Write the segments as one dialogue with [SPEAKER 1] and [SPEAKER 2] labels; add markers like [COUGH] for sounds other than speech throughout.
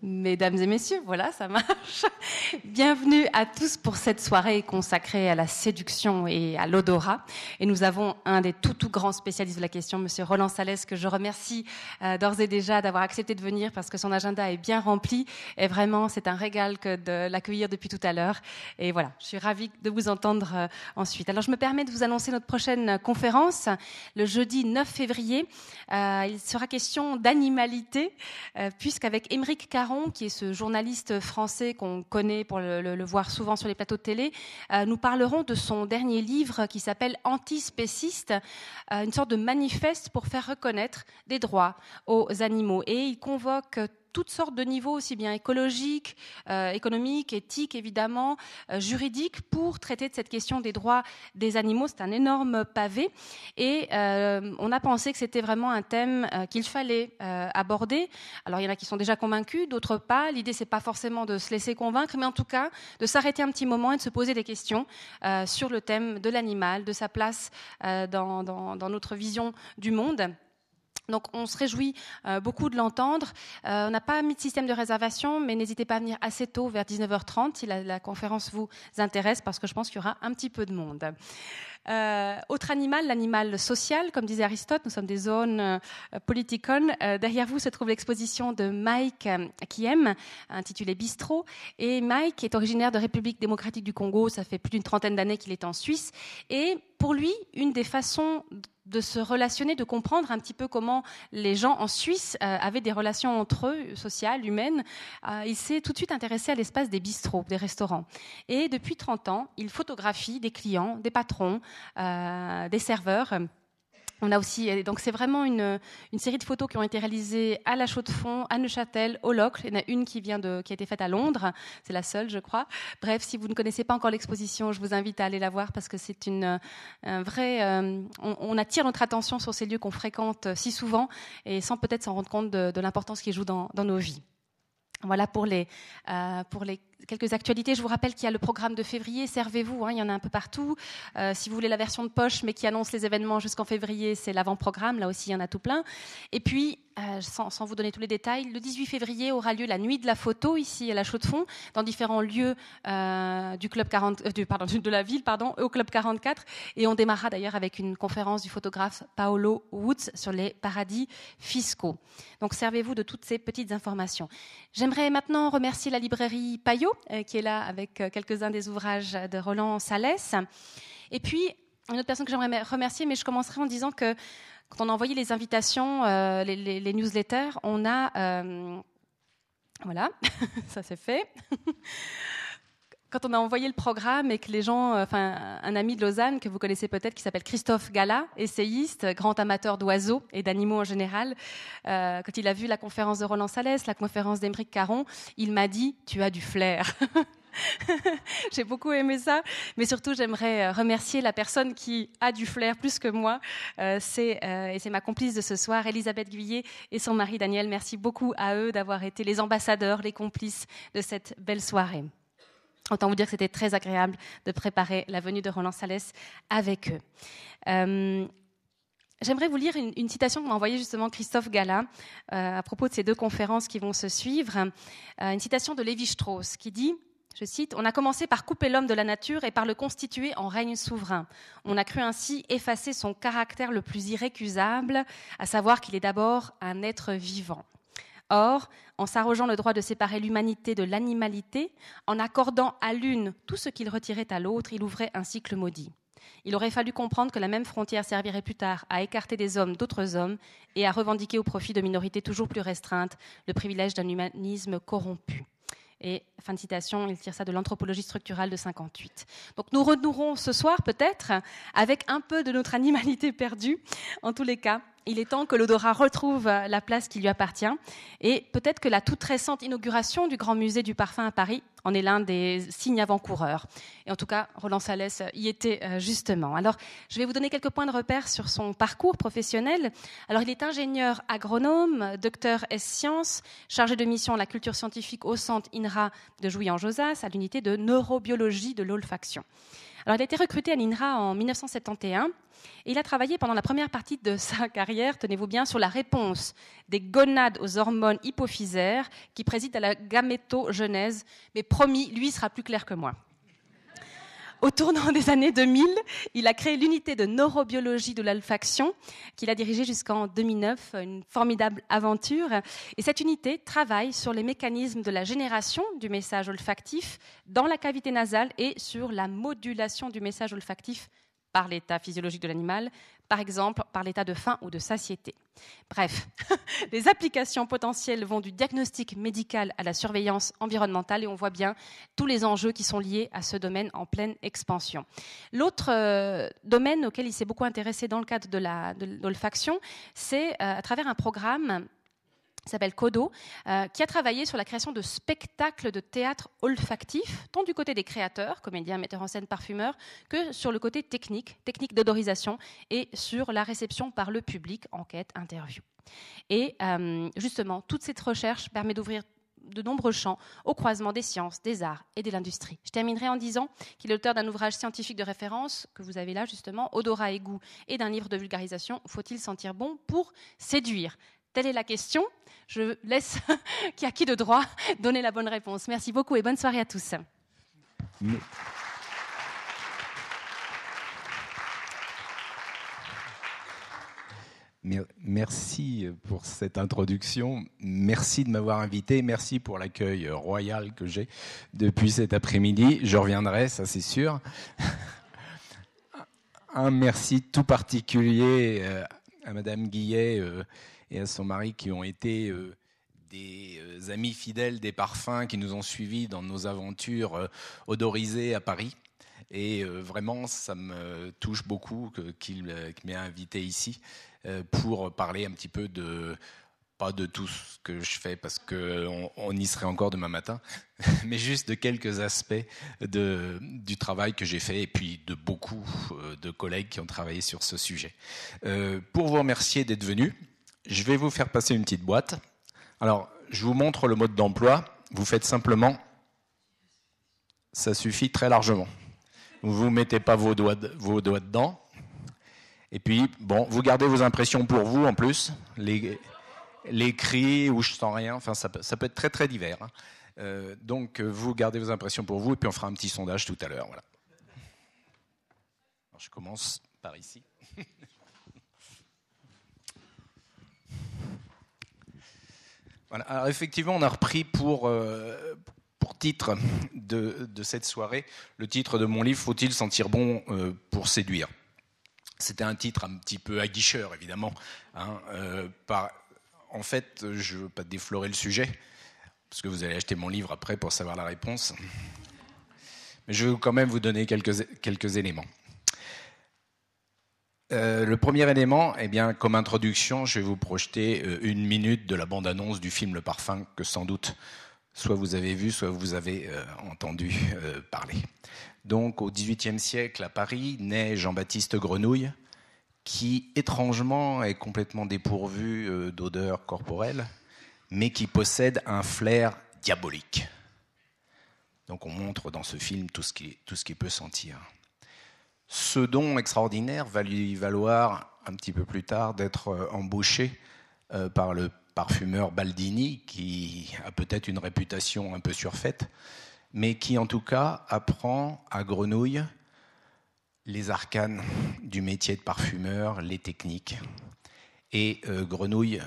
[SPEAKER 1] Mesdames et messieurs, voilà, ça marche. [LAUGHS] Bienvenue à tous pour cette soirée consacrée à la séduction et à l'odorat. Et nous avons un des tout tout grands spécialistes de la question, Monsieur Roland Salès, que je remercie euh, d'ores et déjà d'avoir accepté de venir parce que son agenda est bien rempli. Et vraiment, c'est un régal que de l'accueillir depuis tout à l'heure. Et voilà, je suis ravie de vous entendre euh, ensuite. Alors, je me permets de vous annoncer notre prochaine conférence le jeudi 9 février. Euh, il sera question d'animalité, puisqu'avec Émeric Caron, qui est ce journaliste français qu'on connaît pour le, voir souvent sur les plateaux de télé, euh, nous parlerons de son dernier livre qui s'appelle Antispéciste, euh, une sorte de manifeste pour faire reconnaître des droits aux animaux. Et il convoque toutes sortes de niveaux, aussi bien écologiques, euh, économiques, éthiques évidemment, euh, juridiques, pour traiter de cette question des droits des animaux. C'est un énorme pavé. Et euh, on a pensé que c'était vraiment un thème qu'il fallait aborder. Alors il y en a qui sont déjà convaincus, d'autres pas. L'idée, c'est pas forcément de se laisser convaincre, mais en tout cas de s'arrêter un petit moment et de se poser des questions sur le thème de l'animal, de sa place dans notre vision du monde. Donc on se réjouit euh, beaucoup de l'entendre. Euh, on n'a pas mis de système de réservation, mais n'hésitez pas à venir assez tôt, vers 19h30, si la, conférence vous intéresse, parce que je pense qu'il y aura un petit peu de monde. Euh, autre animal, l'animal social, comme disait Aristote, nous sommes des zones euh, politicones. derrière vous se trouve l'exposition de Mike Kiem, intitulée Bistro. Et Mike est originaire de République démocratique du Congo, ça fait plus d'une trentaine d'années qu'il est en Suisse. Et pour lui, une des façons de se relationner, de comprendre un petit peu comment les gens en Suisse euh, avaient des relations entre eux, sociales, humaines. Euh, il s'est tout de suite intéressé à l'espace des bistrots, des restaurants. Et depuis 30 ans, il photographie des clients, des patrons, euh, des serveurs on a aussi, donc c'est vraiment une, une, série de photos qui ont été réalisées à La Chaux-de-Fonds, à Neuchâtel, au Locle. Il y en a une qui vient de, qui a été faite à Londres. C'est la seule, je crois. Bref, si vous ne connaissez pas encore l'exposition, je vous invite à aller la voir parce que c'est une, un vrai, euh, on, attire notre attention sur ces lieux qu'on fréquente si souvent et sans peut-être s'en rendre compte de, l'importance qu'ils jouent dans, nos vies. Voilà pour les, euh, pour les quelques actualités. Je vous rappelle qu'il y a le programme de février. Servez-vous, hein, il y en a un peu partout. Euh, si vous voulez la version de poche, mais qui annonce les événements jusqu'en février, c'est l'avant-programme. Là aussi, il y en a tout plein. Et puis, euh, sans, vous donner tous les détails, le 18 février aura lieu la nuit de la photo ici à la Chaux-de-Fonds, dans différents lieux euh, du club 40, euh, du, pardon, [LAUGHS] de la ville, pardon, au club 44. Et on démarrera d'ailleurs avec une conférence du photographe Paolo Woods sur les paradis fiscaux. Donc, servez-vous de toutes ces petites informations. J'aimerais maintenant remercier la librairie Payot euh, qui est là avec euh, quelques-uns des ouvrages de Roland Salès. Et puis, une autre personne que j'aimerais remercier, mais je commencerai en disant que quand on a envoyé les invitations, euh, les, newsletters, on a... voilà, [LAUGHS] ça c'est fait. Quand on a envoyé le programme et que les gens, enfin, un ami de Lausanne que vous connaissez peut-être, qui s'appelle Christophe Gala, essayiste, grand amateur d'oiseaux et d'animaux en général, quand il a vu la conférence de Roland Salès, la conférence d'Emeric Caron, il m'a dit "Tu as du flair." [LAUGHS] [LAUGHS] J'ai beaucoup aimé ça, mais surtout j'aimerais euh, remercier la personne qui a du flair plus que moi. Euh, c'est euh, et c'est ma complice de ce soir, Elisabeth Guyet et son mari Daniel. Merci beaucoup à eux d'avoir été les ambassadeurs, les complices de cette belle soirée. Autant vous dire que c'était très agréable de préparer la venue de Roland Salès avec eux. J'aimerais vous lire une, citation que m'a envoyée justement Christophe Gala à propos de ces deux conférences qui vont se suivre. une citation de Lévi-Strauss qui dit je cite, On a commencé par couper l'homme de la nature et par le constituer en règne souverain. On a cru ainsi effacer son caractère le plus irrécusable, à savoir qu'il est d'abord un être vivant. Or, en s'arrogeant le droit de séparer l'humanité de l'animalité, en accordant à l'une tout ce qu'il retirait à l'autre, il ouvrait un cycle maudit. Il aurait fallu comprendre que la même frontière servirait plus tard à écarter des hommes d'autres hommes et à revendiquer au profit de minorités toujours plus restreintes le privilège d'un humanisme corrompu. Et fin de citation, il tire ça de l'anthropologie structurale de 58. Donc nous renouerons ce soir peut-être avec un peu de notre animalité perdue. En tous les cas, il est temps que l'odorat retrouve la place qui lui appartient. Et peut-être que la toute récente inauguration du Grand Musée du Parfum à Paris en est l'un des signes avant-coureurs. Et en tout cas, Roland Salès y était euh, justement. Alors, je vais vous donner quelques points de repère sur son parcours professionnel. Alors, il est ingénieur agronome, docteur S-Sciences, chargé de mission la culture scientifique au centre INRA de Jouy-en-Josas, à l'unité de neurobiologie de l'olfaction. Alors, il a été recruté à l'INRA en 1971 et il a travaillé pendant la première partie de [LAUGHS] sa carrière, tenez-vous bien, sur la réponse des gonades aux hormones hypophysaires qui président à la gamétogenèse. Mais promis, lui sera plus clair que moi. Au tournant des années 2000, il a créé l'unité de neurobiologie de l'olfaction qu'il a dirigée jusqu'en 2009, une formidable aventure. Et cette unité travaille sur les mécanismes de la génération du message olfactif dans la cavité nasale et sur la modulation du message olfactif par l'état physiologique de l'animal, par exemple par l'état de faim ou de satiété. Bref, [LAUGHS] les applications potentielles vont du diagnostic médical à la surveillance environnementale et on voit bien tous les enjeux qui sont liés à ce domaine en pleine expansion. L'autre euh, domaine auquel il s'est beaucoup intéressé dans le cadre de l'olfaction, c'est euh, à travers un programme s'appelle Kodo, euh, qui a travaillé sur la création de spectacles de théâtre olfactif, tant du côté des créateurs, comédiens, metteurs en scène, parfumeurs, que sur le côté technique, technique d'odorisation, et sur la réception par le public, enquête, interview. Et euh, justement, toute cette recherche permet d'ouvrir de nombreux champs au croisement des sciences, des arts et de l'industrie. Je terminerai en disant qu'il est l'auteur d'un ouvrage scientifique de référence que vous avez là justement, Odorat et goût, et d'un livre de vulgarisation, Faut-il sentir bon pour séduire? Telle est la question. Je laisse [LAUGHS] qui a qui de droit donner la bonne réponse. Merci beaucoup et bonne soirée à tous.
[SPEAKER 2] Merci pour cette introduction. Merci de m'avoir invité. Merci pour l'accueil royal que j'ai depuis cet après-midi. Je reviendrai, ça c'est sûr. [LAUGHS] Un merci tout particulier euh, à Madame Guillet euh, et à son mari qui ont été euh, des euh, amis fidèles des parfums qui nous ont suivis dans nos aventures euh, odorisées à Paris. Et vraiment, ça me touche beaucoup qu'il m'ait invité ici pour parler un petit peu de, pas de tout ce que je fais parce qu'on on y serait encore demain matin, [LAUGHS] mais juste de quelques aspects de, du travail que j'ai fait et puis de beaucoup de collègues qui ont travaillé sur ce sujet. pour vous remercier d'être venus, je vais vous faire passer une petite boîte. Alors, je vous montre le mode d'emploi. Vous faites simplement, ça suffit très largement. Vous ne mettez pas vos doigts, vos doigts dedans. Et puis, bon, vous gardez vos impressions pour vous en plus. Les, cris ou je sens rien, enfin, ça peut, ça peut être très très divers. Hein. Euh, donc, vous gardez vos impressions pour vous et puis on fera un petit sondage tout à l'heure. Voilà. je commence par ici. [LAUGHS] Alors effectivement, on a repris pour, euh, pour titre de, cette soirée le titre de mon livre Faut-il sentir bon euh, pour séduire? C'était un titre un petit peu aguicheur, évidemment. Hein, euh, en fait, je ne veux pas déflorer le sujet, parce que vous allez acheter mon livre après pour savoir la réponse. Mais je vais quand même vous donner quelques, quelques éléments. Euh, le premier élément, eh bien, comme introduction, je vais vous projeter euh, une minute de la bande-annonce du film Le Parfum que sans doute soit vous avez vu, soit vous avez euh, entendu parler. Donc, au XVIIIe siècle, à Paris, naît Jean-Baptiste Grenouille, qui étrangement est complètement dépourvu d'odeur corporelle, mais qui possède un flair diabolique. Donc, on montre dans ce film tout ce qui, tout ce qui peut sentir. Ce don extraordinaire va lui valoir un petit peu plus tard d'être euh, embauché euh, par le parfumeur Baldini, qui a peut-être une réputation un peu surfaite, mais qui en tout cas apprend à Grenouille les arcanes du métier de parfumeur, les techniques. Et euh, Grenouille,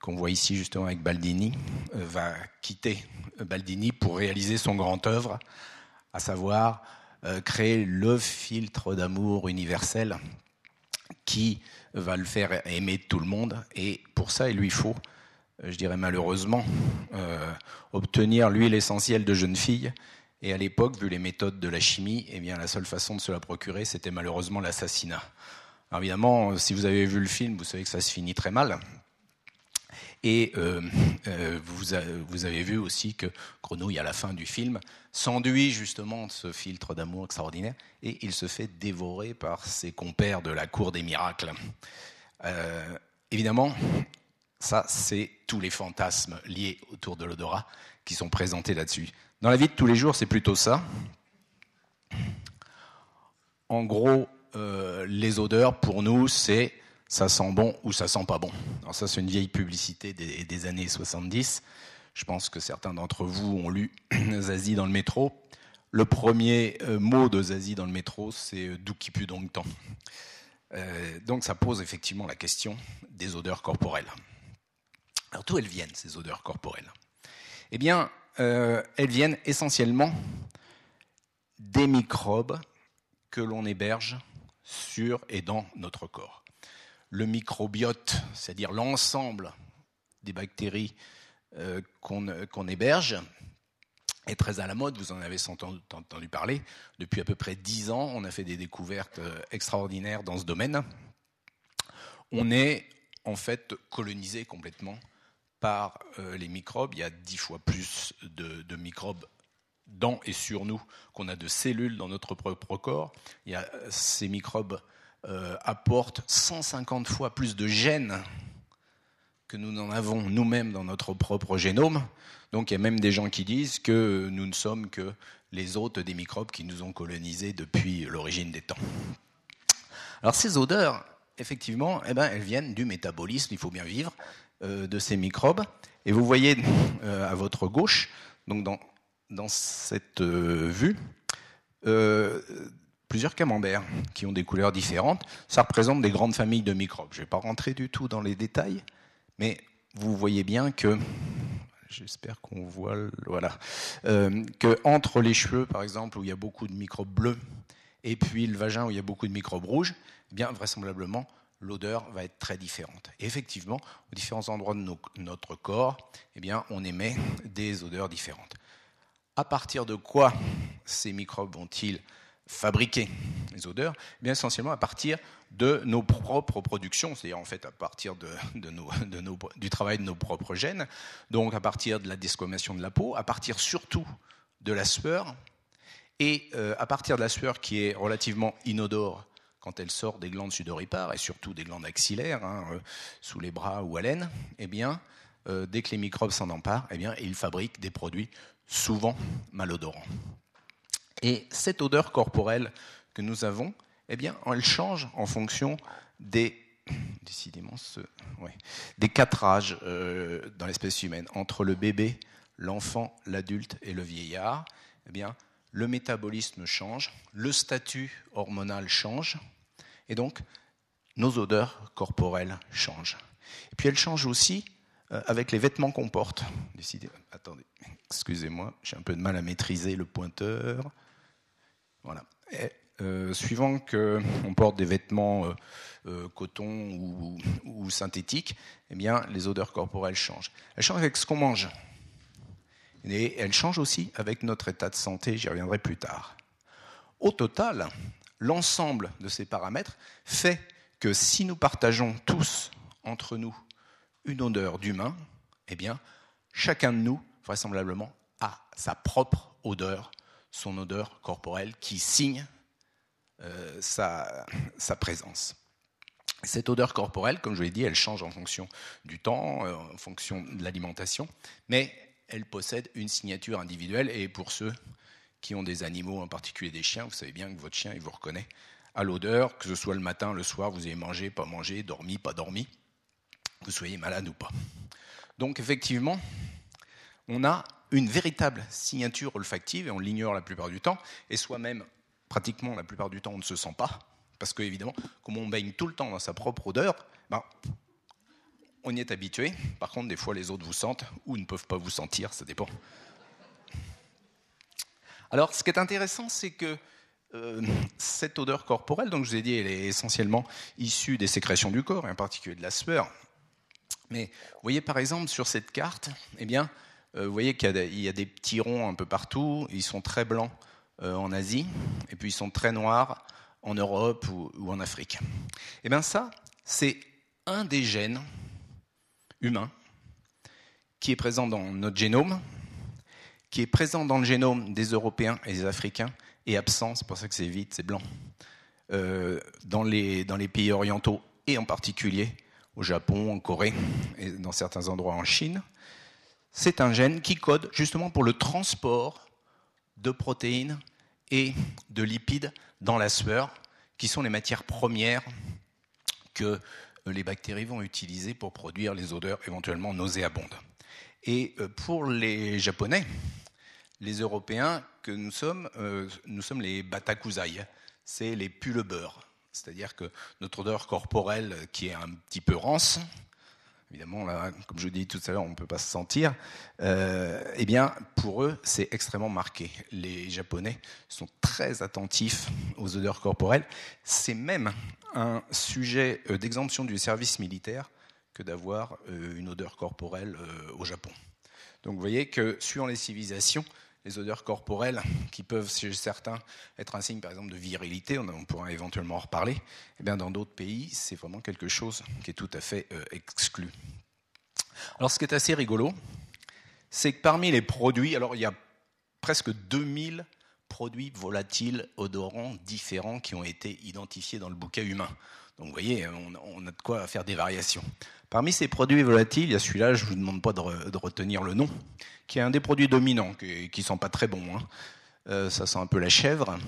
[SPEAKER 2] qu'on voit ici justement avec Baldini, va quitter Baldini pour réaliser son grand œuvre, à savoir créer le filtre d'amour universel qui va le faire aimer tout le monde. Et pour ça, il lui faut, euh, je dirais malheureusement, euh, obtenir l'huile essentielle de jeune fille. Et à l'époque, vu les méthodes de la chimie, eh bien, la seule façon de se la procurer, c'était malheureusement l'assassinat. Évidemment, si vous avez vu le film, vous savez que ça se finit très mal. Et euh, euh, vous, avez vu aussi que Grenouille, à la fin du film, s'enduit justement de ce filtre d'amour extraordinaire et il se fait dévorer par ses compères de la cour des miracles. Euh, évidemment, ça, c'est tous les fantasmes liés autour de l'odorat qui sont présentés là-dessus. Dans la vie de tous les jours, c'est plutôt ça. En gros, les odeurs, pour nous, c'est ça sent bon ou ça sent pas bon. Alors ça, c'est une vieille publicité des, années 70. Je pense que certains d'entre vous ont lu [CLEARS THROAT] Zazie dans le métro. Le premier euh, mot de Zazie dans le métro, c'est euh, d'où qui pue donc tant. Euh, donc ça pose effectivement la question des odeurs corporelles. Alors d'où elles viennent ces odeurs corporelles? Eh bien, elles viennent essentiellement des microbes que l'on héberge sur et dans notre corps. Le microbiote, c'est-à-dire l'ensemble des bactéries euh, qu'on héberge, est très à la mode, vous en avez entendu parler. Depuis à peu près dix ans, on a fait des découvertes euh, extraordinaires dans ce domaine. On est en fait colonisé complètement par euh, les microbes. Il y a dix fois plus de, microbes dans et sur nous qu'on a de cellules dans notre propre corps. Il y a, ces microbes euh, apportent 150 fois plus de gènes que nous n'en avons nous-mêmes dans notre propre génome. Donc il y a même des gens qui disent que nous ne sommes que les hôtes des microbes qui nous ont colonisés depuis l'origine des temps. Alors ces odeurs, effectivement, eh ben, elles viennent du métabolisme, il faut bien vivre, euh, de ces microbes. Et vous voyez euh, à votre gauche, donc dans, dans cette euh, vue, plusieurs camemberts qui ont des couleurs différentes. Ça représente des grandes familles de microbes. Je ne vais pas rentrer du tout dans les détails, mais vous voyez bien que, j'espère qu'on voit, voilà, euh, que entre les cheveux, par exemple, où il y a beaucoup de microbes bleus, et puis le vagin où il y a beaucoup de microbes rouges, eh bien vraisemblablement l'odeur va être très différente. Effectivement, aux différents endroits de notre corps, eh bien, on émet des odeurs différentes. À partir de quoi ces microbes vont-ils fabriquer les odeurs eh essentiellement à partir de nos propres productions, c'est-à-dire en fait à partir du travail de nos propres gènes, donc à partir de la desquamation de la peau, à partir surtout de la sueur, et euh, à partir de la sueur qui est relativement inodore quand elle sort des glandes sudoripares et surtout des glandes axillaires, hein, euh, sous les bras ou à l'aine, eh bien, euh, dès que les microbes s'en emparent, eh bien, ils fabriquent des produits souvent malodorants. Et cette odeur corporelle que nous avons, eh bien, elle change en fonction des décidément des quatre âges euh, dans l'espèce humaine entre le bébé, l'enfant, l'adulte et le vieillard. Eh bien, le métabolisme change, le statut hormonal change, et donc nos odeurs corporelles changent. Et puis elles changent aussi euh, avec les vêtements qu'on porte. Attendez, excusez-moi, j'ai un peu de mal à maîtriser le pointeur. Voilà. Euh, suivant qu'on porte des vêtements euh, euh, coton ou, synthétiques, eh bien, les odeurs corporelles changent. Elles changent avec ce qu'on mange. Et elles changent aussi avec notre état de santé, j'y reviendrai plus tard. Au total, l'ensemble de ces paramètres fait que si nous partageons tous entre nous une odeur d'humain, eh bien, chacun de nous, vraisemblablement, a sa propre odeur, son odeur corporelle qui signe euh, sa, présence. Cette odeur corporelle, comme je l'ai dit, elle change en fonction du temps, euh, en fonction de l'alimentation, mais elle possède une signature individuelle. Et pour ceux qui ont des animaux, en particulier des chiens, vous savez bien que votre chien, il vous reconnaît à l'odeur, que ce soit le matin, le soir, vous ayez mangé, pas mangé, dormi, pas dormi, que vous soyez malade ou pas. Donc effectivement, on a une véritable signature olfactive, et on l'ignore la plupart du temps, et soi-même pratiquement la plupart du temps, on ne se sent pas. Parce qu'évidemment, comme on baigne tout le temps dans sa propre odeur, ben, on y est habitué. Par contre, des fois, les autres vous sentent ou ne peuvent pas vous sentir, ça dépend. Alors, ce qui est intéressant, c'est que euh, cette odeur corporelle, donc je vous ai dit, elle est essentiellement issue des sécrétions du corps, et en particulier de la sueur. Mais vous voyez par exemple sur cette carte, eh bien, vous voyez qu'il y, a des petits ronds un peu partout, ils sont très blancs euh, en Asie, et puis ils sont très noirs en Europe ou, en Afrique. Eh bien ça, c'est un des gènes humains qui est présent dans notre génome, qui est présent dans le génome des Européens et des Africains, et absent, c'est pour ça que c'est vite, c'est blanc, euh, dans les pays orientaux, et en particulier au Japon, en Corée, et dans certains endroits en Chine. C'est un gène qui code justement pour le transport de protéines et de lipides dans la sueur, qui sont les matières premières que les bactéries vont utiliser pour produire les odeurs éventuellement nauséabondes. Et euh, pour les Japonais, les Européens que nous sommes, euh, nous sommes les batakuzai, c'est les pull beurre. C'est-à-dire que notre odeur corporelle qui est un petit peu rance, évidemment, là, comme je dis tout à l'heure, on ne peut pas se sentir, euh, eh bien, pour eux, c'est extrêmement marqué. Les Japonais sont très attentifs aux odeurs corporelles. C'est même un sujet euh, d'exemption du service militaire que d'avoir euh, une odeur corporelle au Japon. Donc vous voyez que suivant les civilisations, les odeurs corporelles qui peuvent, chez certains, être un signe, par exemple, de virilité, on pourra éventuellement en reparler, eh bien, dans d'autres pays, c'est vraiment quelque chose qui est tout à fait euh, exclu. Alors, ce qui est assez rigolo, c'est que parmi les produits, alors il y a presque 2000 produits volatiles odorants différents qui ont été identifiés dans le bouquet humain. Donc vous voyez, on, a de quoi faire des variations. Parmi ces produits volatiles, il y a celui-là, je ne vous demande pas de, retenir le nom, qui est un des produits dominants, qui ne sent pas très bon. Hein. Euh, ça sent un peu la chèvre,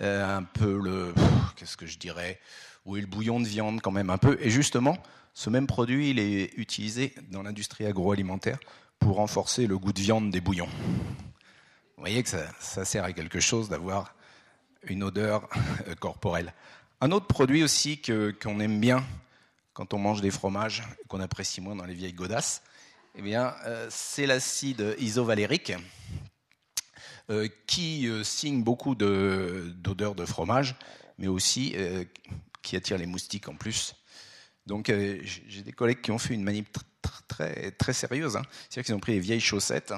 [SPEAKER 2] euh, un peu le... Qu'est-ce que je dirais Oui, le bouillon de viande quand même un peu. Et justement, ce même produit, il est utilisé dans l'industrie agroalimentaire pour renforcer le goût de viande des bouillons. Vous voyez que ça, sert à quelque chose d'avoir une odeur euh, corporelle. Un autre produit aussi qu'on aime bien quand on mange des fromages, qu'on apprécie moins dans les vieilles godasses, eh bien, euh, c'est l'acide isovalérique euh, qui euh, signe beaucoup d'odeurs de, fromage, mais aussi qui attire les moustiques en plus. Donc, j'ai des collègues qui ont fait une manip très, très sérieuse. Hein. C'est-à-dire qu'ils ont pris les vieilles chaussettes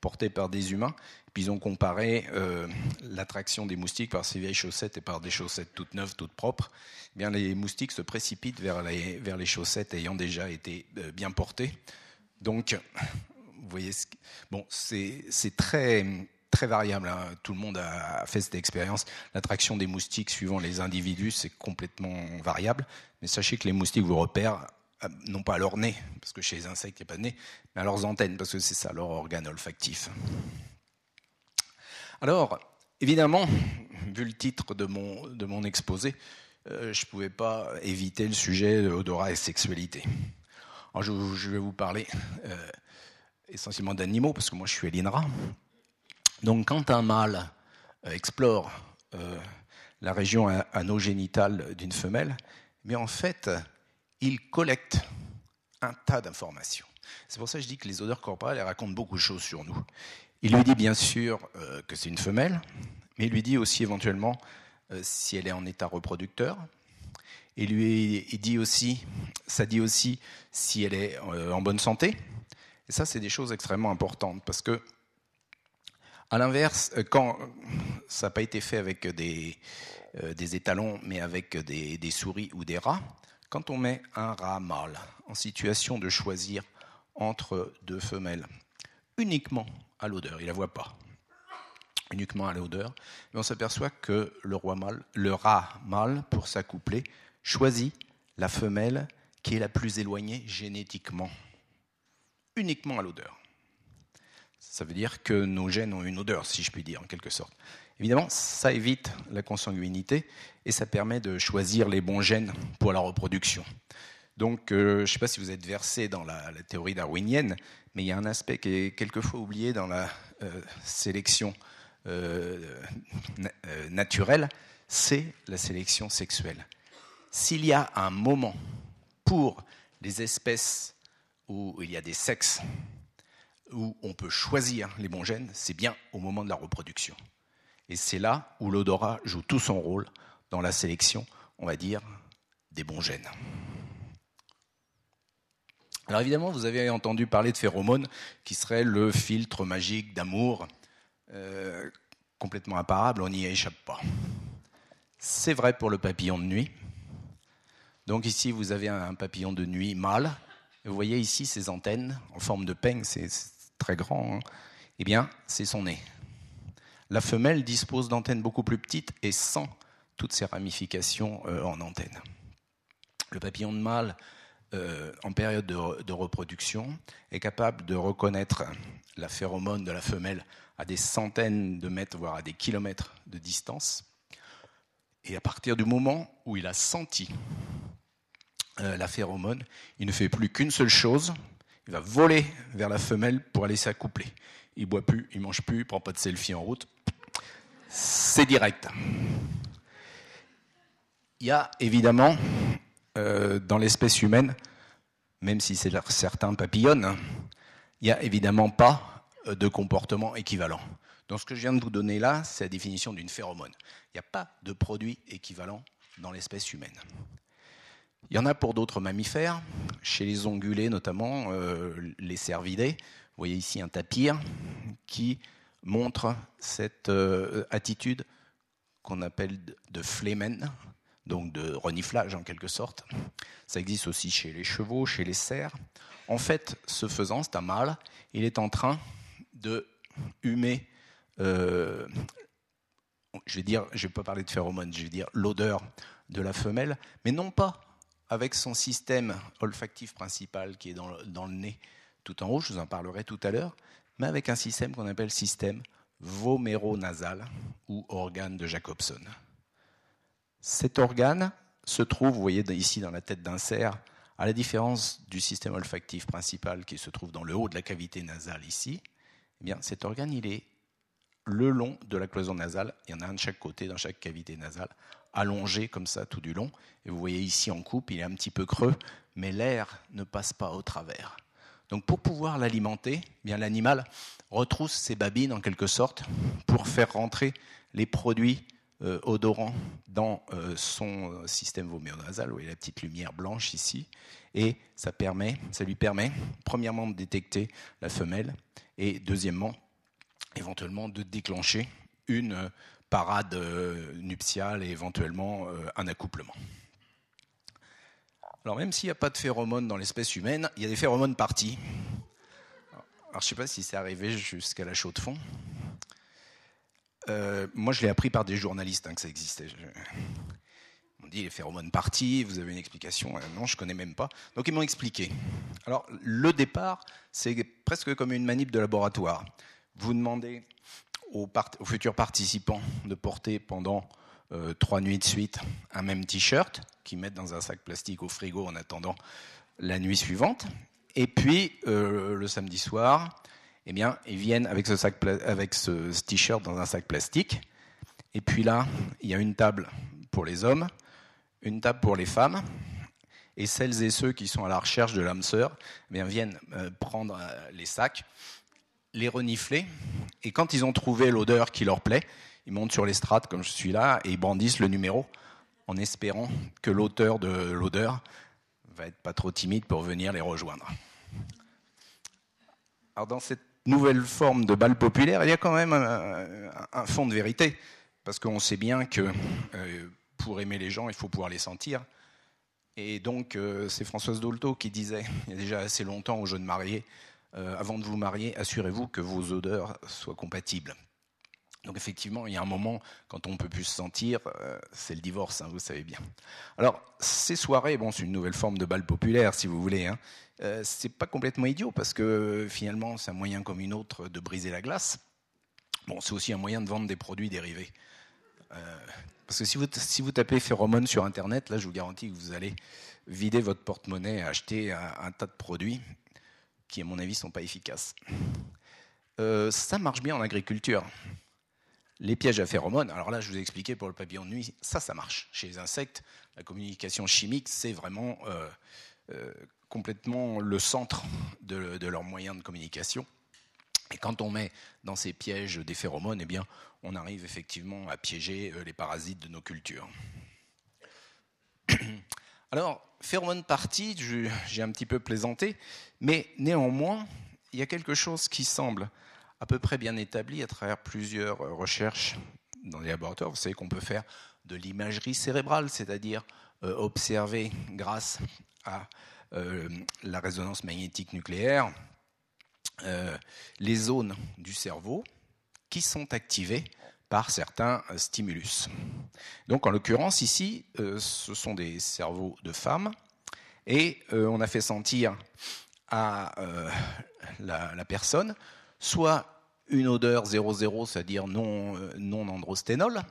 [SPEAKER 2] portées par des humains puis ils ont comparé euh, l'attraction des moustiques par ces vieilles chaussettes et par des chaussettes toutes neuves, toutes propres. Eh bien, les moustiques se précipitent vers les, vers les chaussettes ayant déjà été euh, bien portées. Donc, vous voyez, bon, c'est très très variable. Hein. Tout le monde a fait cette expérience. L'attraction des moustiques suivant les individus, c'est complètement variable. Mais sachez que les moustiques vous repèrent non pas à leur nez, parce que chez les insectes, il n'y a pas de nez, mais à leurs antennes, parce que c'est ça leur organe olfactif. Alors, évidemment, vu le titre de mon, de mon exposé, euh, je ne pouvais pas éviter le sujet de odorat et sexualité. Alors, je, vais vous parler euh, essentiellement d'animaux, parce que moi je suis à l'INRA. Donc, quand un mâle euh, explore la région anogénitale d'une femelle, mais en fait, il collecte un tas d'informations. C'est pour ça que je dis que les odeurs corporelles racontent beaucoup de choses sur nous. Il lui dit bien sûr euh, que c'est une femelle, mais il lui dit aussi éventuellement euh, si elle est en état reproducteur. Il lui dit aussi, ça dit aussi si elle est euh, en bonne santé. Et ça, c'est des choses extrêmement importantes parce que, à l'inverse, quand ça n'a pas été fait avec des, étalons, mais avec des souris ou des rats, quand on met un rat mâle en situation de choisir entre deux femelles, uniquement à l'odeur, il la voit pas, uniquement à l'odeur, mais on s'aperçoit que le, roi mâle, le rat mâle, pour s'accoupler, choisit la femelle qui est la plus éloignée génétiquement, uniquement à l'odeur. Ça veut dire que nos gènes ont une odeur, si je puis dire, en quelque sorte. Évidemment, ça évite la consanguinité et ça permet de choisir les bons gènes pour la reproduction. Donc, euh, je ne sais pas si vous êtes versé dans la, théorie darwinienne, mais il y a un aspect qui est quelquefois oublié dans la euh, sélection euh, naturelle, c'est la sélection sexuelle. S'il y a un moment pour les espèces où il y a des sexes, où on peut choisir les bons gènes, c'est bien au moment de la reproduction. Et c'est là où l'odorat joue tout son rôle dans la sélection, on va dire, des bons gènes. Alors évidemment, vous avez entendu parler de phéromones, qui serait le filtre magique d'amour, euh, complètement imparable, on n'y échappe pas. C'est vrai pour le papillon de nuit. Donc ici, vous avez un papillon de nuit mâle. Vous voyez ici ses antennes en forme de peigne, c'est très grand. Hein. eh bien, c'est son nez. La femelle dispose d'antennes beaucoup plus petites et sans toutes ces ramifications euh, en antennes. Le papillon de mâle euh, en période de, reproduction est capable de reconnaître la phéromone de la femelle à des centaines de mètres, voire à des kilomètres de distance. Et à partir du moment où il a senti euh, la phéromone, il ne fait plus qu'une seule chose, il va voler vers la femelle pour aller s'accoupler. Il boit plus, il mange plus, il prend pas de selfie en route. C'est direct. Il y a évidemment euh, dans l'espèce humaine, même si c'est certains papillonnent, il n'y a évidemment pas euh, de comportement équivalent. Donc ce que je viens de vous donner là, c'est la définition d'une phéromone. Il n'y a pas de produit équivalent dans l'espèce humaine. Il y en a pour d'autres mammifères, chez les ongulés notamment, euh, les cervidés. Vous voyez ici un tapir qui montre cette attitude qu'on appelle de flémen, donc de reniflage en quelque sorte. Ça existe aussi chez les chevaux, chez les cerfs. En fait, ce faisant, c'est un mâle, il est en train de humer, euh, je vais dire, je vais pas parler de phéromones, je vais dire l'odeur de la femelle, mais non pas avec son système olfactif principal qui est dans le nez tout en haut, je vous en parlerai tout à l'heure, mais avec un système qu'on appelle système voméronasal ou organe de Jacobson. Cet organe se trouve, vous voyez ici dans la tête d'un cerf, à la différence du système olfactif principal qui se trouve dans le haut de la cavité nasale ici, eh bien cet organe il est le long de la cloison nasale, il y en a un de chaque côté dans chaque cavité nasale, allongé comme ça tout du long. Et vous voyez ici en coupe, il est un petit peu creux, mais l'air ne passe pas au travers. Donc pour pouvoir l'alimenter, eh bien l'animal retrousse ses babines en quelque sorte pour faire rentrer les produits euh, odorant dans euh, son euh, système voméonasal, vous voyez la petite lumière blanche ici, et ça, ça lui permet, premièrement, de détecter la femelle, et deuxièmement, éventuellement, de déclencher une parade nuptiale et éventuellement un accouplement. Alors même s'il n'y a pas de phéromones dans l'espèce humaine, il y a des phéromones partis. Alors je ne sais pas si c'est arrivé jusqu'à la chaux de fond. Euh, moi, je l'ai appris par des journalistes hein, que ça existait. On dit les phéromones partis, vous avez une explication euh, Non, je connais même pas. Donc ils m'ont expliqué. Alors le départ, c'est presque comme une manip de laboratoire. Vous demandez aux, futurs participants de porter pendant euh, trois nuits de suite un même t-shirt qu'ils mettent dans un sac plastique au frigo en attendant la nuit suivante. Et puis le samedi soir, eh bien, ils viennent avec ce, sac avec ce t-shirt dans un sac plastique. Et puis là, il y a une table pour les hommes, une table pour les femmes. Et celles et ceux qui sont à la recherche de l'âme sœur eh viennent euh, prendre euh, les sacs, les renifler. Et quand ils ont trouvé l'odeur qui leur plaît, ils montent sur les strates comme je suis là et ils brandissent le numéro en espérant que l'auteur de l'odeur va être pas trop timide pour venir les rejoindre. Alors dans cette nouvelle forme de balle populaire, il y a quand même un, fond de vérité. Parce qu'on sait bien que euh, pour aimer les gens, il faut pouvoir les sentir. Et donc, euh, c'est Françoise Dolto qui disait, il y a déjà assez longtemps aux jeunes mariés, euh, avant de vous marier, assurez-vous que vos odeurs soient compatibles. Donc effectivement, il y a un moment, quand on ne peut plus se sentir, c'est le divorce, hein, vous savez bien. Alors, ces soirées, bon, c'est une nouvelle forme de balle populaire, si vous voulez. Hein. Euh, c'est pas complètement idiot parce que finalement, c'est un moyen comme une autre de briser la glace. Bon, c'est aussi un moyen de vendre des produits dérivés. Euh, parce que si vous, tapez phéromone sur Internet, là, je vous garantis que vous allez vider votre porte-monnaie et acheter un, tas de produits qui, à mon avis, sont pas efficaces. Euh, ça marche bien en agriculture. Les pièges à phéromones, alors là, je vous ai expliqué pour le papillon de nuit, ça, ça marche. Chez les insectes, la communication chimique, c'est vraiment complètement le centre de, leurs moyens de communication. Et quand on met dans ces pièges des phéromones, eh bien, on arrive effectivement à piéger euh, les parasites de nos cultures. [COUGHS] Alors, phéromone partie, j'ai un petit peu plaisanté, mais néanmoins, il y a quelque chose qui semble à peu près bien établi à travers plusieurs recherches dans les laboratoires. Vous savez qu'on peut faire de l'imagerie cérébrale, c'est-à-dire euh, observer grâce à euh, la résonance magnétique nucléaire, euh, les zones du cerveau qui sont activées par certains stimulus. Donc en l'occurrence ici, euh, ce sont des cerveaux de femmes Et on a fait sentir à la, personne soit une odeur 00, c'est-à-dire non, non androsténol.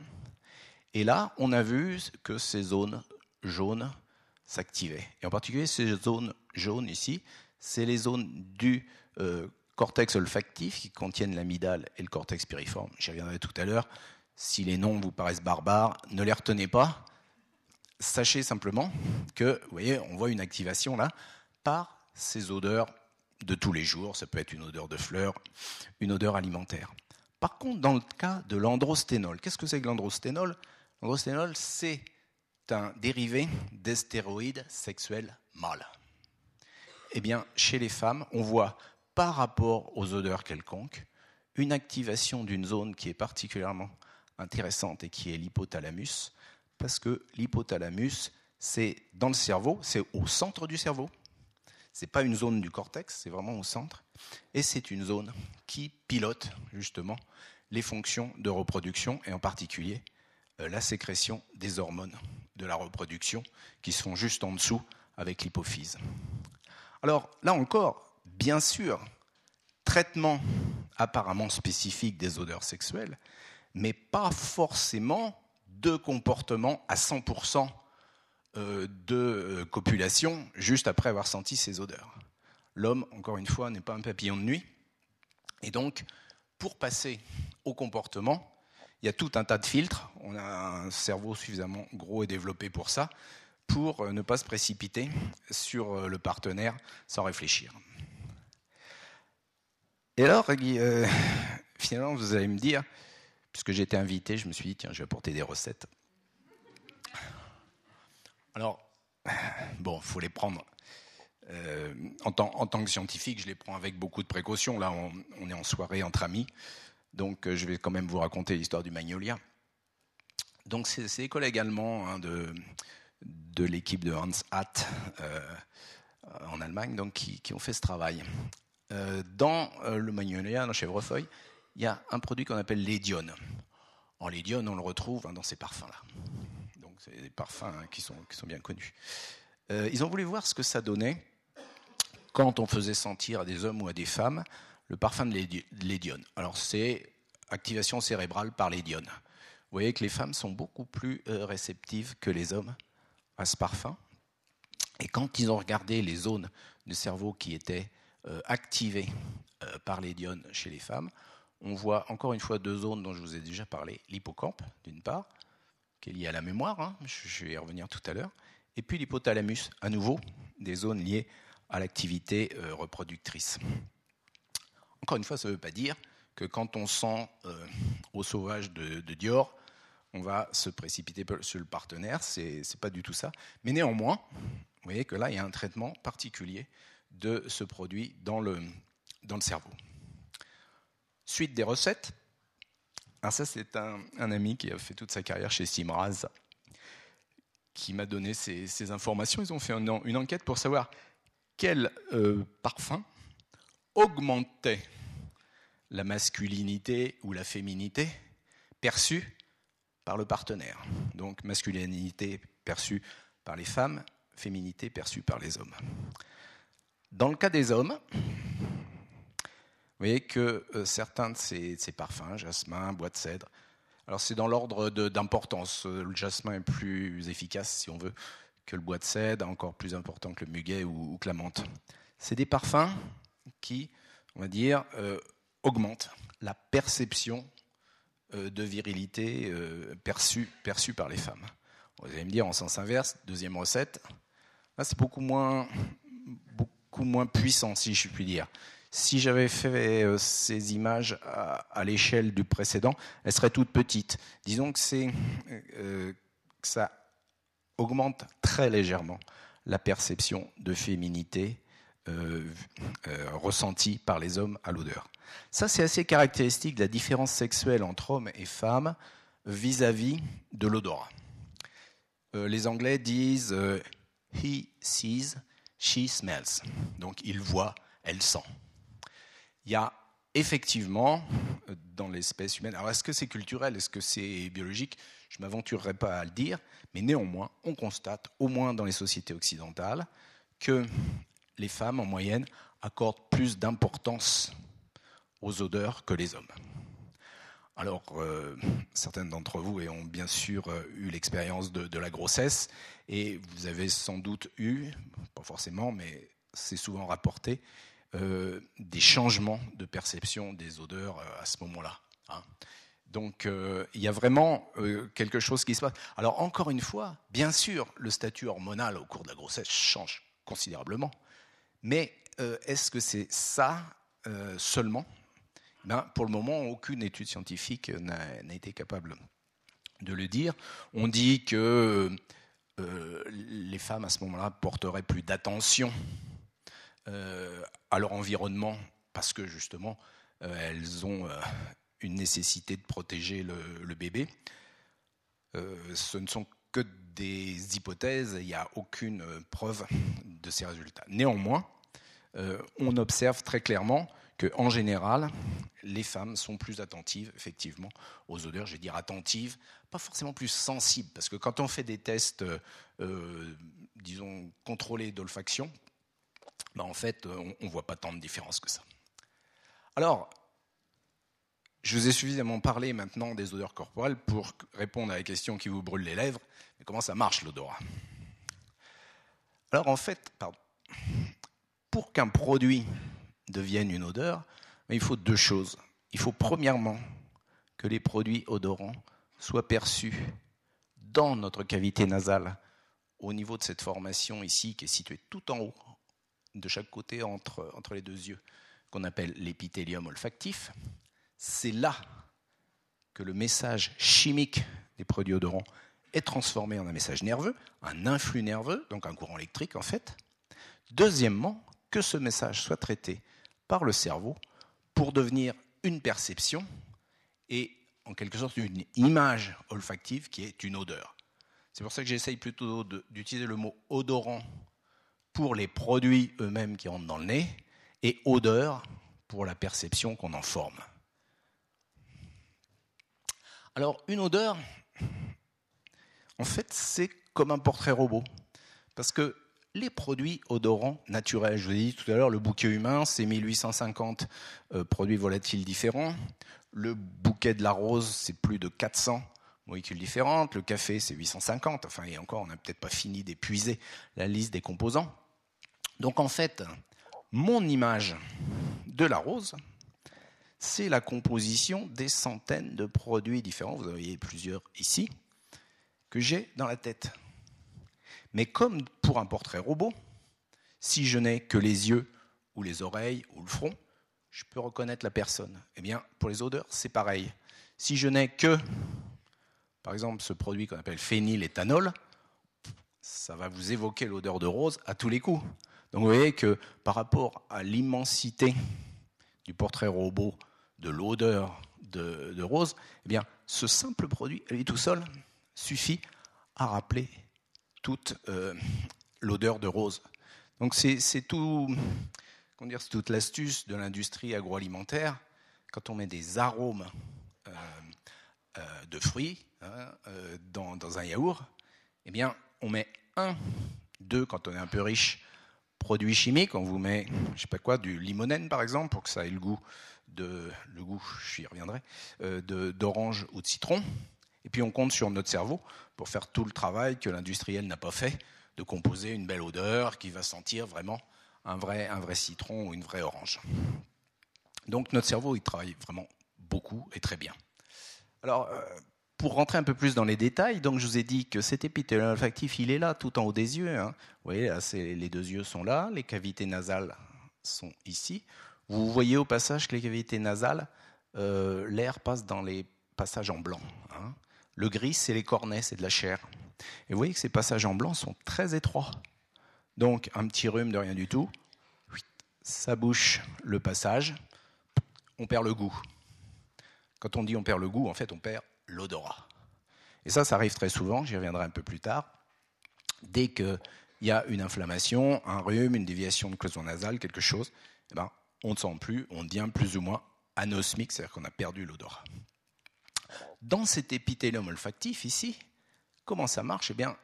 [SPEAKER 2] Et là, on a vu que ces zones jaunes s'activaient. Et en particulier, ces zones jaunes ici, c'est les zones du cortex olfactif qui contiennent l'amygdale et le cortex piriforme. J'y reviendrai tout à l'heure. Si les noms vous paraissent barbares, ne les retenez pas. Sachez simplement que, vous voyez, on voit une activation là par ces odeurs de tous les jours. Ça peut être une odeur de fleurs, une odeur alimentaire. Par contre, dans le cas de l'androsténol, qu'est-ce que c'est que l'androsténol L'androsténol, c'est un dérivé des stéroïdes sexuels mâles. Eh bien, chez les femmes, on voit par rapport aux odeurs quelconques, une activation d'une zone qui est particulièrement intéressante et qui est l'hypothalamus, parce que l'hypothalamus, c'est dans le cerveau, c'est au centre du cerveau. Ce n'est pas une zone du cortex, c'est vraiment au centre. Et c'est une zone qui pilote justement les fonctions de reproduction et en particulier euh, la sécrétion des hormones de la reproduction qui sont juste en dessous avec l'hypophyse. Alors là encore, bien sûr, traitement apparemment spécifique des odeurs sexuelles, mais pas forcément de comportement à 100% euh, de euh, copulation juste après avoir senti ces odeurs. L'homme, encore une fois, n'est pas un papillon de nuit. Et donc, pour passer au comportement, il y a tout un tas de filtres. On a un cerveau suffisamment gros et développé pour ça, pour euh, ne pas se précipiter sur le partenaire sans réfléchir. Et alors, euh, [LAUGHS] finalement, vous allez me dire, puisque été invité, je me suis dit, tiens, je vais apporter des recettes. Alors, [SIGHS] bon, il faut les prendre. Euh, en, tant, que scientifique, je les prends avec beaucoup de précautions. Là, on, est en soirée entre amis, donc euh, je vais quand même vous raconter l'histoire du magnolia. Donc, c'est les collègues allemands hein, de, l'équipe de Hans Hatt en Allemagne qui, ont fait ce travail. Euh, dans euh, le magnolia, dans chèvrefeuille, il y a un produit qu'on appelle l'édione. En l'édione, on le retrouve hein, dans ces parfums-là. C'est des parfums hein, qui, sont, bien connus. Euh, ils ont voulu voir ce que ça donnait quand on faisait sentir à des hommes ou à des femmes le parfum de l'édione. Alors, c'est activation cérébrale par l'édione. Vous voyez que les femmes sont beaucoup plus réceptives que les hommes à ce parfum. Et quand ils ont regardé les zones du cerveau qui étaient euh, activées euh, par les diones chez les femmes. On voit encore une fois deux zones dont je vous ai déjà parlé. L'hippocampe, d'une part, qui est liée à la mémoire, hein, je vais y revenir tout à l'heure, et puis l'hypothalamus, à nouveau, des zones liées à l'activité euh, reproductrice. Encore une fois, ça ne veut pas dire que quand on sent au sauvage de, Dior, on va se précipiter sur le partenaire, ce n'est pas du tout ça. Mais néanmoins, vous voyez que là, il y a un traitement particulier de ce produit dans le, dans le cerveau. Suite des recettes. Alors ça, c'est un, ami qui a fait toute sa carrière chez Simraz, qui m'a donné ces, informations. Ils ont fait une enquête pour savoir quel euh, parfum augmentait la masculinité ou la féminité perçue par le partenaire. Donc masculinité perçue par les femmes, féminité perçue par les hommes. Dans le cas des hommes, vous voyez que euh, certains de ces, parfums, jasmin, bois de cèdre, alors c'est dans l'ordre d'importance. Euh, le jasmin est plus efficace, si on veut, que le bois de cèdre, encore plus important que le muguet ou, que la menthe. C'est des parfums qui, on va dire, euh, augmentent la perception de virilité perçue, perçue par les femmes. Vous allez me dire en sens inverse, deuxième recette, là c'est beaucoup moins, beaucoup moins puissant, si je puis dire. Si j'avais fait euh, ces images à, l'échelle du précédent, elles seraient toutes petites. Disons que, euh, ça augmente très légèrement la perception de féminité euh, ressentie par les hommes à l'odeur. Ça, c'est assez caractéristique de la différence sexuelle entre hommes et femmes vis-à-vis de l'odorat. les Anglais disent he sees, She smells. Donc il voit, elle sent. Il y a effectivement dans l'espèce humaine, alors est-ce que c'est culturel, est-ce que c'est biologique? Je ne m'aventurerai pas à le dire, mais néanmoins, on constate, au moins dans les sociétés occidentales, que les femmes, en moyenne, accordent plus d'importance aux odeurs que les hommes. Alors, euh, certains d'entre vous ont bien sûr euh, eu l'expérience de, la grossesse et vous avez sans doute eu, pas forcément, mais c'est souvent rapporté, euh, des changements de perception des odeurs à ce moment-là. Hein. Donc, il y a vraiment quelque chose qui se passe. Alors, encore une fois, bien sûr, le statut hormonal au cours de la grossesse change considérablement, mais est-ce que c'est ça seulement? Ben, Pour le moment, aucune étude scientifique n'a été capable de le dire. On dit que euh, les femmes à ce moment-là porteraient plus d'attention euh, à leur environnement parce que justement euh, elles ont une nécessité de protéger le, bébé. ce ne sont que des hypothèses, il n'y a aucune preuve de ces résultats. Néanmoins, on observe très clairement qu'en général, les femmes sont plus attentives, effectivement, aux odeurs. Je vais dire attentives, pas forcément plus sensibles, parce que quand on fait des tests, euh, disons, contrôlés d'olfaction, ben en fait, on ne voit pas tant de différence que ça. Alors, je vous ai suffisamment parlé maintenant des odeurs corporelles pour répondre à la question qui vous brûle les lèvres. Mais comment ça marche l'odorat? Alors en fait, pour qu'un produit devienne une odeur, il faut deux choses. Il faut premièrement que les produits odorants soient perçus dans notre cavité nasale, au niveau de cette formation ici, qui est située tout en haut, de chaque côté entre, entre les deux yeux, qu'on appelle l'épithélium olfactif. C'est là que le message chimique des produits odorants est transformé en un message nerveux, un influx nerveux, donc un courant électrique en fait. Deuxièmement, que ce message soit traité par le cerveau pour devenir une perception et en quelque sorte une image olfactive qui est une odeur. C'est pour ça que j'essaye plutôt d'utiliser le mot odorant pour les produits eux-mêmes qui rentrent dans le nez et odeur pour la perception qu'on en forme. Alors une odeur, en fait, c'est comme un portrait robot. Parce que les produits odorants naturels. Je vous ai dit tout à l'heure, le bouquet humain, c'est 1850 euh, produits volatiles différents. Le bouquet de la rose, c'est plus de 400 molécules différentes. Le café, c'est 850. Enfin, et encore, on n'a peut-être pas fini d'épuiser la liste des composants. Donc, en fait, mon image de la rose, c'est la composition des centaines de produits différents. Vous en voyez plusieurs ici, que j'ai dans la tête. Mais comme pour un portrait robot, si je n'ai que les yeux ou les oreilles ou le front, je peux reconnaître la personne. Eh bien, pour les odeurs, c'est pareil. Si je n'ai que, par exemple, ce produit qu'on appelle phényléthanol, ça va vous évoquer l'odeur de rose à tous les coups. Donc vous voyez que par rapport à l'immensité du portrait robot de l'odeur de, rose, eh bien, ce simple produit, lui tout seul, suffit à rappeler toute euh, l'odeur de rose. Donc c'est tout, toute l'astuce de l'industrie agroalimentaire. Quand on met des arômes euh, euh, de fruits hein, dans, dans, un yaourt, eh bien, on met un, deux, quand on est un peu riche, produits chimiques. On vous met, je sais pas quoi, du limonène par exemple, pour que ça ait le goût de, le goût, j'y reviendrai, d'orange ou de citron. Et puis on compte sur notre cerveau pour faire tout le travail que l'industriel n'a pas fait, de composer une belle odeur qui va sentir vraiment un vrai, un vrai citron ou une vraie orange. Donc notre cerveau, il travaille vraiment beaucoup et très bien. Alors, euh, pour rentrer un peu plus dans les détails, donc je vous ai dit que cet épithélium olfactif, il est là, tout en haut des yeux. Hein. Vous voyez, les deux yeux sont là, les cavités nasales sont ici. Vous voyez au passage que les cavités nasales, euh, l'air passe dans les passages en blanc. Hein. Le gris, c'est les cornets, c'est de la chair. Et vous voyez que ces passages en blanc sont très étroits. Donc, un petit rhume de rien du tout, ça bouche le passage, on perd le goût. Quand on dit on perd le goût, en fait, on perd l'odorat. Et ça, ça arrive très souvent, j'y reviendrai un peu plus tard. Dès qu'il y a une inflammation, un rhume, une déviation de cloison nasale, quelque chose, eh ben, on ne sent plus, on devient plus ou moins anosmique, c'est-à-dire qu'on a perdu l'odorat. Dans cet épithélium olfactif ici, comment ça marche? Eh bien,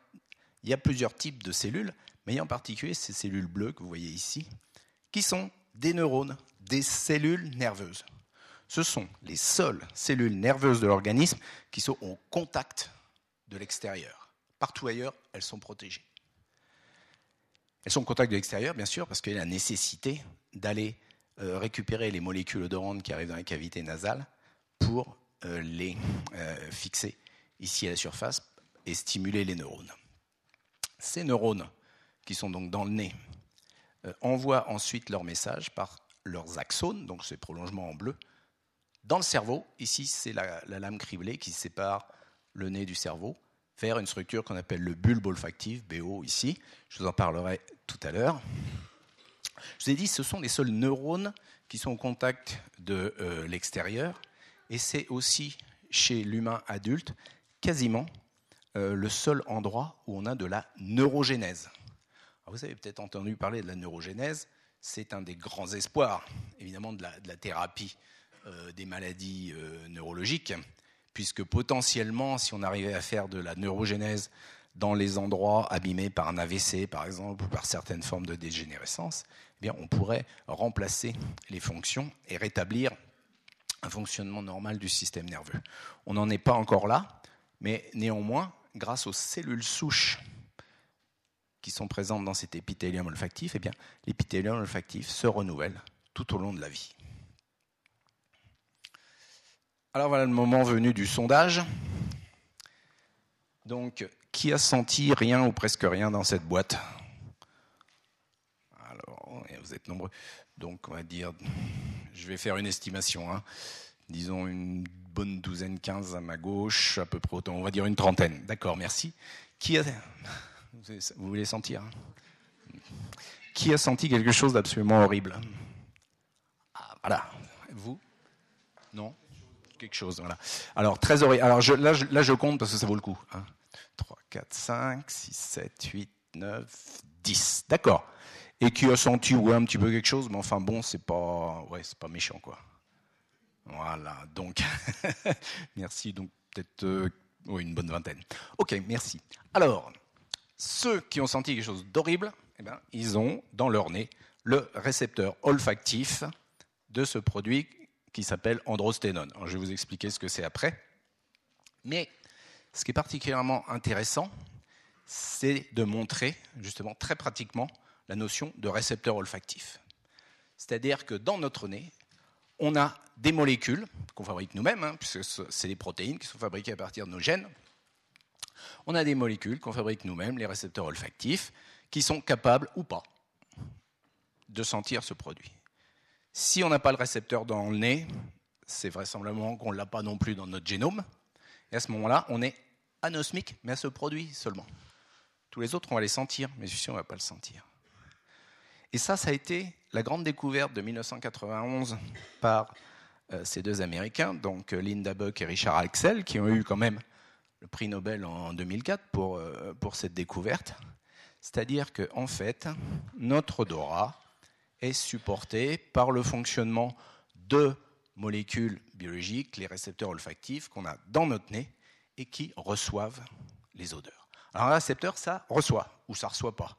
[SPEAKER 2] il y a plusieurs types de cellules, mais en particulier ces cellules bleues que vous voyez ici, qui sont des neurones, des cellules nerveuses. Ce sont les seules cellules nerveuses de l'organisme qui sont au contact de l'extérieur. Partout ailleurs, elles sont protégées. Elles sont au contact de l'extérieur, bien sûr, parce qu'il y a la nécessité d'aller euh, récupérer les molécules odorantes qui arrivent dans la cavité nasale pour euh, les euh, fixer ici à la surface et stimuler les neurones. Ces neurones, qui sont donc dans le nez, envoient ensuite leur message par leurs axones, donc ces prolongements en bleu, dans le cerveau. Ici, c'est la, la, lame criblée qui sépare le nez du cerveau vers une structure qu'on appelle le bulbe olfactif, BO ici. Je vous en parlerai tout à l'heure. Je vous ai dit, ce sont les seuls neurones qui sont au contact de euh, l'extérieur, et c'est aussi chez l'humain adulte quasiment euh, le seul endroit où on a de la neurogénèse. vous avez peut-être entendu parler de la neurogénèse, c'est un des grands espoirs, évidemment, de la, thérapie des maladies neurologiques, puisque potentiellement, si on arrivait à faire de la neurogénèse dans les endroits abîmés par un AVC, par exemple, ou par certaines formes de dégénérescence, eh on pourrait remplacer les fonctions et rétablir un fonctionnement normal du système nerveux. On n'en est pas encore là, mais néanmoins, grâce aux cellules souches qui sont présentes dans cet épithélium olfactif, eh l'épithélium olfactif se renouvelle tout au long de la vie. Alors voilà le moment venu du sondage. Donc, qui a senti rien ou presque rien dans cette boîte? Alors, vous êtes nombreux. Donc, on va dire, je vais faire une estimation. Hein. Disons une bonne douzaine, quinze à ma gauche, à peu près autant. On va dire une trentaine. D'accord, merci. Qui a. Vous voulez sentir hein? Qui a senti quelque chose d'absolument horrible? Ah, Voilà. Vous? Non? Chose. Voilà. Alors, très Alors, là, je, compte parce que ça vaut le coup. 3, 4, 5, 6, 7, 8, 9, 10. D'accord. Et qui a senti ouais, un petit peu quelque chose, mais enfin bon, c'est pas, ouais, c'est pas méchant, quoi. Voilà, donc, [LAUGHS] merci. Donc, peut-être euh, une bonne vingtaine. Ok, merci. Alors, ceux qui ont senti quelque chose d'horrible, eh ben, ils ont dans leur nez le récepteur olfactif de ce produit qui s'appelle androsténone. je vais vous expliquer ce que c'est après. Mais ce qui est particulièrement intéressant, c'est de montrer justement très pratiquement la notion de récepteur olfactif. C'est-à-dire que dans notre nez, on a des molécules qu'on fabrique nous-mêmes, hein, puisque c'est des protéines qui sont fabriquées à partir de nos gènes. On a des molécules qu'on fabrique nous-mêmes, les récepteurs olfactifs, qui sont capables ou pas de sentir ce produit. Si on n'a pas le récepteur dans le nez, c'est vraisemblablement qu'on ne l'a pas non plus dans notre génome. Et à ce moment-là, on est anosmique, mais à ce produit seulement. Tous les autres, on va les sentir, mais celui-ci, on ne va pas le sentir. Et ça, ça a été la grande découverte de 1991 par euh, ces deux Américains, donc euh, Linda Buck et Richard Axel, qui ont eu quand même le prix Nobel en 2004 pour, euh, pour cette découverte. C'est-à-dire qu'en en fait, notre odorat est supporté par le fonctionnement de molécules biologiques, les récepteurs olfactifs qu'on a dans notre nez et qui reçoivent les odeurs. Alors un récepteur, ça reçoit ou ça reçoit pas.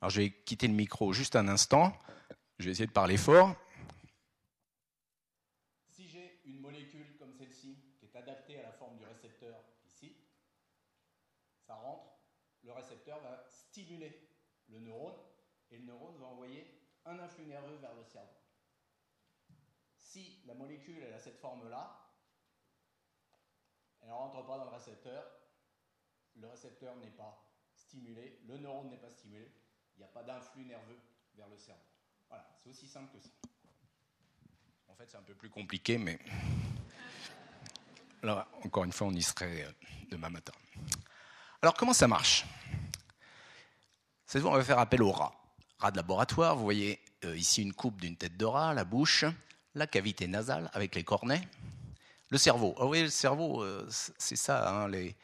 [SPEAKER 2] Alors je vais quitter le micro juste un instant. Je vais essayer de parler fort. Si j'ai une molécule comme celle-ci qui est adaptée à la forme du récepteur ici, ça rentre, le récepteur va stimuler le neurone et le neurone va envoyer un influx nerveux vers le cerveau. Si la molécule a cette forme-là, elle ne rentre pas dans le récepteur, le récepteur n'est pas stimulé, le neurone n'est pas stimulé, il n'y a pas d'influx nerveux vers le cerveau. Voilà, c'est aussi simple que ça. En fait, c'est un peu plus compliqué, mais. Alors, encore une fois, on y serait euh, demain matin. Alors, comment ça marche? Cette fois, on va faire appel au rat rat de laboratoire, vous voyez euh, ici une coupe d'une tête de rat, la bouche, la cavité nasale avec les cornets, le cerveau. Ah oui, le cerveau, euh, c'est ça, hein, les,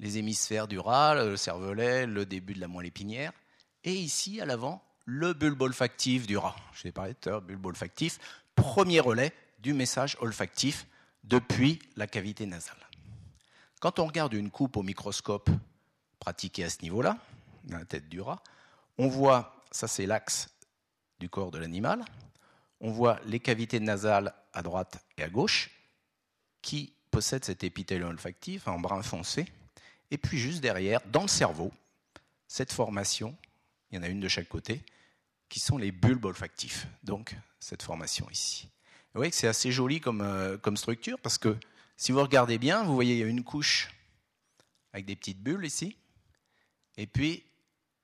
[SPEAKER 2] hémisphères du rat, le cervelet, le début de la moelle épinière. Et ici, à l'avant, le bulbe olfactif du rat. Je vais parler tout à l'heure, bulbe olfactif, premier relais du message olfactif depuis la cavité nasale. Quand on regarde une coupe au microscope pratiquée à ce niveau-là, la tête du rat. On voit, ça c'est l'axe du corps de l'animal. On voit les cavités nasales à droite et à gauche qui possèdent cet épithélium olfactif en brun foncé? Et puis juste derrière, dans le cerveau, cette formation, il y en a une de chaque côté, qui sont les bulbes olfactifs. Donc cette formation ici. Vous voyez que c'est assez joli comme, euh, comme structure parce que si vous regardez bien, vous voyez il y a une couche avec des petites bulles ici, et puis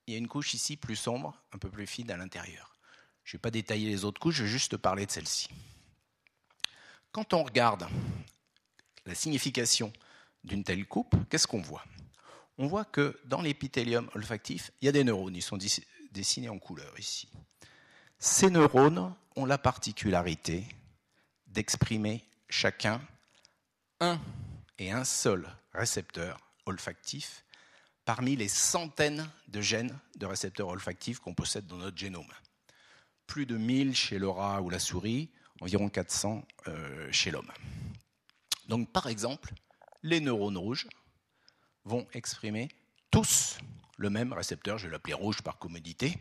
[SPEAKER 2] il y a une couche ici plus sombre, un peu plus fine à l'intérieur. Je ne vais pas détailler les autres couches, je vais juste parler de celle-ci. Quand on regarde la signification d'une telle coupe, qu'est-ce qu'on voit? On voit que dans l'épithélium olfactif, il y a des neurones, ils sont dessinés en couleur ici. Ces neurones ont la particularité d'exprimer chacun un et un seul récepteur olfactif parmi les centaines de gènes de récepteurs olfactifs qu'on possède dans notre génome. Plus de 1000 chez le rat ou la souris, environ 400 euh, chez l'homme. Donc par exemple, les neurones rouges vont exprimer tous le même récepteur, je vais l'appeler rouge par commodité,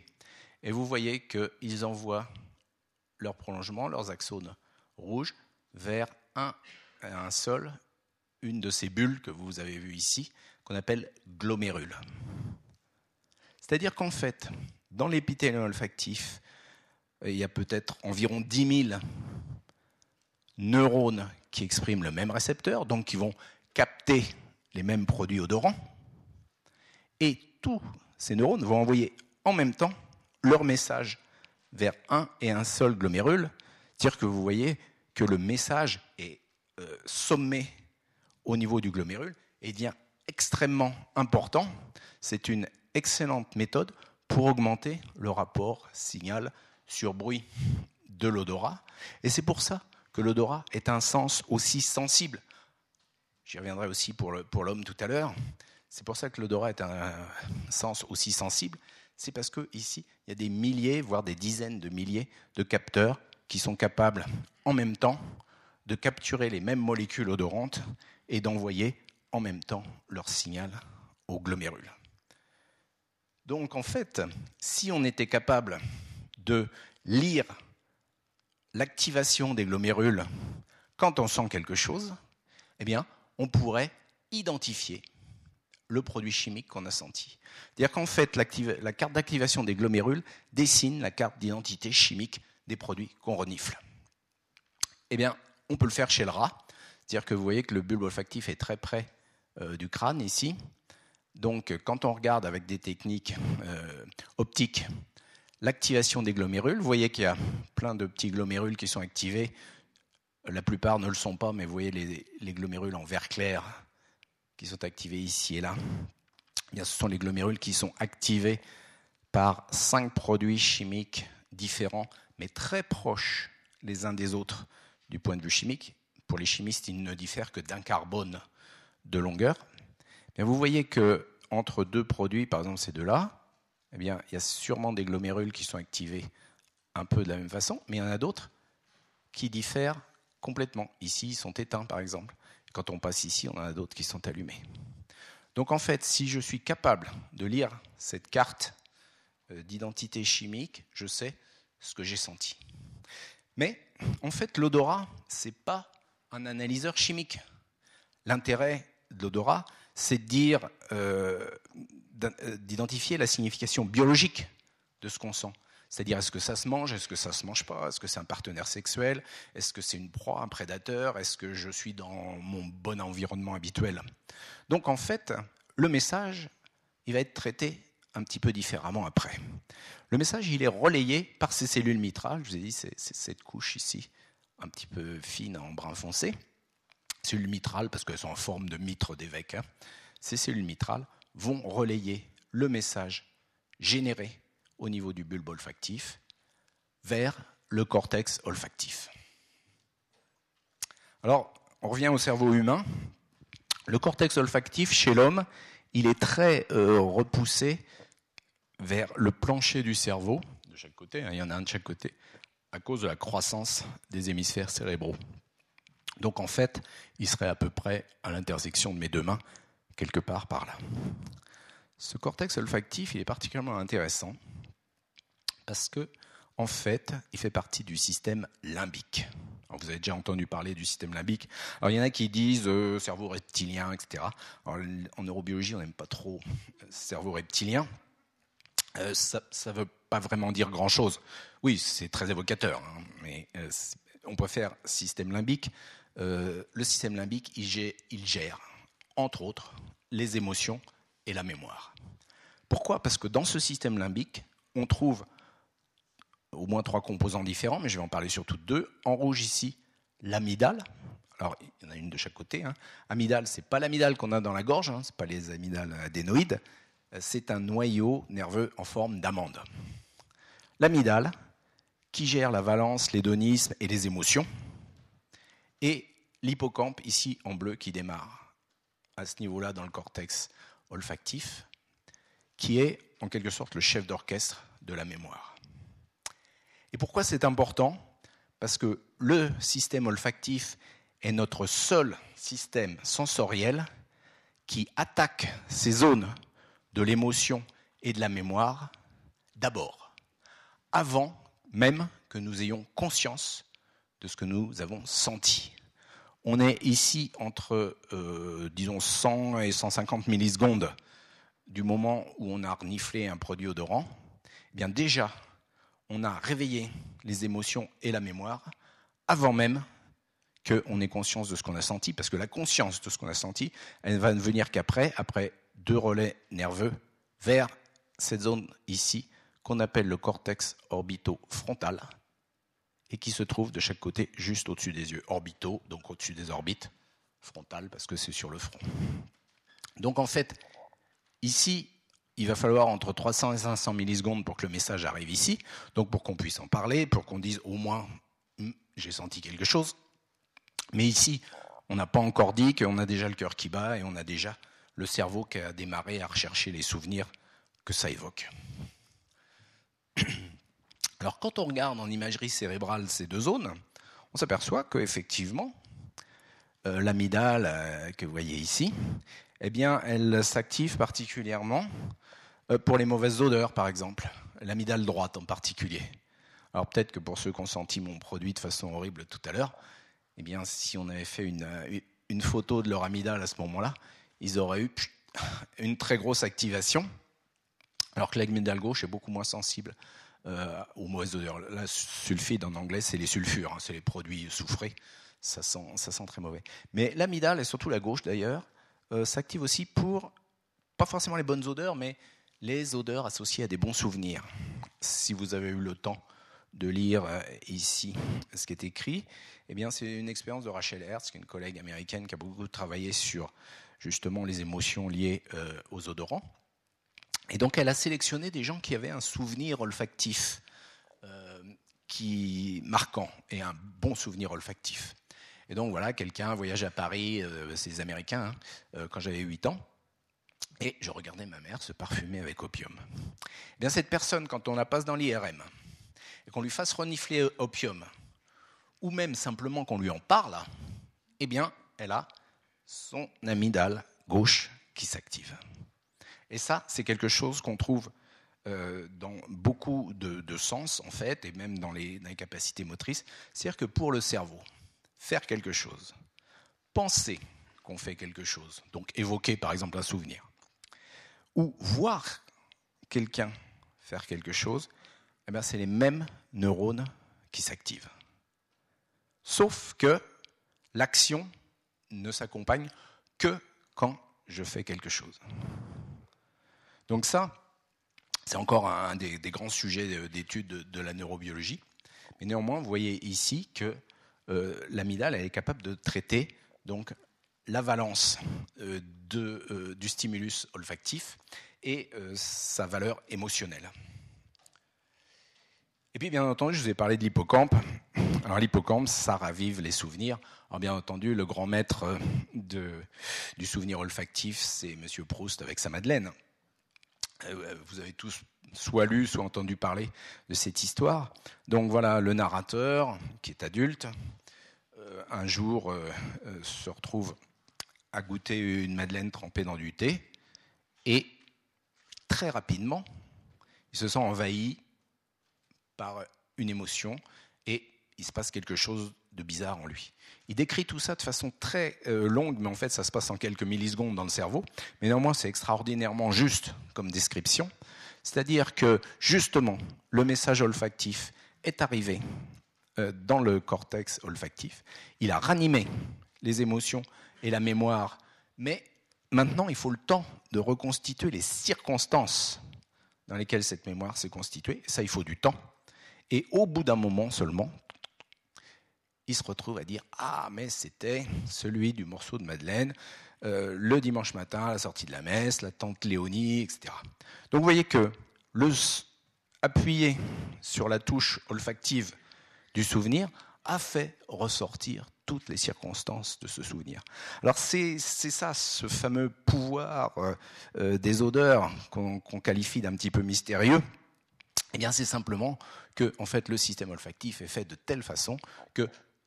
[SPEAKER 2] et vous voyez qu'ils envoient leur prolongement, leurs axones rouges, vers un, un seul, une de ces bulles que vous avez vues ici, qu'on appelle glomérule. C'est-à-dire qu'en fait, dans l'épithélium olfactif, il y a peut-être environ 10 000 neurones qui expriment le même récepteur, donc qui vont capter les mêmes produits odorants. Et tous ces neurones vont envoyer en même temps leur message vers un et un seul glomérule. C'est-à-dire que vous voyez que le message est euh, sommé au niveau du glomérule et devient extrêmement important. C'est une excellente méthode pour augmenter le rapport signal sur bruit de l'odorat. Et c'est pour ça que l'odorat est un sens aussi sensible. J'y reviendrai aussi pour l'homme tout à l'heure. C'est pour ça que l'odorat est un sens aussi sensible. C'est parce qu'ici, il y a des milliers, voire des dizaines de milliers de capteurs qui sont capables en même temps de capturer les mêmes molécules odorantes et d'envoyer en même temps leur signal aux glomérules. Donc en fait, si on était capable de lire l'activation des glomérules quand on sent quelque chose, eh bien, on pourrait identifier le produit chimique qu'on a senti. C'est-à-dire qu'en fait, la carte d'activation des glomérules dessine la carte d'identité chimique des produits qu'on renifle. Eh bien, on peut le faire chez le rat. C'est-à-dire que vous voyez que le bulbe olfactif est très près du crâne ici. Donc, quand on regarde avec des techniques euh, optiques l'activation des glomérules, vous voyez qu'il y a plein de petits glomérules qui sont activés. La plupart ne le sont pas, mais vous voyez les, glomérules en vert clair qui sont activés ici et là. Eh ce sont les glomérules qui sont activés par cinq produits chimiques différents, mais très proches les uns des autres du point de vue chimique. Pour les chimistes, ils ne diffèrent que d'un carbone de longueur. Eh vous voyez que entre deux produits, par exemple ces deux-là, eh bien, il y a sûrement des glomérules qui sont activés un peu de la même façon, mais il y en a d'autres qui diffèrent complètement. Ici, ils sont éteints, par exemple. Quand on passe ici, on en a d'autres qui sont allumés. Donc en fait, si je suis capable de lire cette carte euh, d'identité chimique, je sais ce que j'ai senti. Mais en fait, l'odorat, ce n'est pas un analyseur chimique. L'intérêt de l'odorat, c'est de dire, euh, euh, d'identifier la signification biologique de ce qu'on sent. C'est-à-dire, est-ce que ça se mange, est-ce que ça se mange pas, est-ce que c'est un partenaire sexuel, est-ce que c'est une proie, un prédateur, est-ce que je suis dans mon bon environnement habituel. Donc en fait, le message, il va être traité un petit peu différemment après. Le message, il est relayé par ces cellules mitrales, je vous ai dit, c'est cette couche ici, un petit peu fine en brun foncé cellules mitrales, parce qu'elles sont en forme de mitre d'évêque, hein. ces cellules mitrales vont relayer le message généré au niveau du bulbe olfactif vers le cortex olfactif. Alors, on revient au cerveau humain. Le cortex olfactif chez l'homme, il est très euh, repoussé vers le plancher du cerveau, de chaque côté, hein, il y en a un de chaque côté, à cause de la croissance des hémisphères cérébraux. Donc en fait, il serait à peu près à l'intersection de mes deux mains, quelque part par là. Ce cortex olfactif, il est particulièrement intéressant parce que, en fait, il fait partie du système limbique. vous avez déjà entendu parler du système limbique. Alors, il y en a qui disent euh, cerveau reptilien, etc. en neurobiologie, on n'aime pas trop cerveau reptilien. Euh, ça ne veut pas vraiment dire grand-chose. Oui, c'est très évocateur, hein, mais euh, on préfère système limbique. Euh, le système limbique, il gère, entre autres, les émotions et la mémoire. Pourquoi? Parce que dans ce système limbique, on trouve au moins trois composants différents, mais je vais en parler surtout deux. En rouge ici, l'amygdale. Alors, il y en a une de chaque côté. Hein. Amygdale, ce n'est pas l'amygdale qu'on a dans la gorge, hein, ce n'est pas les amygdales adénoïdes, c'est un noyau nerveux en forme d'amande. L'amygdale, qui gère la valence, l'hédonisme et les émotions, et l'hippocampe, ici en bleu, qui démarre à ce niveau-là dans le cortex olfactif, qui est en quelque sorte le chef d'orchestre de la mémoire. Et pourquoi c'est important? Parce que le système olfactif est notre seul système sensoriel qui attaque ces zones de l'émotion et de la mémoire d'abord, avant même que nous ayons conscience de ce que nous avons senti. On est ici entre, euh, disons, 100 et 150 millisecondes du moment où on a reniflé un produit odorant. Eh bien déjà, on a réveillé les émotions et la mémoire avant même qu'on ait conscience de ce qu'on a senti, parce que la conscience de ce qu'on a senti, elle va venir qu'après, après deux relais nerveux vers cette zone ici qu'on appelle le cortex orbito-frontal et qui se trouve de chaque côté juste au-dessus des yeux. Orbitaux, donc au-dessus des orbites, frontal parce que c'est sur le front. Donc en fait, ici, il va falloir entre 300 et 500 millisecondes pour que le message arrive ici, donc pour qu'on puisse en parler, pour qu'on dise au moins hum, j'ai senti quelque chose. Mais ici, on n'a pas encore dit qu'on a déjà le cœur qui bat et on a déjà le cerveau qui a démarré à rechercher les souvenirs que ça évoque. [CLEARS THROAT] Alors quand on regarde en imagerie cérébrale ces deux zones, on s'aperçoit qu'effectivement, euh, l'amygdale euh, que vous voyez ici, eh bien, elle s'active particulièrement euh, pour les mauvaises odeurs, par exemple, l'amygdale droite en particulier. Alors peut-être que pour ceux qui ont senti mon produit de façon horrible tout à l'heure, eh bien, si on avait fait une, une photo de leur amygdale à ce moment-là, ils auraient eu une très grosse activation, alors que l'amygdale gauche est beaucoup moins sensible euh, aux mauvaises odeurs. La sulfide en anglais, c'est les sulfures, hein, c'est les produits soufrés, ça sent, ça sent très mauvais. Mais l'amygdale, et surtout la gauche d'ailleurs, euh, s'active aussi pour, pas forcément les bonnes odeurs, mais les odeurs associées à des bons souvenirs. Si vous avez eu le temps de lire euh, ici ce qui est écrit, eh bien, c'est une expérience de Rachel Hertz, qui est une collègue américaine qui a beaucoup travaillé sur justement les émotions liées euh, aux odorants. Et donc elle a sélectionné des gens qui avaient un souvenir olfactif euh, qui marquant et un bon souvenir olfactif. Et donc voilà, quelqu'un voyage à Paris, euh, c'est des Américains, hein, quand j'avais 8 ans, et je regardais ma mère se parfumer avec opium. Eh bien cette personne, quand on la passe dans l'IRM, et qu'on lui fasse renifler opium, ou même simplement qu'on lui en parle, eh bien, elle a son amygdale gauche qui s'active. Et ça, c'est quelque chose qu'on trouve euh, dans beaucoup de, sens, en fait, et même dans les, capacités motrices. C'est-à-dire que pour le cerveau, faire quelque chose, penser qu'on fait quelque chose, donc évoquer par exemple un souvenir, ou voir quelqu'un faire quelque chose, eh c'est les mêmes neurones qui s'activent. Sauf que l'action ne s'accompagne que quand je fais quelque chose. Donc ça, c'est encore un des, grands sujets d'étude de, la neurobiologie. Mais néanmoins, vous voyez ici que euh, l'amygdale est capable de traiter donc la valence euh, euh, du stimulus olfactif et sa valeur émotionnelle. Et puis, bien entendu, je vous ai parlé de l'hippocampe. Alors, l'hippocampe, ça ravive les souvenirs. Alors, bien entendu, le grand maître euh, du souvenir olfactif, c'est Monsieur Proust avec sa Madeleine. Euh, vous avez tous soit lu, soit entendu parler de cette histoire. Donc voilà, le narrateur, qui est adulte, euh, un jour se retrouve à goûter une madeleine trempée dans du thé, et très rapidement, il se sent envahi par une émotion et il se passe quelque chose de bizarre en lui. Il décrit tout ça de façon très euh, longue, mais en fait ça se passe en quelques millisecondes dans le cerveau. Mais néanmoins c'est extraordinairement juste comme description. C'est-à-dire que justement le message olfactif est arrivé euh, dans le cortex olfactif, il a ranimé les émotions et la mémoire, mais maintenant il faut le temps de reconstituer les circonstances dans lesquelles cette mémoire s'est constituée. Ça, il faut du temps. Et au bout d'un moment seulement, se retrouve à dire Ah, mais c'était celui du morceau de Madeleine, euh, le dimanche matin à la sortie de la messe, la tante Léonie, etc. Donc vous voyez que le appuyer sur la touche olfactive du souvenir a fait ressortir toutes les circonstances de ce souvenir. Alors c'est ça, ce fameux pouvoir euh, euh, des odeurs qu'on qualifie d'un petit peu mystérieux. Eh bien, c'est simplement que, en fait, le système olfactif est fait de telle façon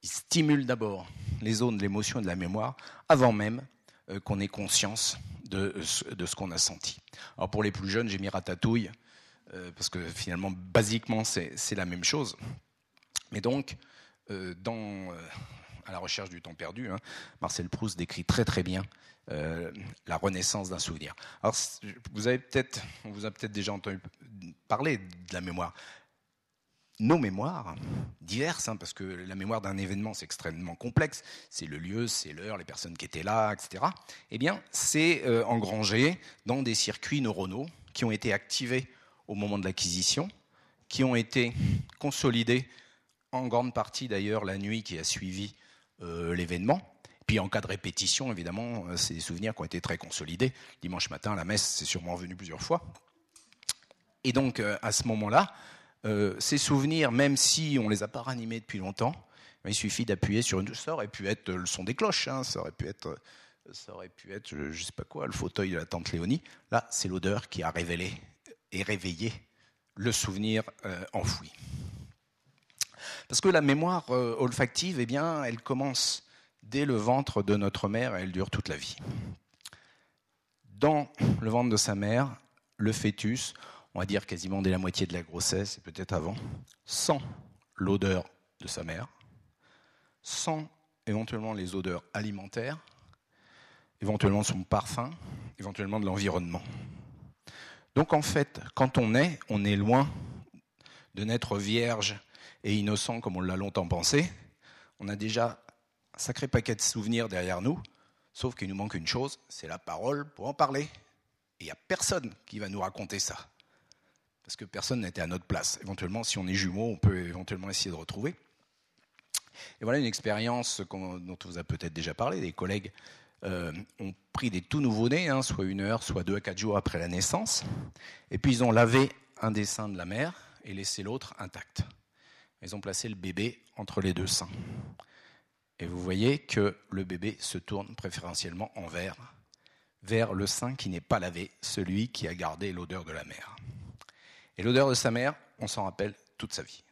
[SPEAKER 2] qu'il stimule d'abord les zones de l'émotion et de la mémoire avant même euh, qu'on ait conscience de, de ce qu'on a senti. Alors pour les plus jeunes, j'ai mis ratatouille parce que finalement, basiquement, c'est la même chose. Mais donc, euh, dans euh, à la recherche du temps perdu, hein, Marcel Proust décrit très très bien euh, la renaissance d'un souvenir. Alors, vous avez peut-être, on vous a peut-être déjà entendu parler de la mémoire. Nos mémoires, diverses, hein, parce que la mémoire d'un événement, c'est extrêmement complexe, c'est le lieu, c'est l'heure, les personnes qui étaient là, etc. Eh bien, c'est engrangé dans des circuits neuronaux qui ont été activés au moment de l'acquisition, qui ont été consolidés en grande partie d'ailleurs la nuit qui a suivi euh, l'événement. Puis en cas de répétition, évidemment, euh, c'est des souvenirs qui ont été très consolidés. Dimanche matin, la messe, c'est sûrement venu plusieurs fois. Et donc, euh, à ce moment-là, ces souvenirs, même si on les a pas ranimés depuis longtemps, il suffit d'appuyer sur une. Ça aurait pu être le son des cloches, hein, ça aurait pu être, ça aurait pu être, je sais pas quoi, le fauteuil de la tante Léonie. Là, c'est l'odeur qui a révélé et réveillé le souvenir enfoui. Parce que la mémoire euh, olfactive, eh bien, elle commence dès le ventre de notre mère et elle dure toute la vie. Dans le ventre de sa mère, le fœtus, on va dire quasiment dès la moitié de la grossesse et peut-être avant, sent l'odeur de sa mère, sent éventuellement les odeurs alimentaires, éventuellement son parfum, éventuellement de l'environnement. Donc en fait, quand on est, on est loin de naître vierge et innocent comme on l'a longtemps pensé, on a déjà un sacré paquet de souvenirs derrière nous, sauf qu'il nous manque une chose, c'est la parole pour en parler. Et il n'y a personne qui va nous raconter ça. Parce que personne n'était à notre place. Éventuellement, si on est jumeaux, on peut éventuellement essayer de retrouver. Et voilà une expérience dont on vous a peut-être déjà parlé. Des collègues euh, ont pris des tout nouveaux-nés, hein, soit une heure, soit deux à quatre jours après la naissance, et puis ils ont lavé un des seins de la mère et laissé l'autre intact. Ils ont placé le bébé entre les deux seins. Et vous voyez que le bébé se tourne préférentiellement envers, vers le sein qui n'est pas lavé, celui qui a gardé l'odeur de la mère. Et l'odeur de sa mère, on s'en rappelle toute sa vie.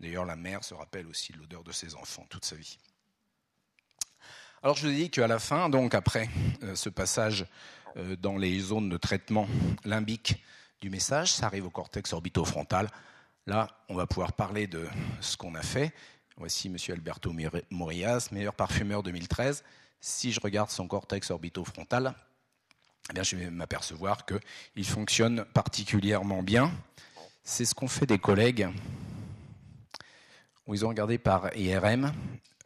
[SPEAKER 2] D'ailleurs, la mère se rappelle aussi de l'odeur de ses enfants toute sa vie. Alors je vous dis qu'à la fin, donc après euh, ce passage euh, dans les zones de traitement limbique du message, ça arrive au cortex orbitofrontal, Là, on va pouvoir parler de ce qu'on a fait. Voici M. Alberto Morias, meilleur parfumeur 2013. Si je regarde son cortex orbitofrontal, eh je vais m'apercevoir qu'il fonctionne particulièrement bien. C'est ce qu'ont fait des collègues où ils ont regardé par IRM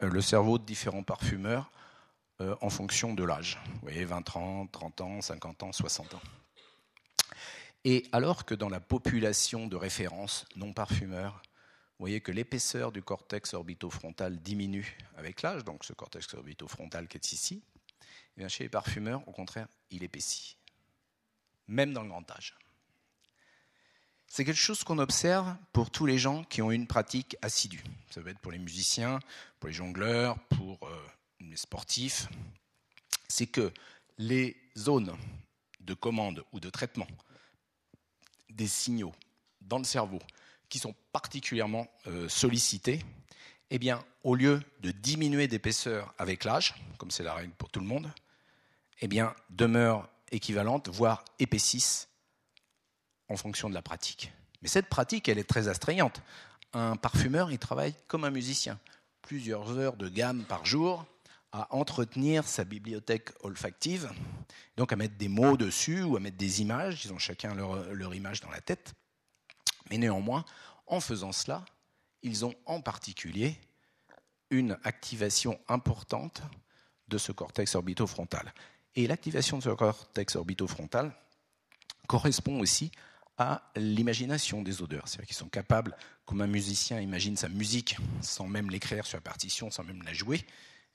[SPEAKER 2] euh, le cerveau de différents parfumeurs euh, en fonction de l'âge. Vous voyez, 20, 30, 30 ans, 50 ans, 60 ans. Et alors que dans la population de référence non parfumeurs, vous voyez que l'épaisseur du cortex orbitofrontal diminue avec l'âge, donc ce cortex orbitofrontal qui est ici, chez les parfumeurs, au contraire, il épaissit, même dans le grand âge. C'est quelque chose qu'on observe pour tous les gens qui ont une pratique assidue. Ça peut être pour les musiciens, pour les jongleurs, pour euh, les sportifs. C'est que les zones de commande ou de traitement des signaux dans le cerveau qui sont particulièrement euh, sollicités, eh bien, au lieu de diminuer d'épaisseur avec l'âge, comme c'est la règle pour tout le monde, eh bien, demeurent équivalentes, voire épaississent en fonction de la pratique. Mais cette pratique, elle est très astreignante. Un parfumeur, il travaille comme un musicien. Plusieurs heures de gamme par jour à entretenir sa bibliothèque olfactive, donc à mettre des mots dessus ou à mettre des images. Ils ont chacun leur, leur image dans la tête. Mais néanmoins, en faisant cela, ils ont en particulier une activation importante de ce cortex orbitofrontal. Et l'activation de ce cortex orbitofrontal correspond aussi à l'imagination des odeurs. C'est-à-dire qu'ils sont capables, comme un musicien imagine sa musique sans même l'écrire sur la partition, sans même la jouer,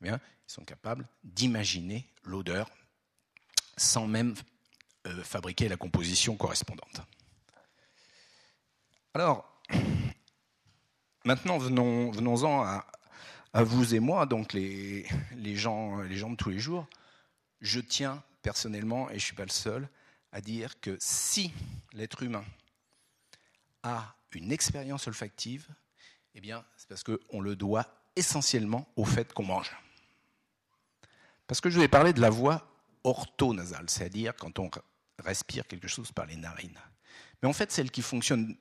[SPEAKER 2] eh bien, ils sont capables d'imaginer l'odeur sans même euh, fabriquer la composition correspondante. Alors, maintenant, venons-en à, à, vous et moi, donc les, les, gens, les gens de tous les jours. Je tiens personnellement, et je ne suis pas le seul, à dire que si l'être humain a une expérience olfactive, eh bien, c'est parce qu'on le doit essentiellement au fait qu'on mange. Parce que je vais parler de la voie orthonasale, c'est-à-dire quand on respire quelque chose par les narines. Mais en fait, celle qui fonctionne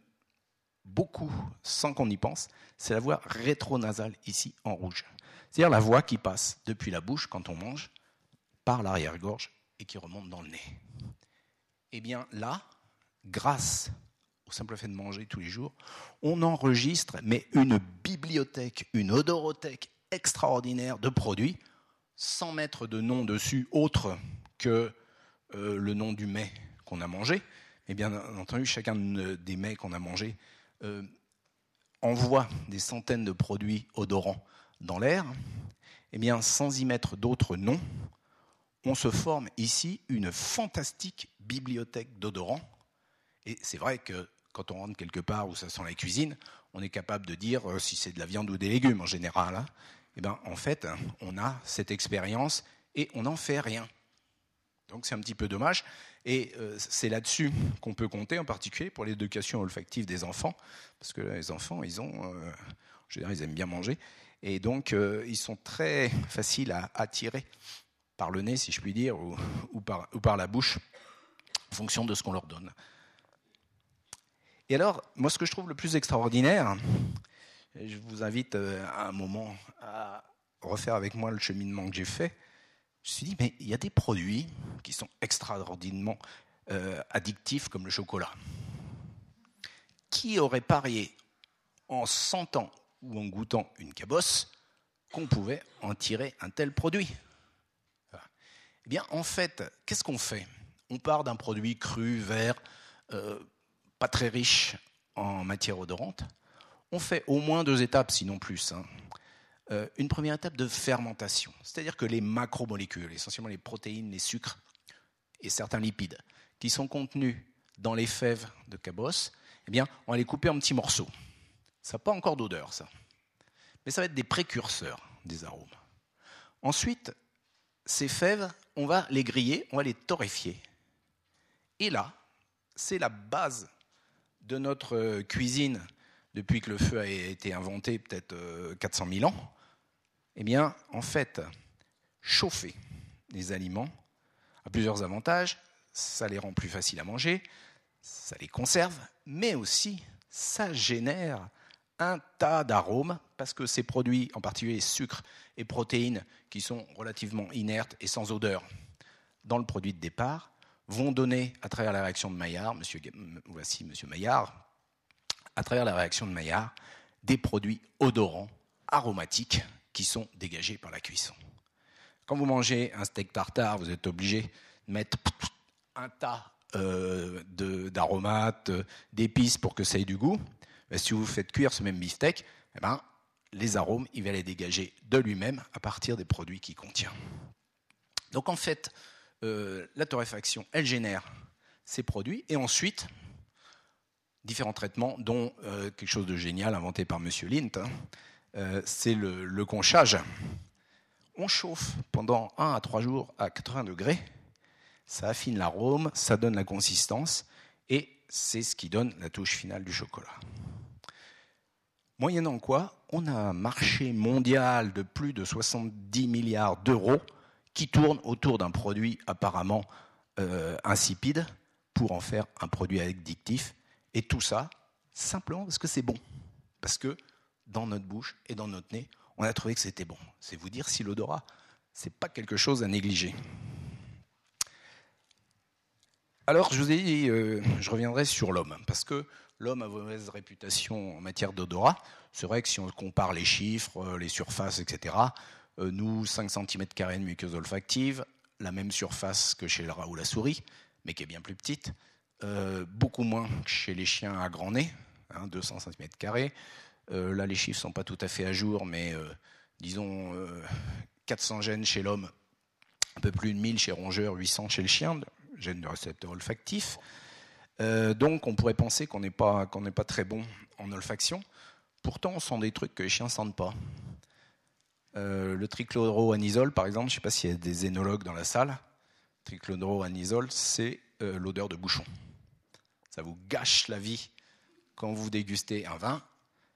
[SPEAKER 2] beaucoup sans qu'on y pense, c'est la voie rétronasale ici en rouge. C'est-à-dire la voie qui passe depuis la bouche quand on mange, par l'arrière-gorge et qui remonte dans le nez. Eh bien là, grâce au simple fait de manger tous les jours, on enregistre mais une bibliothèque, une odorothèque extraordinaire de produits sans mettre de nom dessus autre que euh, le nom du mets qu'on a mangé. Et bien entendu, chacun des mets qu'on a mangés euh, envoie des centaines de produits odorants dans l'air. Et bien, sans y mettre d'autres noms, on se forme ici une fantastique bibliothèque d'odorants. Et c'est vrai que quand on rentre quelque part où ça sent la cuisine, on est capable de dire euh, si c'est de la viande ou des légumes en général. Hein eh ben, en fait, on a cette expérience et on n'en fait rien. Donc c'est un petit peu dommage. Et euh, c'est là-dessus qu'on peut compter, en particulier pour l'éducation olfactive des enfants, parce que les enfants, ils ont, euh, veux dire, ils aiment bien manger, et donc ils sont très faciles à attirer par le nez, si je puis dire, ou, par la bouche, en fonction de ce qu'on leur donne. Et alors, moi, ce que je trouve le plus extraordinaire, je vous invite euh, à un moment à refaire avec moi le cheminement que j'ai fait. Je me suis dit, mais il y a des produits qui sont extraordinairement euh, addictifs comme le chocolat. Qui aurait parié en sentant ou en goûtant une cabosse qu'on pouvait en tirer un tel produit? Eh bien, en fait, qu'est-ce qu'on fait? On part d'un produit cru, vert, euh, pas très riche en matière odorante on fait au moins deux étapes, sinon plus. Hein. Euh, une première étape de fermentation, c'est-à-dire que les macromolécules, essentiellement les protéines, les sucres et certains lipides, qui sont contenus dans les fèves de cabosse, eh bien, on va les couper en petits morceaux. Ça n'a pas encore d'odeur, ça. Mais ça va être des précurseurs des arômes. Ensuite, ces fèves, on va les griller, on va les torréfier. Et là, c'est la base de notre euh, cuisine depuis que le feu a été inventé, peut-être 400 euh, 000 ans, eh bien, en fait, chauffer les aliments a plusieurs avantages. Ça les rend plus faciles à manger, ça les conserve, mais aussi ça génère un tas d'arômes parce que ces produits, en particulier sucres et protéines, qui sont relativement inertes et sans odeur dans le produit de départ, vont donner, à travers la réaction de Maillard, monsieur, voici Monsieur Maillard, à travers la réaction de Maillard, des produits odorants, aromatiques, qui sont dégagés par la cuisson. Quand vous mangez un steak tartare, vous êtes obligé de mettre un tas euh, d'aromates, d'épices pour que ça ait du goût. Mais si vous faites cuire ce même beefsteak, eh ben, les arômes, il va les dégager de lui-même à partir des produits qu'il contient. Donc en fait, euh, la torréfaction, elle génère ces produits et ensuite, différents traitements, dont euh, quelque chose de génial inventé par M. Lint, hein. euh, c'est le, conchage. On chauffe pendant 1 à 3 jours à 80 degrés, ça affine l'arôme, ça donne la consistance, et c'est ce qui donne la touche finale du chocolat. Moyennant quoi, on a un marché mondial de plus de 70 milliards d'euros qui tourne autour d'un produit apparemment euh, insipide, pour en faire un produit addictif. Et tout ça, simplement parce que c'est bon. Parce que dans notre bouche et dans notre nez, on a trouvé que c'était bon. C'est vous dire si l'odorat, c'est pas quelque chose à négliger. Alors, je vous ai dit, euh, je reviendrai sur l'homme, parce que l'homme a mauvaise réputation en matière d'odorat. C'est vrai que si on compare les chiffres, euh, les surfaces, etc., euh, nous, 5 cm de muqueuse olfactive, la même surface que chez le rat ou la souris, mais qui est bien plus petite, beaucoup moins que chez les chiens à grand nez, 200 cm. là, les chiffres ne sont pas tout à fait à jour, mais disons 400 gènes chez l'homme, un peu plus de 1000 chez rongeur, 800 chez le chien, gènes de récepteurs olfactifs. Euh, donc on pourrait penser qu'on n'est pas, pas très bon en olfaction. Pourtant, on sent des trucs que les chiens ne sentent pas. Euh, le trichloroanisole, par exemple, je ne sais pas s'il y a des énologues dans la salle. Trichloroanisole, c'est euh, l'odeur de bouchon. Ça vous gâche la vie quand vous dégustez un vin.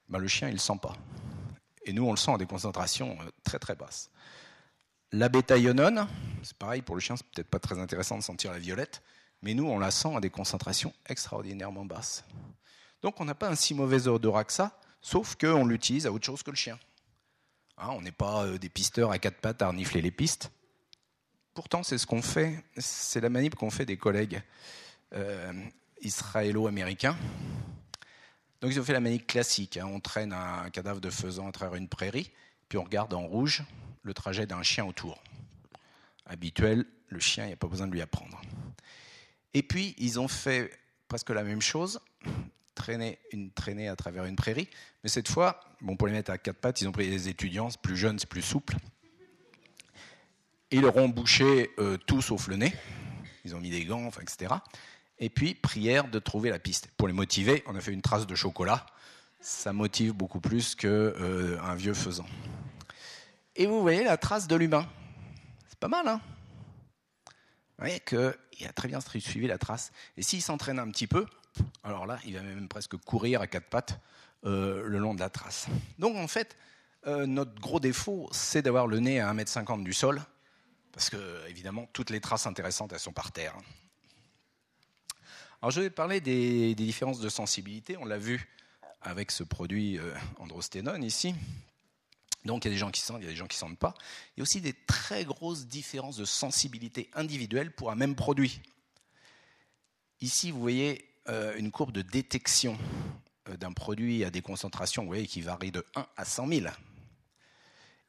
[SPEAKER 2] Ben, le chien, il ne le sent pas. Et nous, on le sent à des concentrations très très basses. La bêta-ionone, c'est pareil, pour le chien, c'est peut-être pas très intéressant de sentir la violette, mais nous, on la sent à des concentrations extraordinairement basses. Donc on n'a pas un si mauvais odorat que ça, sauf qu'on l'utilise à autre chose que le chien. Hein, on n'est pas euh, des pisteurs à quatre pattes à renifler les pistes. Pourtant, c'est ce qu'on fait, c'est la manip qu'ont fait des collègues euh, israélo-américains. Donc ils ont fait la manip classique, hein. on traîne un cadavre de faisan à travers une prairie, puis on regarde en rouge le trajet d'un chien autour. Habituel, le chien, il n'y a pas besoin de lui apprendre. Et puis, ils ont fait presque la même chose, traîner une traînée à travers une prairie, mais cette fois, bon, pour les mettre à quatre pattes, ils ont pris des étudiants, plus jeunes, plus souples. Ils leur ont bouché euh, tout sauf le nez. Ils ont mis des gants, etc. Et puis, prière de trouver la piste. Pour les motiver, on a fait une trace de chocolat. Ça motive beaucoup plus qu'un euh, vieux faisan. Et vous voyez la trace de l'humain. C'est pas mal, hein? Vous voyez qu'il a très bien suivi la trace. Et s'il s'entraîne un petit peu, alors là, il va même presque courir à quatre pattes euh, le long de la trace. Donc en fait, euh, notre gros défaut, c'est d'avoir le nez à 1m50 du sol, parce que évidemment, toutes les traces intéressantes, elles sont par terre. Alors je vais parler des, différences de sensibilité. On l'a vu avec ce produit euh, androsténone ici, donc il y a des gens qui sentent, il y a des gens qui ne sentent pas. Il y a aussi des très grosses différences de sensibilité individuelle pour un même produit. Ici, vous voyez euh, une courbe de détection euh, d'un produit à des concentrations vous voyez, qui varient de 1 à 100 000.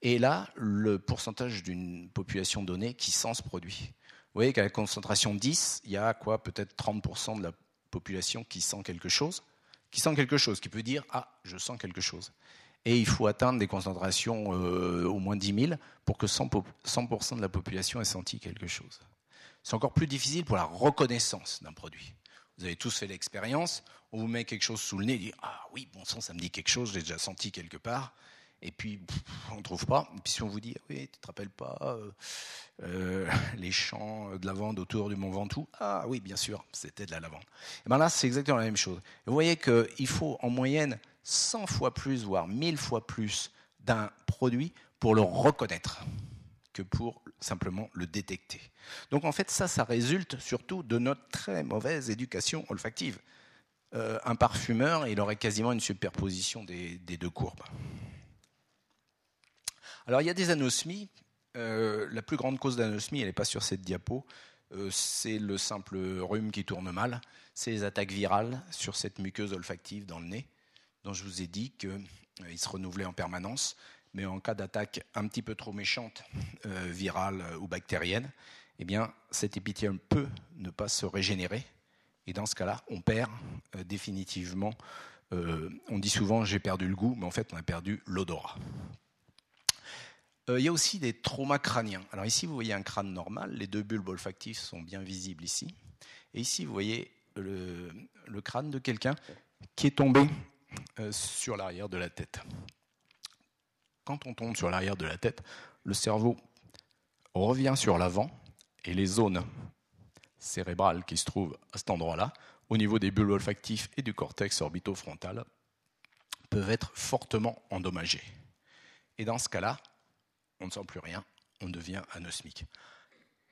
[SPEAKER 2] Et là, le pourcentage d'une population donnée qui sent ce produit. Vous voyez qu'à la concentration 10, il y a quoi Peut-être 30% de la population qui sent quelque chose. Qui sent quelque chose, qui peut dire Ah, je sens quelque chose et il faut atteindre des concentrations euh, au moins 10 000 pour que 100%, de la population ait senti quelque chose. C'est encore plus difficile pour la reconnaissance d'un produit. Vous avez tous fait l'expérience, on vous met quelque chose sous le nez, et dit Ah oui, bon sang, ça me dit quelque chose, j'ai déjà senti quelque part. Et puis, on ne trouve pas. Et puis, si on vous dit Oui, tu ne te rappelles pas euh, euh, les champs de lavande autour du Mont Ventoux? Ah oui, bien sûr, c'était de la lavande. Et bien là, c'est exactement la même chose. vous voyez qu'il faut en moyenne 100 fois plus, voire 1000 fois plus d'un produit pour le reconnaître que pour simplement le détecter. Donc en fait, ça, ça résulte surtout de notre très mauvaise éducation olfactive. Euh, un parfumeur, il aurait quasiment une superposition des, deux courbes. Alors il y a des anosmies. Euh, la plus grande cause d'anosmie, elle n'est pas sur cette diapo, euh, c'est le simple rhume qui tourne mal, c'est les attaques virales sur cette muqueuse olfactive dans le nez dont je vous ai dit qu'il euh, se renouvelait en permanence, mais en cas d'attaque un petit peu trop méchante, euh, virale ou bactérienne, eh bien, cet épithélium peut ne pas se régénérer. Et dans ce cas-là, on perd euh, définitivement. on dit souvent j'ai perdu le goût, mais en fait, on a perdu l'odorat. il y a aussi des traumas crâniens. Alors ici, vous voyez un crâne normal. Les deux bulbes olfactifs sont bien visibles ici. Et ici, vous voyez le crâne de quelqu'un qui est tombé sur l'arrière de la tête. Quand on tombe sur l'arrière de la tête, le cerveau revient sur l'avant et les zones cérébrales qui se trouvent à cet endroit-là, au niveau des bulbes olfactifs et du cortex orbitofrontal, peuvent être fortement endommagées. Et dans ce cas-là, on ne sent plus rien, on devient anosmique.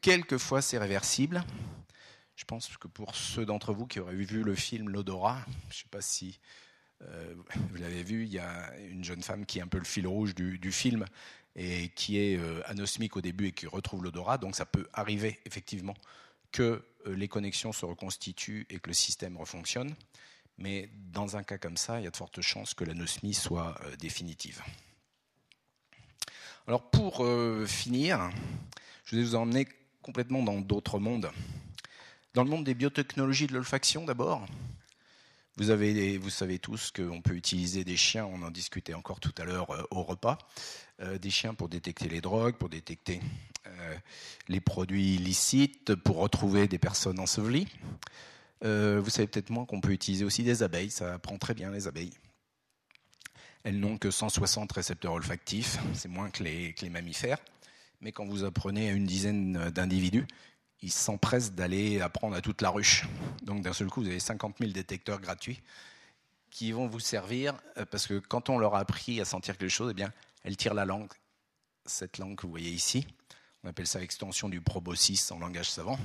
[SPEAKER 2] Quelquefois, c'est réversible. Je pense que pour ceux d'entre vous qui auraient vu le film L'odorat, je ne sais pas si euh, vous l'avez vu, il y a une jeune femme qui est un peu le fil rouge du, film et qui est euh, anosmique au début et qui retrouve l'odorat. Donc ça peut arriver effectivement que euh, les connexions se reconstituent et que le système refonctionne. Mais dans un cas comme ça, il y a de fortes chances que l'anosmie soit définitive. Alors pour finir, je vais vous emmener complètement dans d'autres mondes. Dans le monde des biotechnologies de l'olfaction d'abord, vous, avez, vous savez tous qu'on peut utiliser des chiens, on en discutait encore tout à l'heure euh, au repas, euh, des chiens pour détecter les drogues, pour détecter euh, les produits illicites, pour retrouver des personnes ensevelies. vous savez peut-être moins qu'on peut utiliser aussi des abeilles, ça apprend très bien les abeilles. Elles n'ont que 160 récepteurs olfactifs, c'est moins que les mammifères. Mais quand vous apprenez à une dizaine d'individus, ils s'empressent d'aller apprendre à toute la ruche. Donc d'un seul coup, vous avez 50 000 détecteurs gratuits qui vont vous servir, euh, parce que quand on leur a appris à sentir quelque chose, eh bien, elles tirent la langue. Cette langue que vous voyez ici, on appelle ça l'extension du proboscis en langage savant.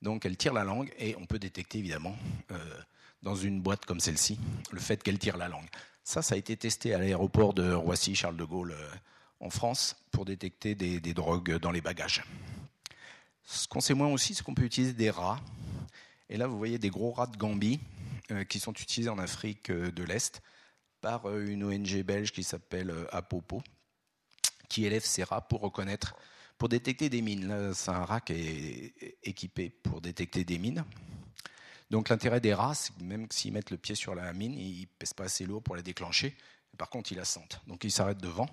[SPEAKER 2] Donc elle tire la langue et on peut détecter évidemment euh, dans une boîte comme celle-ci le fait qu'elle tire la langue. Ça, ça a été testé à l'aéroport de Roissy-Charles de Gaulle euh, en France pour détecter des drogues dans les bagages. Ce qu'on sait moins aussi, c'est qu'on peut utiliser des rats. Et là, vous voyez des gros rats de Gambie euh, qui sont utilisés en Afrique euh, de l'Est par euh, une ONG belge qui s'appelle Apopo, qui élève ces rats pour reconnaître, pour détecter des mines. c'est un rat qui est équipé pour détecter des mines. Donc l'intérêt des rats, c'est que même s'ils mettent le pied sur la mine, ils ne pèsent pas assez lourd pour la déclencher. Par contre, ils la sentent. Donc ils s'arrêtent devant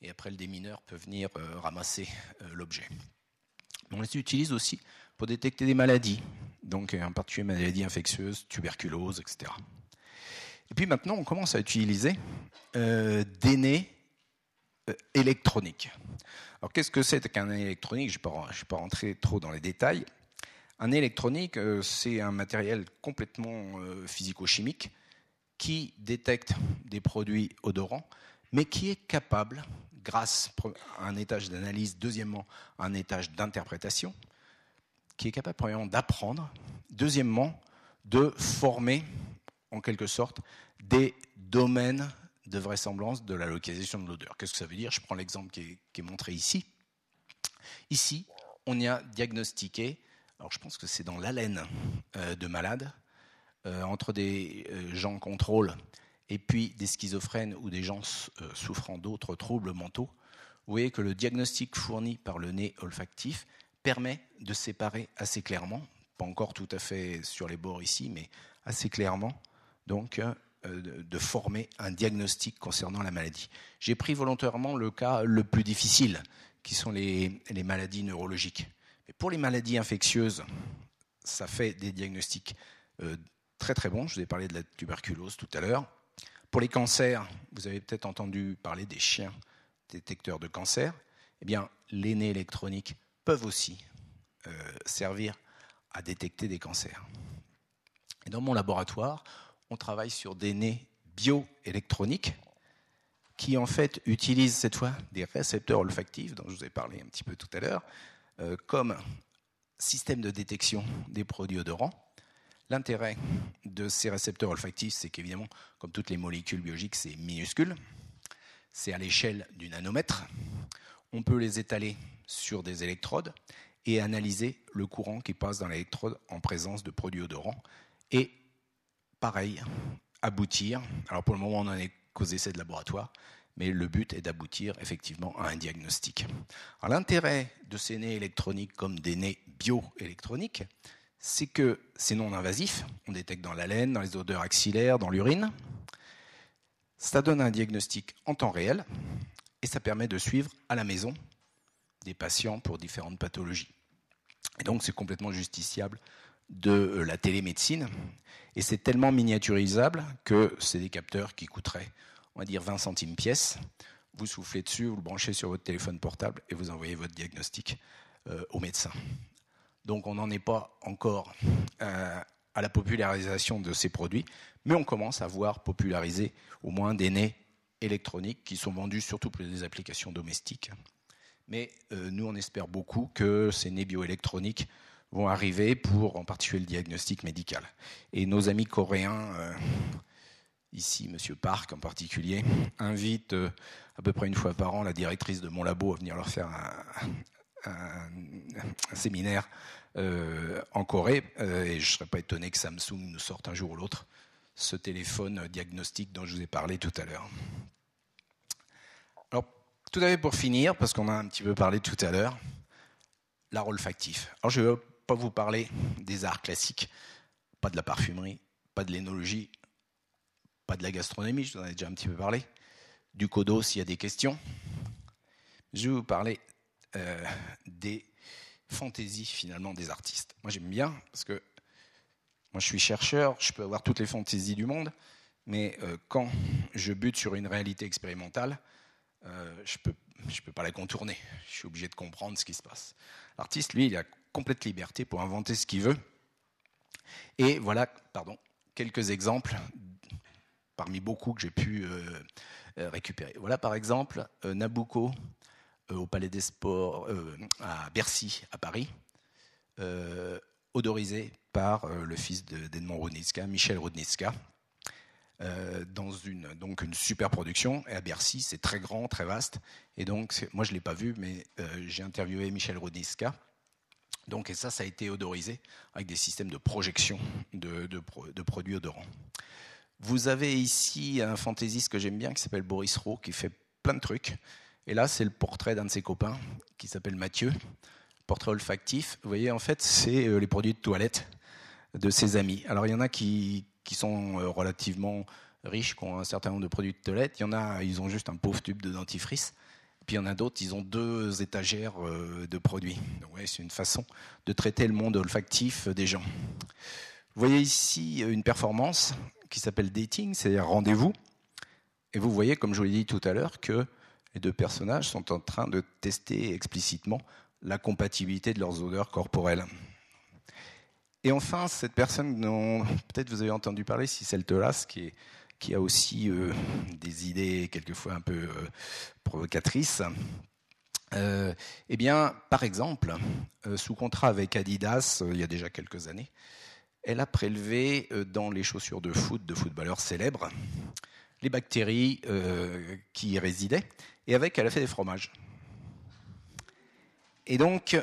[SPEAKER 2] et après le démineur peut venir ramasser l'objet. On les utilise aussi pour détecter des maladies, donc en particulier maladies infectieuses, tuberculose, etc. Et puis maintenant, on commence à utiliser euh, des nez euh, électroniques. Alors qu'est-ce que c'est qu'un nez électronique? Je ne vais pas rentrer trop dans les détails. Un électronique, euh, c'est un matériel complètement physico-chimique qui détecte des produits odorants, mais qui est capable grâce à un étage d'analyse, deuxièmement, un étage d'interprétation, qui est capable, premièrement, d'apprendre, deuxièmement, de former, en quelque sorte, des domaines de vraisemblance de la localisation de l'odeur. Qu'est-ce que ça veut dire? Je prends l'exemple qui, est montré ici. Ici, on y a diagnostiqué, alors je pense que c'est dans l'haleine euh, de malades, euh, entre des euh, gens en contrôle et puis des schizophrènes ou des gens euh, souffrant d'autres troubles mentaux, vous voyez que le diagnostic fourni par le nez olfactif permet de séparer assez clairement, pas encore tout à fait sur les bords ici, mais assez clairement, donc euh, de former un diagnostic concernant la maladie. J'ai pris volontairement le cas le plus difficile, qui sont les, maladies neurologiques. Mais pour les maladies infectieuses, ça fait des diagnostics euh, très très bons. Je vous ai parlé de la tuberculose tout à l'heure. Pour les cancers, vous avez peut-être entendu parler des chiens détecteurs de cancer. Eh bien, les nez électroniques peuvent aussi euh, servir à détecter des cancers. Dans mon laboratoire, on travaille sur des nez bioélectroniques qui en fait utilisent cette fois des récepteurs olfactifs dont je vous ai parlé un petit peu tout à l'heure euh, comme système de détection des produits odorants L'intérêt de ces récepteurs olfactifs, c'est qu'évidemment, comme toutes les molécules biologiques, c'est minuscule. C'est à l'échelle du nanomètre. On peut les étaler sur des électrodes et analyser le courant qui passe dans l'électrode en présence de produits odorants. Et pareil, aboutir. Alors pour le moment, on n'en est qu'aux essais de laboratoire, mais le but est d'aboutir effectivement à un diagnostic. L'intérêt de ces nez électroniques comme des nez bioélectroniques, c'est que c'est non invasif, on détecte dans la laine, dans les odeurs axillaires, dans l'urine. Ça donne un diagnostic en temps réel et ça permet de suivre à la maison des patients pour différentes pathologies. Et donc c'est complètement justiciable de euh, la télémédecine et c'est tellement miniaturisable que c'est des capteurs qui coûteraient, on va dire, 20 centimes pièce. Vous soufflez dessus, vous le branchez sur votre téléphone portable et vous envoyez votre diagnostic euh, au médecin. Donc on n'en est pas encore euh, à la popularisation de ces produits, mais on commence à voir populariser au moins des nez électroniques qui sont vendus surtout pour des applications domestiques. Mais euh, nous, on espère beaucoup que ces nez bioélectroniques vont arriver pour en particulier le diagnostic médical. Et nos amis coréens, euh, ici M. Park en particulier, invitent à peu près une fois par an la directrice de mon labo à venir leur faire un, séminaire euh, en Corée. et je ne serais pas étonné que Samsung nous sorte un jour ou l'autre ce téléphone diagnostic dont je vous ai parlé tout à l'heure. Alors, tout à fait pour finir, parce qu'on a un petit peu parlé tout à l'heure, l'art olfactif. Alors, je ne vais pas vous parler des arts classiques, pas de la parfumerie, pas de l'énologie, pas de la gastronomie, je vous en ai déjà un petit peu parlé, du codo s'il y a des questions. Je vais vous parler euh, des fantaisies finalement des artistes. Moi j'aime bien parce que moi, je suis chercheur, je peux avoir toutes les fantaisies du monde, mais euh, quand je bute sur une réalité expérimentale, euh, je ne peux, je peux pas la contourner. Je suis obligé de comprendre ce qui se passe. L'artiste, lui, il a complète liberté pour inventer ce qu'il veut. Et voilà, pardon, quelques exemples parmi beaucoup que j'ai pu récupérer. Voilà, par exemple, Nabucco au Palais des Sports à Bercy, à Paris, odorisé par euh, le fils d'Edmond Rudnitska, Michel Rudnitska, euh, dans une, donc une super production. Et à Bercy, c'est très grand, très vaste. Et donc, moi, je ne l'ai pas vu, mais euh, j'ai interviewé Michel Rudnitska. Donc, et ça, ça a été odorisé avec des systèmes de projection de, de, produits odorants. Vous avez ici un fantaisiste que j'aime bien qui s'appelle Boris Rowe, qui fait plein de trucs. Et là, c'est le portrait d'un de ses copains qui s'appelle Mathieu, portrait olfactif. Vous voyez, en fait, c'est les produits de toilette de ses amis. Alors il y en a qui, sont euh, relativement riches, qui ont un certain nombre de produits de toilette. Il y en a, ils ont juste un pauvre tube de dentifrice. Puis il y en a d'autres, ils ont deux étagères euh, de produits. Ouais, c'est une façon de traiter le monde olfactif des gens. Vous voyez ici une performance qui s'appelle dating, c'est-à-dire rendez-vous. Et vous voyez, comme je vous l'ai dit tout à l'heure, que les deux personnages sont en train de tester explicitement la compatibilité de leurs odeurs corporelles. Et enfin, cette personne dont peut-être vous avez entendu parler, si c'est qui, qui a aussi euh, des idées quelquefois un peu euh, provocatrices. Euh, eh bien, par exemple, sous contrat avec Adidas, il y a déjà quelques années, elle a prélevé dans les chaussures de foot de footballeurs célèbres les bactéries qui y résidaient, et avec, elle a fait des fromages. Et donc,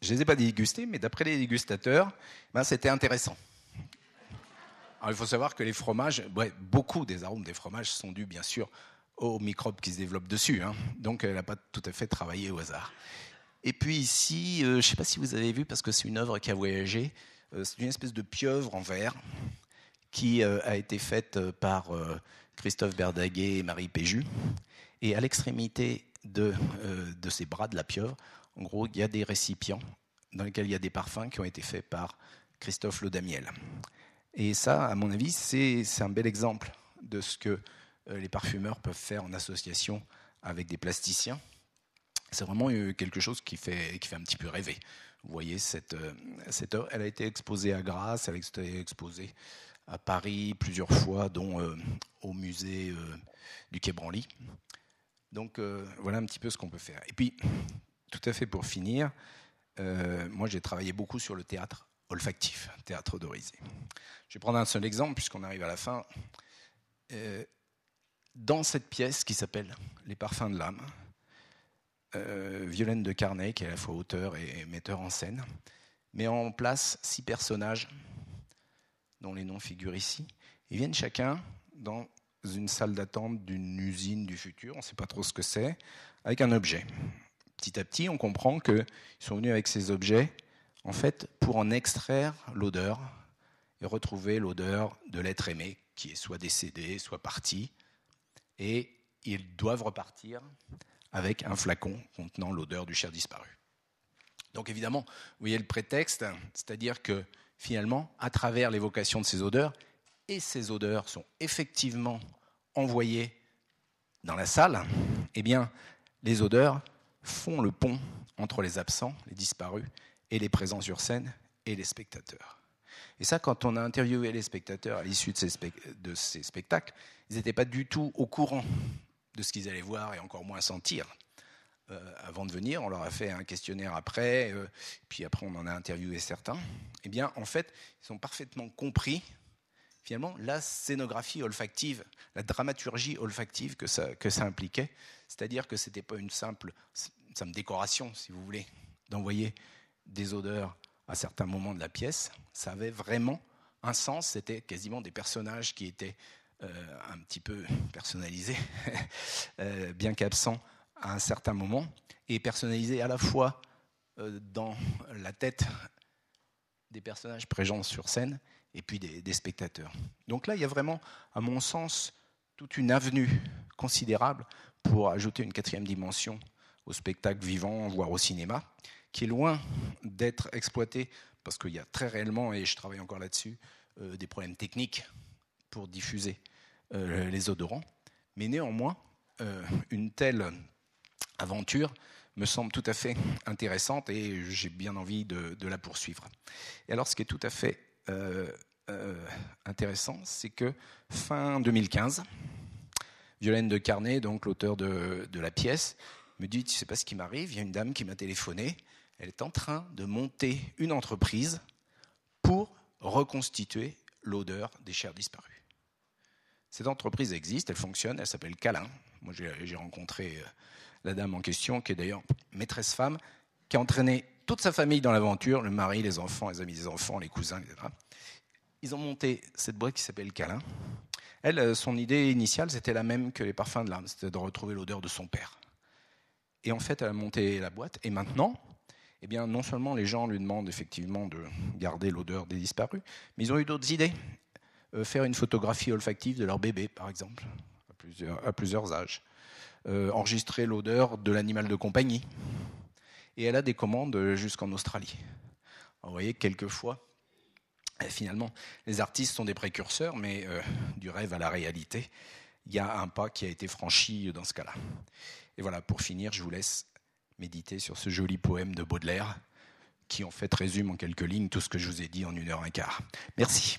[SPEAKER 2] je ne les ai pas dégustés, mais d'après les dégustateurs, ben, c'était intéressant. Il faut savoir que les fromages, beaucoup des arômes des fromages sont dus bien sûr aux microbes qui se développent dessus. Hein. Donc elle n'a pas tout à fait travaillé au hasard. Et puis ici, euh, je ne sais pas si vous avez vu, parce que c'est une œuvre qui a voyagé, euh, c'est une espèce de pieuvre en verre qui euh, a été faite par Christophe Berdaguet et Marie Péju. Et à l'extrémité de, de ces bras de la pieuvre, en gros, il y a des récipients dans lesquels il y a des parfums qui ont été faits par Christophe Lodamiel. Et ça, à mon avis, c'est un bel exemple de ce que euh, les parfumeurs peuvent faire en association avec des plasticiens. C'est vraiment euh, quelque chose qui fait, qui fait un petit peu rêver. Vous voyez, cette, euh, cette œuvre, elle a été exposée à Grasse, elle a été exposée à Paris plusieurs fois, dont au musée du Quai Branly. Donc voilà un petit peu ce qu'on peut faire. Et puis, tout à fait pour finir, euh, moi j'ai travaillé beaucoup sur le théâtre olfactif, théâtre odorisé. Je vais prendre un seul exemple puisqu'on arrive à la fin. Euh, dans cette pièce qui s'appelle Les parfums de l'âme, euh, Violaine de Carnet, qui est à la fois auteur et metteur en scène, met en place six personnages dont les noms figurent ici. Ils viennent chacun dans une salle d'attente d'une usine du futur, on ne sait pas trop ce que c'est, avec un objet petit à petit, on comprend qu'ils sont venus avec ces objets, en fait, pour en extraire l'odeur et retrouver l'odeur de l'être aimé, qui est soit décédé, soit parti. Et ils doivent repartir avec un flacon contenant l'odeur du cher disparu. Donc évidemment, vous voyez le prétexte, c'est-à-dire que finalement, à travers l'évocation de ces odeurs, et ces odeurs sont effectivement envoyées dans la salle, eh bien, les odeurs font le pont entre les absents, les disparus, et les présents sur scène et les spectateurs. Et ça, quand on a interviewé les spectateurs à l'issue de, de ces, spectacles, ils n'étaient pas du tout au courant de ce qu'ils allaient voir et encore moins sentir. Avant de venir. On leur a fait un questionnaire après, puis après on en a interviewé certains. Eh bien, en fait, ils ont parfaitement compris finalement la scénographie olfactive, la dramaturgie olfactive que ça, que ça impliquait. C'est-à-dire que ce n'était pas une simple, simple décoration, si vous voulez, d'envoyer des odeurs à certains moments de la pièce. Ça avait vraiment un sens, c'était quasiment des personnages qui étaient euh, un petit peu personnalisés, [LAUGHS] euh, bien qu'absents à un certain moment, et personnalisés à la fois euh, dans la tête des personnages présents sur scène et puis des, spectateurs. Donc là, il y a vraiment, à mon sens, toute une avenue considérable pour ajouter une quatrième dimension au spectacle vivant, voire au cinéma, qui est loin d'être exploité, parce qu'il y a très réellement, et je travaille encore là-dessus, euh, des problèmes techniques pour diffuser euh, les odorants. Mais néanmoins, une telle aventure me semble tout à fait [LAUGHS] intéressante et j'ai bien envie de, la poursuivre. Et alors, ce qui est tout à fait euh, euh, intéressant, c'est que fin 2015, Violaine de Carnet, donc l'auteur de, la pièce, me dit, tu sais pas ce qui m'arrive, il y a une dame qui m'a téléphoné, elle est en train de monter une entreprise pour reconstituer l'odeur des chairs disparues. Cette entreprise existe, elle fonctionne, elle s'appelle Calin. Moi, j'ai rencontré euh, la dame en question, qui est d'ailleurs maîtresse femme, qui a entraîné toute sa famille dans l'aventure, le mari, les enfants, les amis des enfants, les cousins, etc. Ils ont monté cette boîte qui s'appelle Calin. Elle, euh, son idée initiale, c'était la même que les parfums de l'âme, c'était de retrouver l'odeur de son père. Et en fait, elle a monté la boîte. Et maintenant, eh bien, non seulement les gens lui demandent effectivement de garder l'odeur des disparus, mais ils ont eu d'autres idées. Euh, faire une photographie olfactive de leur bébé, par exemple, à plusieurs, à plusieurs âges. Euh, enregistrer l'odeur de l'animal de compagnie et elle a des commandes jusqu'en Australie. vous voyez, quelquefois, eh, finalement, les artistes sont des précurseurs, mais euh, du rêve à la réalité, il y a un pas qui a été franchi dans ce cas-là. Et voilà, pour finir, je vous laisse méditer sur ce joli poème de Baudelaire, qui en fait résume en quelques lignes tout ce que je vous ai dit en une heure et un quart. Merci.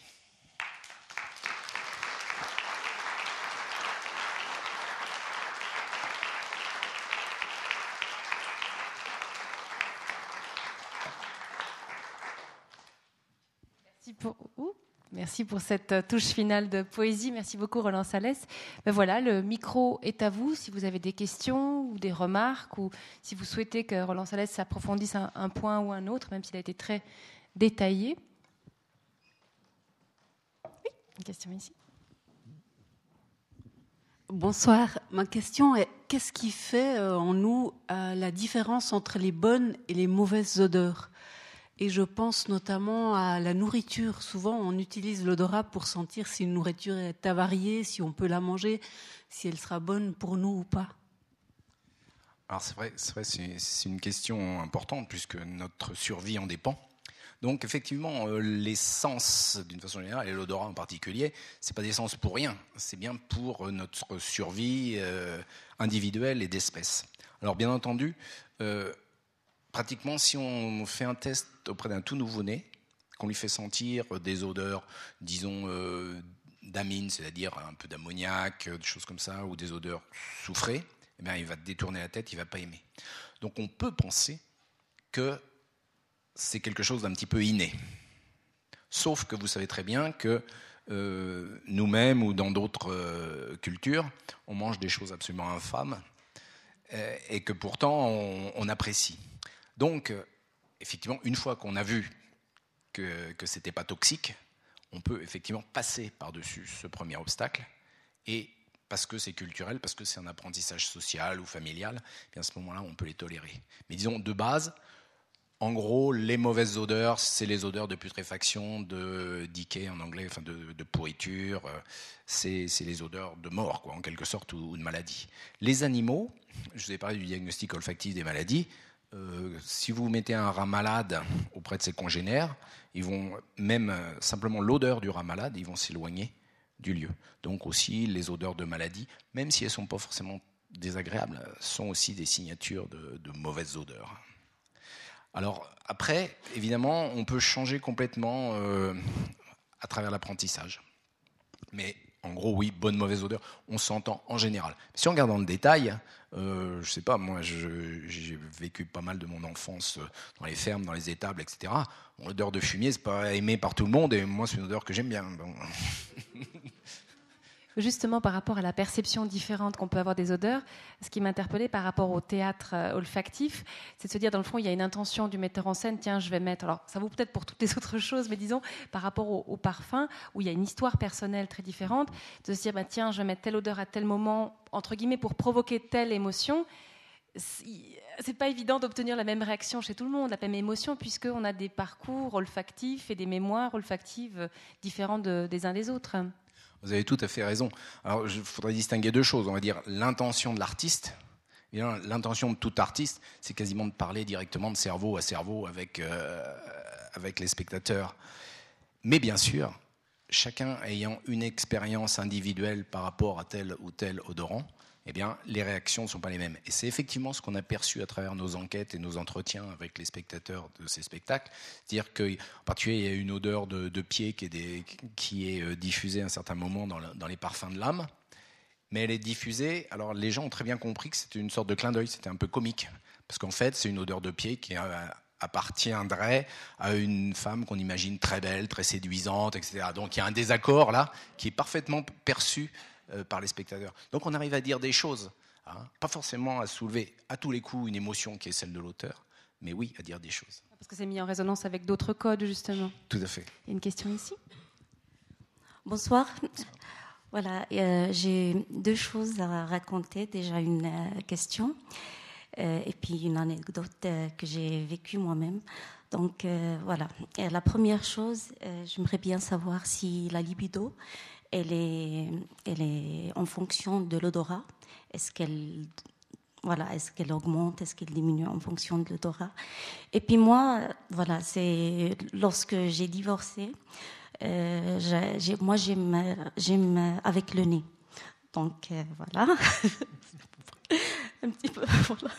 [SPEAKER 1] Merci pour cette euh, touche finale de poésie. Merci beaucoup, Roland Salès. Ben voilà, le micro est à vous. Si vous avez des questions ou des remarques, ou si vous souhaitez que Roland Salès s'approfondisse un, point ou un autre, même s'il a été très détaillé. Oui, une question ici.
[SPEAKER 3] Bonsoir. Ma question est qu'est-ce qui fait euh, en nous euh, la différence entre les bonnes et les mauvaises odeurs? Et je pense notamment à la nourriture. Souvent, on utilise l'odorat pour sentir si une nourriture est avariée, si on peut la manger, si elle sera bonne pour nous ou pas.
[SPEAKER 2] Alors c'est vrai, c'est vrai, c'est une question importante puisque notre survie en dépend. Donc effectivement, euh, les sens, d'une façon générale, et l'odorat en particulier, c'est pas des sens pour rien. C'est bien pour notre survie euh, individuelle et d'espèce. Alors bien entendu, euh, pratiquement, si on fait un test auprès d'un tout nouveau-né, qu'on lui fait sentir des odeurs, disons, euh, d'amine, c'est-à-dire un peu d'ammoniac, des choses comme ça, ou des odeurs soufrées, eh bien, il va détourner la tête, il ne va pas aimer. Donc on peut penser que c'est quelque chose d'un petit peu inné. Sauf que vous savez très bien que euh, nous-mêmes ou dans d'autres euh, cultures, on mange des choses absolument infâmes et que pourtant on apprécie. Donc, euh, effectivement, une fois qu'on a vu que, ce n'était pas toxique, on peut effectivement passer par-dessus ce premier obstacle et parce que c'est culturel, parce que c'est un apprentissage social ou familial, bien à ce moment-là, on peut les tolérer. Mais disons, de base, en gros, les mauvaises odeurs, c'est les odeurs de putréfaction, de decay en anglais, enfin de, pourriture, euh, c'est les odeurs de mort, quoi, en quelque sorte, ou, de maladie. Les animaux, je vous ai parlé du diagnostic olfactif des maladies, euh, si vous mettez un rat malade auprès de ses congénères, ils vont même euh, simplement l'odeur du rat malade, ils vont s'éloigner du lieu. Donc aussi les odeurs de maladie, même si elles ne sont pas forcément désagréables, sont aussi des signatures de, mauvaises odeurs. Alors après, évidemment, on peut changer complètement euh, à travers l'apprentissage. Mais en gros, oui, bonne, mauvaise odeur, on s'entend en général. Si on regarde dans le détail, euh, je sais pas, moi, j'ai vécu pas mal de mon enfance euh, dans les fermes, dans les étables, etc. L'odeur de fumier, c'est pas aimé par tout le monde, et moi, c'est une odeur que j'aime bien. [LAUGHS]
[SPEAKER 1] Justement, par rapport à la perception différente qu'on peut avoir des odeurs, ce qui m'interpellait par rapport au théâtre euh, olfactif, c'est de se dire, dans le fond, il y a une intention du metteur en scène, tiens, je vais mettre, alors ça vaut peut-être pour toutes les [LAUGHS] autres choses, mais disons, par rapport au, parfum, où il y a une histoire personnelle très différente, de se dire, bah, tiens, je vais mettre telle odeur à tel moment, entre guillemets, pour provoquer telle émotion c'est pas évident d'obtenir la même réaction chez tout le monde, la même émotion, puisqu'on a des parcours olfactifs et des mémoires olfactives différentes des uns des autres.
[SPEAKER 2] Vous avez tout à fait raison. Alors, il faudrait distinguer deux choses. On va dire l'intention de l'artiste. L'intention de tout artiste, c'est quasiment de parler directement de cerveau à cerveau euh, avec les spectateurs. Mais bien sûr, chacun ayant une expérience individuelle par rapport à tel ou tel odorant, eh bien, les réactions ne sont pas les mêmes. Et c'est effectivement ce qu'on a perçu à travers nos enquêtes et nos entretiens avec les spectateurs de ces spectacles. C'est-à-dire qu'en particulier, il y a une odeur de, pied qui est, euh, diffusée à un certain moment dans, dans les parfums de l'âme. Mais elle est diffusée, alors les gens ont très bien compris que c'était une sorte de clin d'œil, c'était un peu comique. Parce qu'en fait, c'est une odeur de pied qui euh, appartiendrait à une femme qu'on imagine très belle, très séduisante, etc. Donc il y a un désaccord là qui est parfaitement perçu par les spectateurs. Donc on arrive à dire des choses, hein. pas forcément à soulever à tous les coups une émotion qui est celle de l'auteur, mais oui, à dire des choses.
[SPEAKER 1] Parce que c'est mis en résonance avec d'autres codes, justement.
[SPEAKER 2] Tout à fait.
[SPEAKER 1] Il y a une question ici
[SPEAKER 4] Bonsoir. Voilà, euh, j'ai deux choses à raconter. Déjà une euh, question et puis une anecdote que j'ai vécue moi-même. Donc voilà, la première chose, j'aimerais bien savoir si la libido elle est, elle est en fonction de l'odorat. Est-ce qu'elle voilà, est-ce qu'elle augmente, est-ce qu'elle diminue en fonction de l'odorat? Et puis moi, voilà, c'est lorsque j'ai divorcé, euh, moi j'aime, j'aime avec le nez. Donc euh, voilà, [LAUGHS] un petit peu. [LAUGHS] Voilà.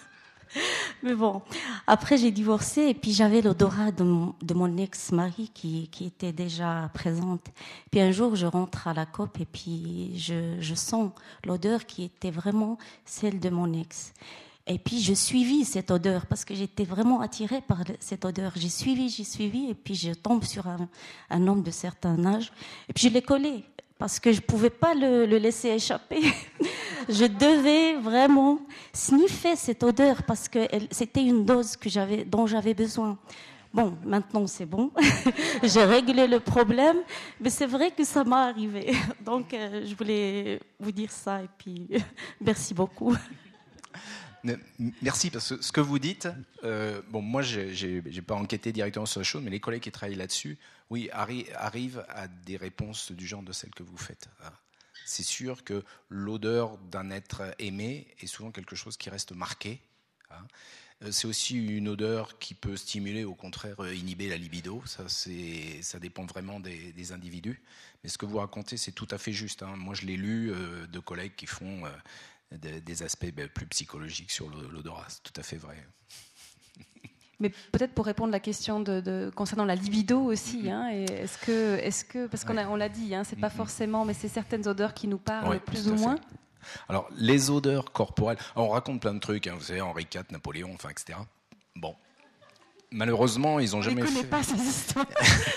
[SPEAKER 4] [LAUGHS] Mais bon, après j'ai divorcé et puis j'avais l'odorat de mon, ex-mari qui, était déjà présente. Puis un jour je rentre à la COP et puis je, sens l'odeur qui était vraiment celle de mon ex. Et puis je suivis cette odeur parce que j'étais vraiment attirée par cette odeur. J'ai suivi, j'ai suivi et puis je tombe sur un homme de certain âge et puis je l'ai collé parce que je ne pouvais pas le, laisser échapper. [LAUGHS] je devais vraiment sniffer cette odeur parce que c'était une dose dont j'avais besoin. Bon, maintenant c'est bon, [LAUGHS] j'ai réglé le problème, mais c'est vrai que ça m'est arrivé. [LAUGHS] Donc euh, je voulais vous dire ça et puis merci beaucoup.
[SPEAKER 2] Merci, parce que ce que vous dites, euh, bon, moi, je n'ai pas enquêté directement sur la chose, mais les collègues qui travaillent là-dessus, oui, arrivent à des réponses du genre de celles que vous faites. Hein. C'est sûr que l'odeur d'un être aimé est souvent quelque chose qui reste marqué. Hein. Euh, c'est aussi une odeur qui peut stimuler, au contraire, euh, inhiber la libido. Ça, ça dépend vraiment des, individus. Mais ce que vous racontez, c'est tout à fait juste. Hein. Moi, je l'ai lu de collègues qui font des, aspects ben, plus psychologiques sur l'odorat. C'est tout à fait vrai. [LAUGHS]
[SPEAKER 1] Mais peut-être pour répondre à la question de, concernant la libido aussi, mm-hmm. hein, est-ce que, est que, parce qu'on on l'a dit, hein, c'est pas mm-hmm. forcément, mais c'est certaines odeurs qui nous parlent plus ou moins.
[SPEAKER 2] Alors les odeurs corporelles, on raconte plein de trucs, hein, vous savez Henri IV, Napoléon, enfin etc. Bon, malheureusement ils ont jamais. Je
[SPEAKER 1] ne connais pas ces histoires.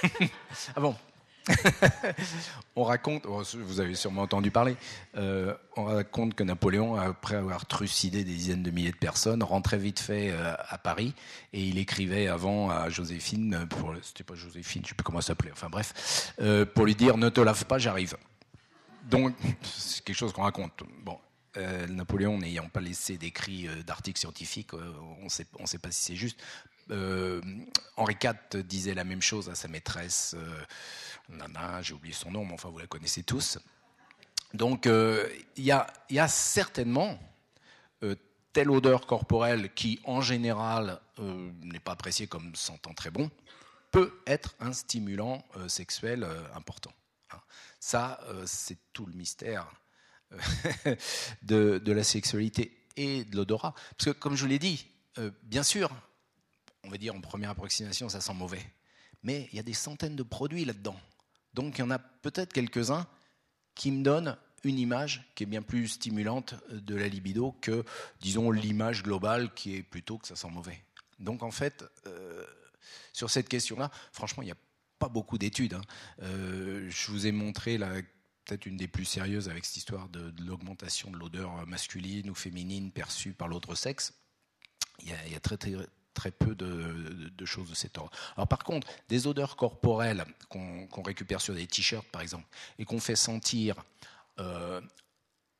[SPEAKER 1] [LAUGHS]
[SPEAKER 2] ah bon [LAUGHS] on raconte, oh, vous avez sûrement entendu parler, euh, on raconte que Napoléon, après avoir trucidé des dizaines de milliers de personnes, rentrait vite fait euh, à Paris et il écrivait avant à Joséphine, pour, c'était pas Joséphine, je sais plus comment ça s'appelait, enfin bref, euh, pour lui dire ne te lave pas, j'arrive. Donc c'est quelque chose qu'on raconte. Bon, Napoléon n'ayant pas laissé d'écrits d'articles scientifiques, on ne sait pas si c'est juste. Henri IV disait la même chose à sa maîtresse. Nana, j'ai oublié son nom, mais enfin vous la connaissez tous. Donc euh, il y, a, certainement euh, telle odeur corporelle qui en général euh, n'est pas appréciée comme sentant très bon, peut être un stimulant sexuel important. Hein. Ça, c'est tout le mystère [LAUGHS] de, la sexualité et de l'odorat. Parce que comme je vous l'ai dit, bien sûr, on va dire en première approximation, ça sent mauvais. Mais il y a des centaines de produits là-dedans. Donc il y en a peut-être quelques-uns qui me donne une image qui est bien plus stimulante de la libido que, disons, l'image globale qui est plutôt que ça sent mauvais. Donc en fait, euh, sur cette question-là, franchement, il n'y a pas beaucoup d'études. Hein. Euh, je vous ai montré peut-être une des plus sérieuses avec cette histoire de, l'augmentation de l'odeur masculine ou féminine perçue par l'autre sexe. Il y a, très, très, peu de, choses de cet ordre. Alors par contre, des odeurs corporelles qu'on récupère sur des t-shirts par exemple et qu'on fait sentir euh,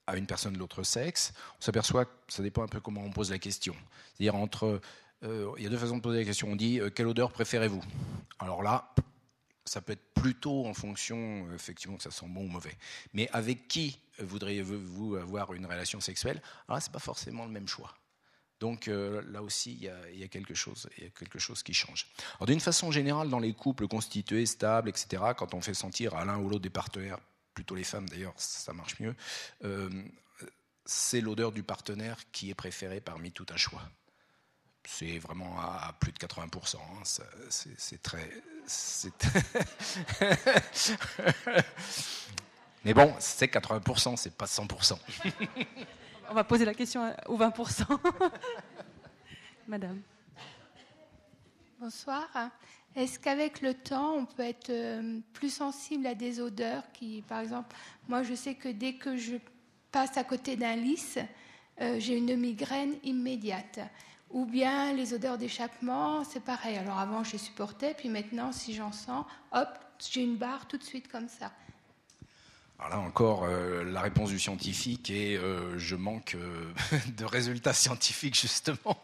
[SPEAKER 2] à une personne de l'autre sexe, on s'aperçoit que ça dépend un peu comment on pose la question. C'est-à-dire entre, euh, il y a deux façons de poser la question. On dit euh, quelle odeur préférez-vous? Alors là, ça peut être plutôt en fonction, effectivement, que ça sent bon ou mauvais. Mais avec qui voudriez-vous avoir une relation sexuelle? Alors là, c'est pas forcément le même choix. Donc là aussi, il y, a, quelque chose, il y a quelque chose qui change. D'une façon générale, dans les couples constitués, stables, etc., quand on fait sentir à l'un ou l'autre des partenaires plutôt les femmes d'ailleurs, ça marche mieux, euh, c'est l'odeur du partenaire qui est préférée parmi tout un choix. C'est vraiment à, plus de 80%. Hein, c'est très. [LAUGHS] Mais bon, c'est 80%, c'est pas 100%. [LAUGHS]
[SPEAKER 1] On va poser la question aux 20%. [LAUGHS] Madame.
[SPEAKER 5] Bonsoir. Est-ce qu'avec le temps, on peut être euh, plus sensible à des odeurs qui, par exemple, moi je sais que dès que je passe à côté d'un lys, euh, j'ai une migraine immédiate. Ou bien les odeurs d'échappement, c'est pareil. Alors avant, je supportais, puis maintenant, si j'en sens, hop, j'ai une barre tout de suite comme ça.
[SPEAKER 2] Alors là encore, euh, la réponse du scientifique et euh, je manque euh, [LAUGHS] de résultats scientifiques justement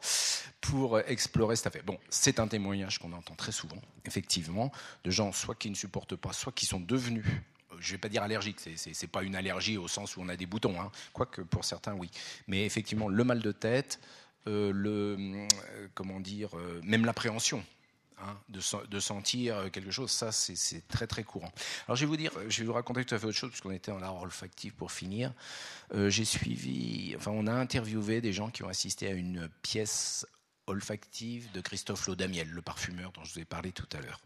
[SPEAKER 2] pour explorer cette affaire. Bon, c'est un témoignage qu'on entend très souvent, effectivement, de gens soit qui ne supportent pas, soit qui sont devenus je ne vais pas dire allergiques, ce n'est pas une allergie au sens où on a des boutons, hein. quoique pour certains oui. Mais effectivement, le mal de tête, le, comment dire, même l'appréhension, Hein, de, sentir quelque chose, ça c'est très très courant. Alors je vais vous dire, je vais vous raconter tout à fait autre chose puisqu'on était en art olfactif pour finir. Euh, j'ai suivi, enfin on a interviewé des gens qui ont assisté à une pièce olfactive de Christophe Laudamiel, le parfumeur dont je vous ai parlé tout à l'heure.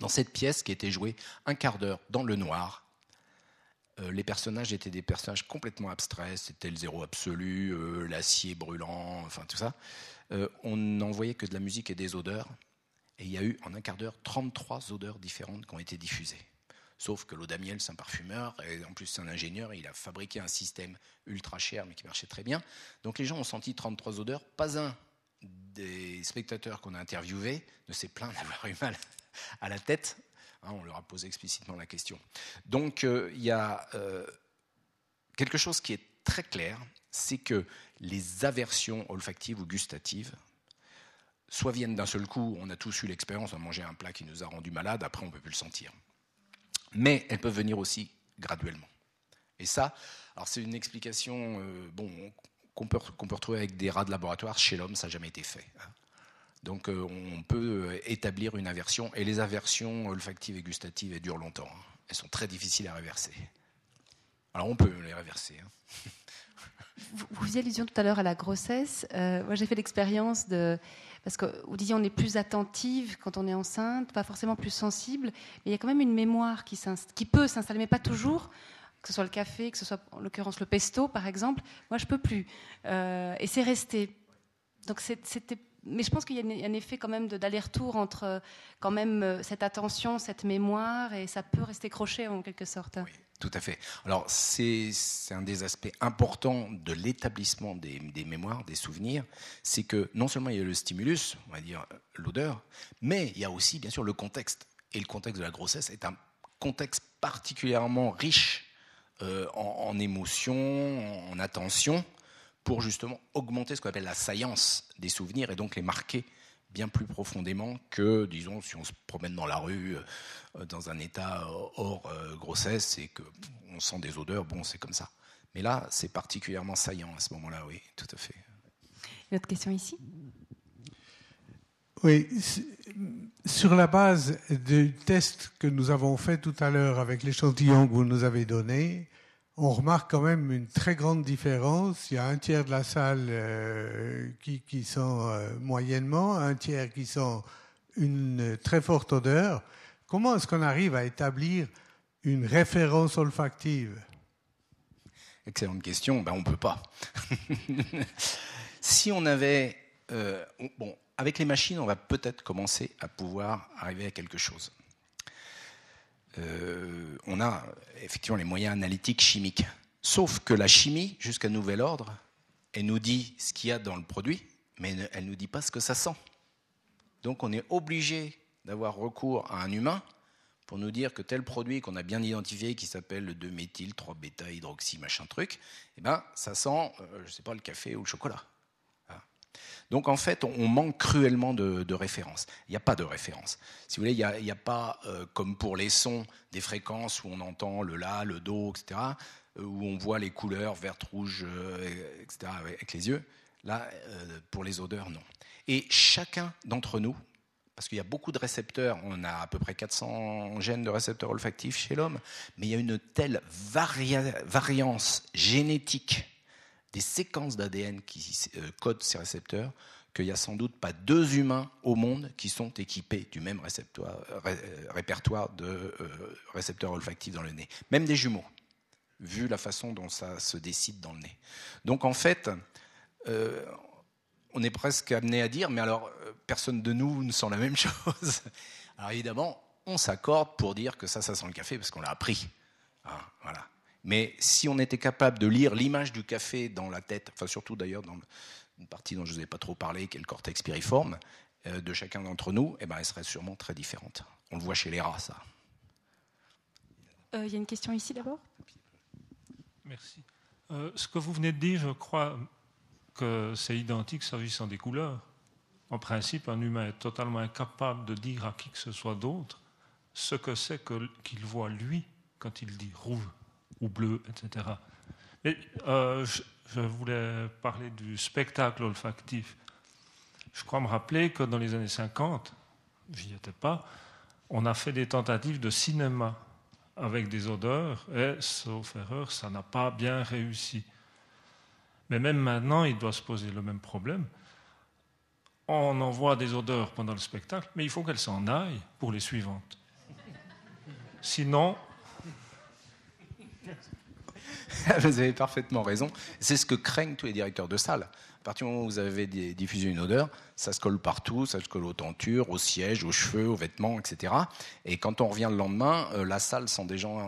[SPEAKER 2] Dans cette pièce qui était jouée un quart d'heure dans le noir, euh, les personnages étaient des personnages complètement abstraits, c'était le zéro absolu, euh, l'acier brûlant, enfin tout ça. on n'en voyait que de la musique et des odeurs. Et il y a eu en un quart d'heure 33 odeurs différentes qui ont été diffusées. Sauf que l'Odamiel, c'est un parfumeur, et en plus c'est un ingénieur, il a fabriqué un système ultra cher mais qui marchait très bien. Donc les gens ont senti 33 odeurs. Pas un des spectateurs qu'on a interviewés ne s'est plaint d'avoir eu mal à la tête. Hein, on leur a posé explicitement la question. Donc euh, il y a euh, quelque chose qui est très clair, c'est que les aversions olfactives ou gustatives soit viennent d'un seul coup, on a tous eu l'expérience, on a mangé un plat qui nous a rendu malade, après on ne peut plus le sentir. Mais elles peuvent venir aussi graduellement. Et ça, alors c'est une explication euh, bon, qu'on peut, retrouver avec des rats de laboratoire. Chez l'homme, ça n'a jamais été fait. Hein. Donc euh, on peut euh, établir une aversion. Et les aversions olfactives et gustatives, elles durent longtemps. Hein. Elles sont très difficiles à réverser. Alors on peut les réverser. Hein.
[SPEAKER 1] Vous faisiez allusion tout à l'heure à la grossesse. moi, j'ai fait l'expérience de parce que vous disiez on est plus attentive quand on est enceinte, pas forcément plus sensible, mais il y a quand même une mémoire qui, peut s'installer, mais pas toujours que ce soit le café, que ce soit en l'occurrence le pesto par exemple, moi je peux plus. Euh, et c'est resté. Donc c'était mais je pense qu'il y a un effet quand même d'aller-retour entre quand même euh, cette attention, cette mémoire, et ça peut rester croché en quelque sorte.
[SPEAKER 2] Oui, tout à fait. Alors c'est un des aspects importants de l'établissement des, mémoires, des souvenirs, c'est que non seulement il y a le stimulus, on va dire l'odeur, mais il y a aussi bien sûr le contexte. Et le contexte de la grossesse est un contexte particulièrement riche euh, en, en émotions, en attention pour justement augmenter ce qu'on appelle la saillance des souvenirs et donc les marquer bien plus profondément que, disons, si on se promène dans la rue euh, dans un état hors euh, grossesse et qu'on sent des odeurs, bon, c'est comme ça. Mais là, c'est particulièrement saillant à ce moment-là, oui, tout à fait.
[SPEAKER 1] Une autre question ici?
[SPEAKER 6] Oui, sur la base du test que nous avons fait tout à l'heure avec l'échantillon que vous nous avez donné, on remarque quand même une très grande différence. Il y a un tiers de la salle euh, qui, qui, sent euh, moyennement, un tiers qui sent une très forte odeur. Comment est-ce qu'on arrive à établir une référence olfactive?
[SPEAKER 2] Excellente question. Ben, on ne peut pas. [LAUGHS] si on avait. Euh, bon, avec les machines, on va peut-être commencer à pouvoir arriver à quelque chose. Euh, on a effectivement les moyens analytiques chimiques. Sauf que la chimie, jusqu'à nouvel ordre, elle nous dit ce qu'il y a dans le produit, mais elle ne nous dit pas ce que ça sent. Donc on est obligé d'avoir recours à un humain pour nous dire que tel produit qu'on a bien identifié, qui s'appelle le 2-méthyl, 3-bêta, hydroxy, machin truc, eh ben, ça sent, euh, je ne sais pas, le café ou le chocolat. Donc en fait, on manque cruellement de, références. Il n'y a pas de référence. Si vous voulez, il n'y a, pas, euh, comme pour les sons, des fréquences où on entend le la, le do, etc., euh, où on voit les couleurs verte, rouge, etc., avec les yeux. Là, pour les odeurs, non. Et chacun d'entre nous, parce qu'il y a beaucoup de récepteurs, on a à peu près 400 gènes de récepteurs olfactifs chez l'homme, mais il y a une telle variance génétique des séquences d'ADN qui euh, codent ces récepteurs qu'il n'y a sans doute pas deux humains au monde qui sont équipés du même répertoire de euh, récepteurs olfactifs dans le nez, même des jumeaux, vu la façon dont ça se décide dans le nez. Donc en fait, euh, on est presque amené à dire, mais alors euh, personne de nous ne sent la même [LAUGHS] chose. Alors évidemment, on s'accorde pour dire que ça, ça sent le café parce qu'on l'a appris. Hein, voilà. Mais si on était capable de lire l'image du café dans la tête, enfin surtout d'ailleurs dans une partie dont je ne vous ai pas trop parlé, qui est le cortex piriforme, euh, de chacun d'entre nous, eh ben, elle serait sûrement très différente. On le voit chez les rats, ça.
[SPEAKER 1] Euh, il y a une question ici d'abord?
[SPEAKER 7] Merci. ce que vous venez de dire, je crois, que c'est identique s'agissant des couleurs. En principe, un humain est totalement incapable de dire à qui que ce soit d'autre ce que c'est qu'il voit lui quand il dit rouge ou bleu, etc. Mais euh, je, voulais parler du spectacle olfactif. Je crois me rappeler que dans les années 50, j'y étais pas, on a fait des tentatives de cinéma avec des odeurs et, sauf erreur, ça n'a pas bien réussi. Mais même maintenant, il doit se poser le même problème. On envoie des odeurs pendant le spectacle, mais il faut qu'elles s'en aillent pour les suivantes. Sinon... [LAUGHS]
[SPEAKER 2] Vous avez parfaitement raison. C'est ce que craignent tous les directeurs de salle partir du moment où vous avez diffusé une odeur, ça se colle partout, ça se colle aux tentures, aux sièges, aux cheveux, aux vêtements, etc. Et quand on revient le lendemain, euh, la salle sent déjà euh,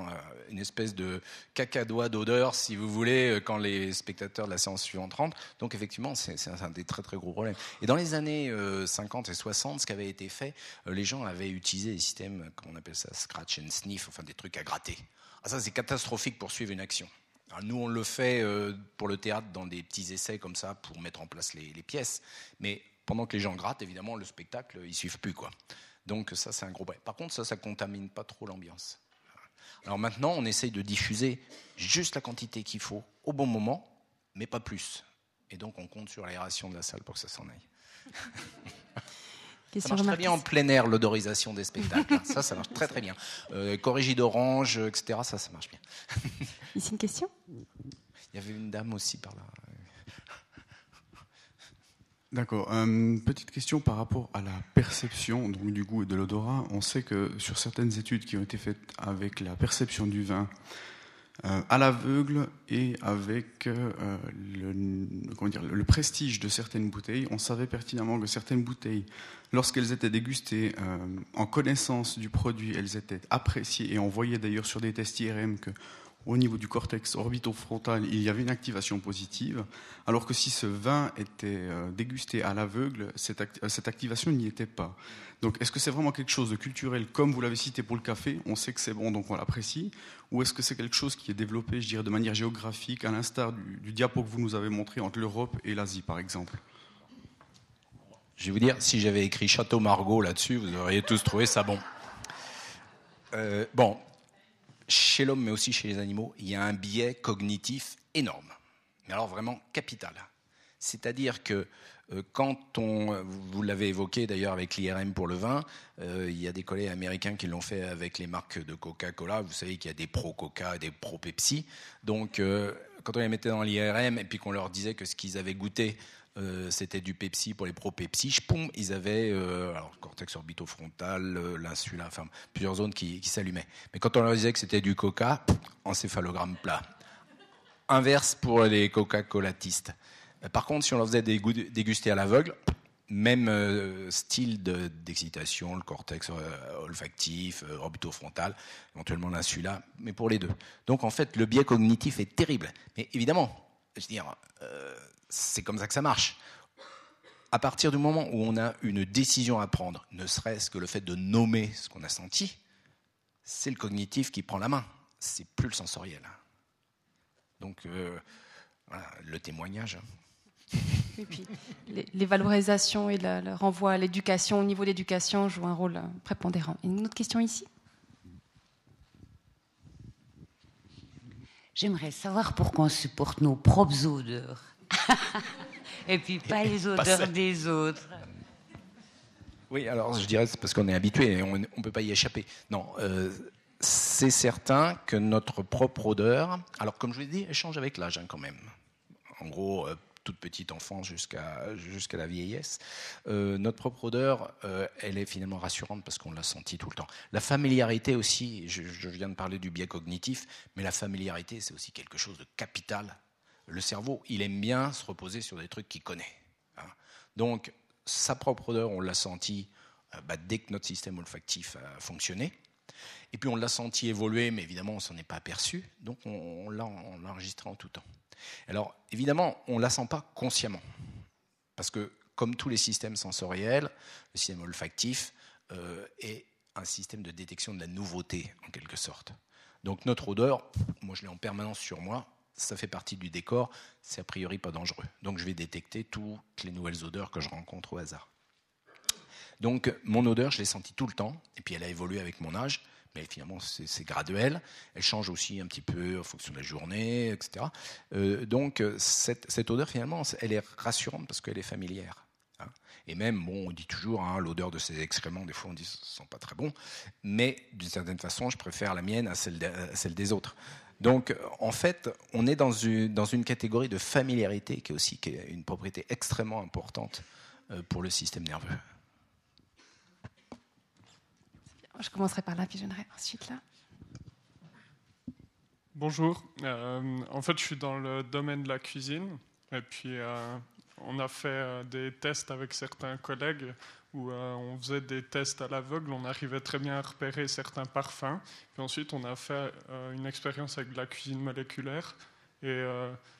[SPEAKER 2] une espèce de cacadois d'odeur, si vous voulez, euh, quand les spectateurs de la séance suivante rentrent. Donc effectivement, c'est un des très très gros problèmes. Et dans les années 50 et 60, ce qui avait été fait, les gens avaient utilisé des systèmes, comment on appelle ça, scratch and sniff, enfin des trucs à gratter. Ah, ça, c'est catastrophique pour suivre une action nous, on le fait euh, pour le théâtre dans des petits essais comme ça pour mettre en place les, pièces. Mais pendant que les gens grattent, évidemment, le spectacle, ils suivent plus. quoi. Donc ça, c'est un gros problème. Par contre, ça, ça contamine pas trop l'ambiance. Alors maintenant, on essaye de diffuser juste la quantité qu'il faut au bon moment, mais pas plus. Et donc, on compte sur l'aération de la salle pour que ça s'en aille. [LAUGHS] ça marche très bien en plein air, l'odorisation des spectacles. ça, ça marche très très bien. Euh, corrigé d'orange, etc. Ça, ça marche bien. [LAUGHS]
[SPEAKER 1] Ici une question?
[SPEAKER 2] Il y avait une dame aussi par là.
[SPEAKER 8] D'accord. Euh, petite question par rapport à la perception donc, du goût et de l'odorat. On sait que sur certaines études qui ont été faites avec la perception du vin, euh, à l'aveugle et avec euh, le, prestige de certaines bouteilles, on savait pertinemment que certaines bouteilles, lorsqu'elles étaient dégustées euh, en connaissance du produit, elles étaient appréciées. Et on voyait d'ailleurs sur des tests IRM que au niveau du cortex orbitofrontal, il y avait une activation positive, alors que si ce vin était euh, dégusté à l'aveugle, cette, euh, cette, activation n'y était pas. Donc est-ce que c'est vraiment quelque chose de culturel, comme vous l'avez cité pour le café, on sait que c'est bon, donc on l'apprécie, ou est-ce que c'est quelque chose qui est développé, je dirais, de manière géographique, à l'instar du, du diapo que vous nous avez montré entre l'Europe et l'Asie, par exemple?
[SPEAKER 2] Je vais vous dire, si j'avais écrit Château Margaux là-dessus, vous auriez tous trouvé ça bon. Euh, bon, chez l'homme, mais aussi chez les animaux, il y a un biais cognitif énorme, mais alors vraiment capital. C'est-à-dire que euh, quand on, vous l'avez évoqué d'ailleurs avec l'IRM pour le vin, euh, il y a des collègues américains qui l'ont fait avec les marques de Coca-Cola. Vous savez qu'il y a des pro-Coca des pro-Pepsi. Donc, euh, quand on les mettait dans l'IRM et puis qu'on leur disait que ce qu'ils avaient goûté euh, c'était du Pepsi pour les pro-Pepsi, poum, ils avaient euh, alors, cortex orbitofrontal, euh, l'insula, enfin plusieurs zones qui, s'allumaient. Mais quand on leur disait que c'était du Coca, encéphalogramme plat. Inverse pour les Coca-Colatistes. Par contre, si on leur faisait déguster à l'aveugle, même euh, style d'excitation, le cortex euh, olfactif, euh, orbitofrontal, éventuellement l'insula, mais pour les deux. Donc en fait, le biais cognitif est terrible. Mais évidemment, je veux dire, c'est comme ça que ça marche. À partir du moment où on a une décision à prendre, ne serait-ce que le fait de nommer ce qu'on a senti, c'est le cognitif qui prend la main. C'est plus le sensoriel. Donc, voilà, le témoignage.
[SPEAKER 1] Et puis, les, valorisations et le, renvoi à l'éducation, au niveau d'éducation, jouent un rôle euh, prépondérant. Une autre question ici?
[SPEAKER 9] J'aimerais savoir pourquoi on supporte nos propres odeurs. [LAUGHS] et puis pas les odeurs des autres.
[SPEAKER 2] Oui, alors je dirais c'est parce qu'on est habitué et on ne peut pas y échapper. Non, euh, c'est certain que notre propre odeur, alors comme je vous l'ai dit, elle change avec l'âge hein, quand même. En gros, euh, toute petite enfance jusqu'à jusqu'à la vieillesse. Euh, notre propre odeur, euh, elle est finalement rassurante parce qu'on l'a senti tout le temps. La familiarité aussi, je, viens de parler du biais cognitif, mais la familiarité, c'est aussi quelque chose de capital. Le cerveau, il aime bien se reposer sur des trucs qu'il connaît. Hein. Donc, sa propre odeur, on l'a senti euh, bah, dès que notre système olfactif a fonctionné. Et puis on l'a senti évoluer, mais évidemment on s'en est pas aperçu, donc on, on l'a enregistré en tout temps. Alors, évidemment, on ne la sent pas consciemment. Parce que, comme tous les systèmes sensoriels, le système olfactif euh, est un système de détection de la nouveauté, en quelque sorte. Donc, notre odeur, moi je l'ai en permanence sur moi, ça fait partie du décor, c'est a priori pas dangereux. Donc, je vais détecter toutes les nouvelles odeurs que je rencontre au hasard. Donc, mon odeur, je l'ai sentie tout le temps, et puis elle a évolué avec mon âge mais finalement c'est graduel. Elle change aussi un petit peu en fonction de la journée, etc. Euh, donc cette, odeur finalement, elle est rassurante parce qu'elle est familière. Hein. Et même, bon, on dit toujours, hein, l'odeur de ces excréments, des fois on dit ne sont pas très bons, mais d'une certaine façon, je préfère la mienne à celle des autres. Donc, en fait, on est dans une, dans une catégorie de familiarité qui est aussi qui est une propriété extrêmement importante euh, pour le système nerveux.
[SPEAKER 1] Je commencerai par là, puis je viendrai ensuite là.
[SPEAKER 10] Bonjour. Euh, en fait, je suis dans le domaine de la cuisine. Et puis, euh, on a fait des tests avec certains collègues où on faisait des tests à l'aveugle. On arrivait très bien à repérer certains parfums. Ensuite, on a fait une expérience avec la cuisine moléculaire. Et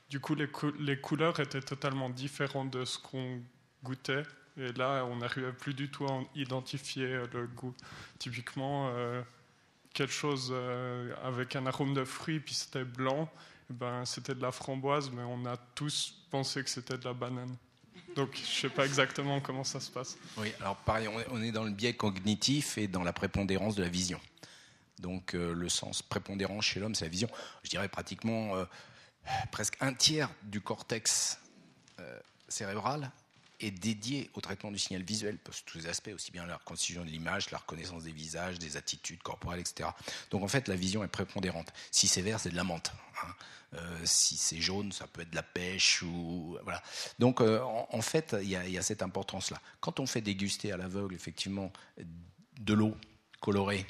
[SPEAKER 10] du coup, les, couleurs étaient totalement différentes de ce qu'on goûtait. Et là, on n'arrivait plus du tout à identifier euh, le goût. Typiquement, euh, quelque chose euh, avec un arôme de fruits, puis c'était blanc, eh ben, c'était de la framboise, mais on a tous pensé que c'était de la banane. Donc, je ne sais pas exactement comment ça se passe.
[SPEAKER 2] Oui, alors pareil, on est dans le biais cognitif et dans la prépondérance de la vision. Donc, le sens prépondérant chez l'homme, c'est la vision. Je dirais pratiquement presque un tiers du cortex cérébral est dédié au traitement du signal visuel, parce tous les aspects, aussi bien la reconstitution de l'image, la reconnaissance des visages, des attitudes corporelles, etc. Donc en fait, la vision est prépondérante. Si c'est vert, c'est de la menthe. Hein. Euh, si c'est jaune, ça peut être de la pêche ou voilà. Donc euh, en, fait, il y, y, a cette importance-là. Quand on fait déguster à l'aveugle, effectivement, de l'eau colorée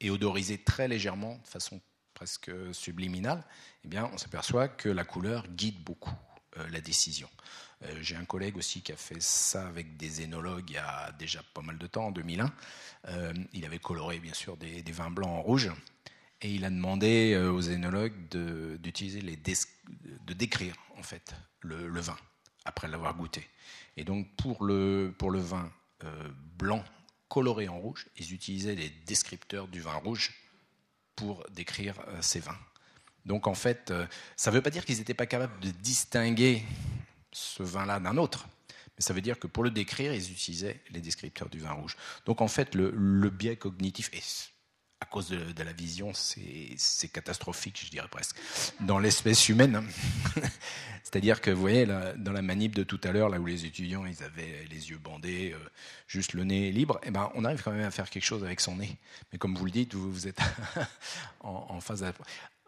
[SPEAKER 2] et odorisée très légèrement, de façon presque subliminale, eh bien, on s'aperçoit que la couleur guide beaucoup euh, la décision. Euh, j'ai un collègue aussi qui a fait ça avec des énologues il y a déjà pas mal de temps, en 2001. Euh, il avait coloré bien sûr des, vins blancs en rouge et il a demandé aux énologues d'utiliser les de décrire en fait le, vin après l'avoir goûté. Et donc pour le, pour le vin blanc coloré en rouge, ils utilisaient les descripteurs du vin rouge pour décrire ces vins. Donc en fait, euh, ça ne veut pas dire qu'ils n'étaient pas capables de distinguer ce vin-là d'un autre. Mais ça veut dire que pour le décrire, ils utilisaient les descripteurs du vin rouge. Donc en fait, le, biais cognitif, et à cause de, la vision, c'est catastrophique, je dirais presque, dans l'espèce humaine. [LAUGHS] C'est-à-dire que, vous voyez, dans la manip de tout à l'heure, là où les étudiants, ils avaient les yeux bandés, euh, juste le nez libre, eh ben, on arrive quand même à faire quelque chose avec son nez. Mais comme vous le dites, vous, vous êtes [LAUGHS] en, en phase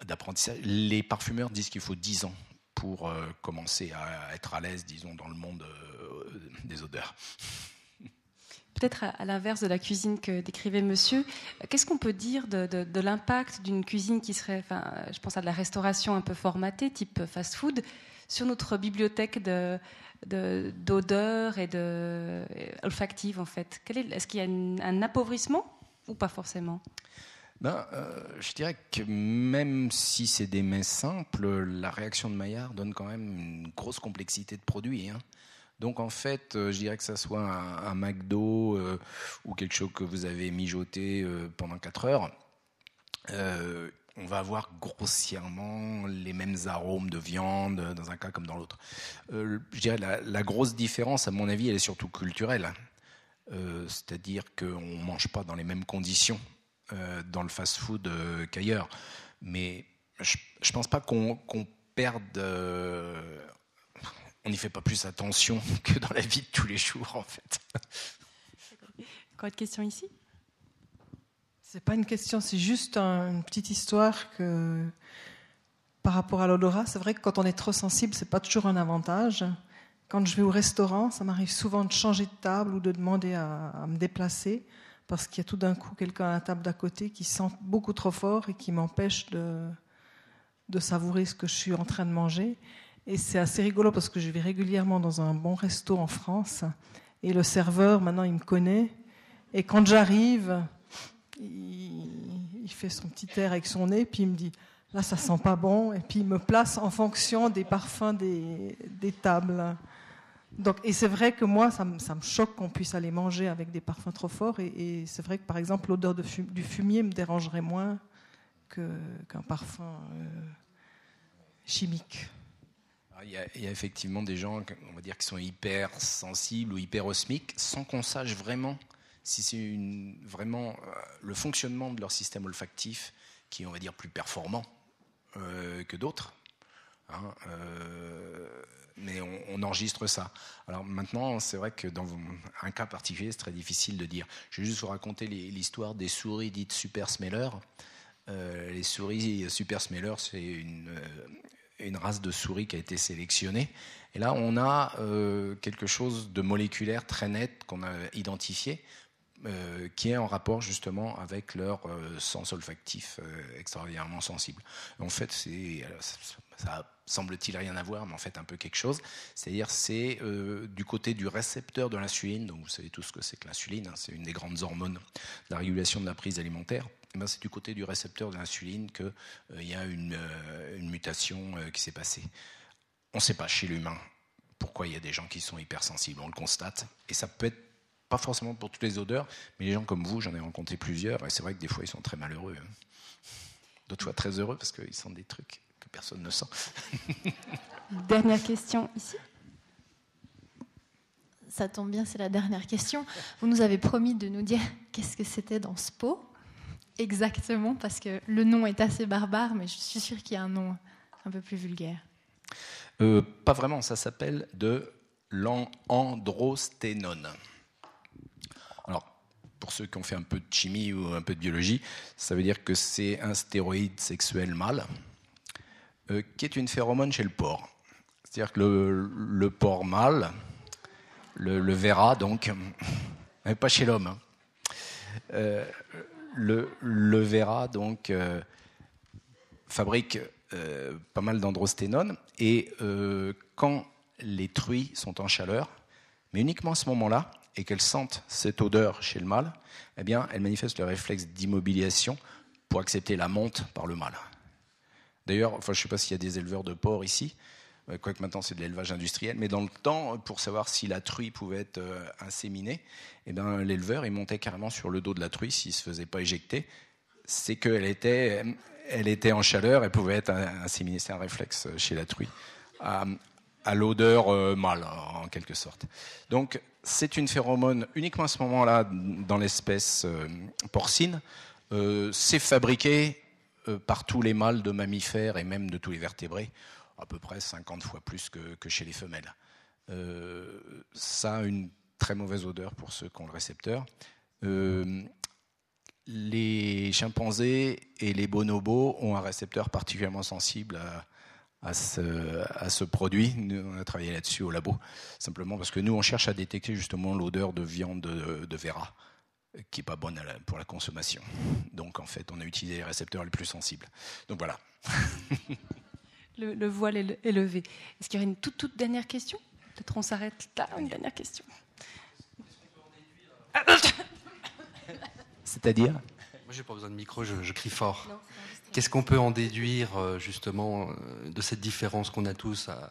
[SPEAKER 2] d'apprentissage. Les parfumeurs disent qu'il faut 10 ans pour commencer à être à l'aise, disons, dans le monde des odeurs.
[SPEAKER 1] Peut-être à, l'inverse de la cuisine que décrivait monsieur, qu'est-ce qu'on peut dire de, l'impact d'une cuisine qui serait, enfin, je pense à de la restauration un peu formatée, type fast-food, sur notre bibliothèque de, d'odeurs et de en fait? Est-ce qu'il y a un appauvrissement ou pas forcément?
[SPEAKER 2] Ben, je dirais que même si c'est des mets simples, la réaction de Maillard donne quand même une grosse complexité de produits. Hein. Donc en fait, euh, je dirais que ça soit un, McDo euh, ou quelque chose que vous avez mijoté pendant 4 heures, on va avoir grossièrement les mêmes arômes de viande dans un cas comme dans l'autre. je dirais la, la, grosse différence, à mon avis, elle est surtout culturelle. C'est-à-dire qu'on ne mange pas dans les mêmes conditions dans le fast-food qu'ailleurs. Mais je ne pense pas qu'on perde on n'y fait pas plus attention [LAUGHS] que dans la vie de tous les jours, en fait.
[SPEAKER 1] Encore une question ici?
[SPEAKER 11] C'est pas une question, c'est juste une petite histoire que par rapport à l'odorat, c'est vrai que quand on est trop sensible, c'est pas toujours un avantage. Quand je vais au restaurant, ça m'arrive souvent de changer de table ou de demander à, me déplacer parce qu'il y a tout d'un coup quelqu'un à la table d'à côté qui sent beaucoup trop fort et qui m'empêche de, de savourer ce que je suis en train de manger. Et c'est assez rigolo parce que je vais régulièrement dans un bon resto en France et le serveur, maintenant, il me connaît. Et quand j'arrive, il, fait son petit air avec son nez, puis il me dit Là, ça sent pas bon. Et puis il me place en fonction des parfums des, des tables. Donc, et c'est vrai que moi, ça, me choque qu'on puisse aller manger avec des parfums trop forts. Et, c'est vrai que, par exemple, l'odeur du fumier me dérangerait moins qu'un parfum euh, chimique.
[SPEAKER 2] Il y, a, effectivement des gens, on va dire, qui sont hyper sensibles ou hyper osmiques, sans qu'on sache vraiment si c'est vraiment euh, le fonctionnement de leur système olfactif qui est, on va dire, plus performant euh, que d'autres. Hein, mais on, enregistre ça. Alors maintenant, c'est vrai que dans un cas particulier, c'est très difficile de dire. Je vais juste vous raconter l'histoire des souris dites super smellers. les souris super smellers, c'est une, une race de souris qui a été sélectionnée. Et là, on a euh, quelque chose de moléculaire très net qu'on a identifié, euh, qui est en rapport justement avec leur euh, sens olfactif extraordinairement sensible. En fait, ça semble-t-il rien à voir, mais en fait un peu quelque chose. C'est-à-dire, c'est du côté du récepteur de l'insuline. Donc, vous savez tous ce que c'est que l'insuline. Hein, c'est une des grandes hormones de la régulation de la prise alimentaire. Eh ben, c'est du côté du récepteur de l'insuline qu'il euh, y a une, euh, mutation euh, qui s'est passée. On ne sait pas chez l'humain pourquoi il y a des gens qui sont hypersensibles, on le constate. Et ça peut être pas forcément pour toutes les odeurs, mais les gens comme vous, j'en ai rencontré plusieurs, et c'est vrai que des fois ils sont très malheureux. Hein. D'autres fois très heureux parce qu'ils sentent des trucs que personne ne sent. [LAUGHS]
[SPEAKER 1] Dernière question ici.
[SPEAKER 12] Ça tombe bien, c'est la dernière question. Vous nous avez promis de nous dire qu'est-ce que c'était dans ce pot? Exactement, parce que le nom est assez barbare, mais je suis sûre qu'il y a un nom un peu plus vulgaire.
[SPEAKER 2] Euh, pas vraiment, ça s'appelle de l'androsténone. Pour ceux qui ont fait un peu de chimie ou un peu de biologie, ça veut dire que c'est un stéroïde sexuel mâle euh, qui est une phéromone chez le porc. C'est-à-dire que le, porc mâle, le, le verra donc, [LAUGHS] mais pas chez l'homme. Hein. Euh, le, le Vera donc euh, fabrique pas mal d'androsténone et quand les truies sont en chaleur, mais uniquement à ce moment-là, et qu'elles sentent cette odeur chez le mâle, eh bien, elles manifestent le réflexe d'immobilisation pour accepter la monte par le mâle. D'ailleurs, enfin, je ne sais pas s'il y a des éleveurs de porcs ici, euh, quoique maintenant c'est de l'élevage industriel, mais dans le temps, pour savoir si la truie pouvait être euh, inséminée, eh ben, l'éleveur il montait carrément sur le dos de la truie s'il ne se faisait pas éjecter. C'est qu'elle était, elle était en chaleur, elle pouvait être inséminée. C'est un réflexe chez la truie, l'odeur euh, mâle en quelque sorte. Donc c'est une phéromone uniquement à ce moment-là dans l'espèce porcine. c'est fabriqué par tous les mâles de mammifères et même de tous les vertébrés à peu près 50 fois plus que, chez les femelles. Euh, ça a une très mauvaise odeur pour ceux qui ont le récepteur. Euh, les chimpanzés et les bonobos ont un récepteur particulièrement sensible à ce, à ce produit. Nous, on a travaillé là-dessus au labo, simplement parce que nous, on cherche à détecter justement l'odeur de viande de, de Vera qui n'est pas bonne pour la consommation. Donc en fait, on a utilisé les récepteurs les plus sensibles. Donc voilà. [LAUGHS]
[SPEAKER 1] le, voile est levé. Est-ce qu'il y aurait une toute, toute dernière question? Peut-être on s'arrête là, une dernière question.
[SPEAKER 2] C'est-à-dire? Moi,
[SPEAKER 13] j'ai pas besoin de micro, je, crie fort. Qu'est-ce qu'on peut en déduire euh, justement euh, de cette différence qu'on a tous à,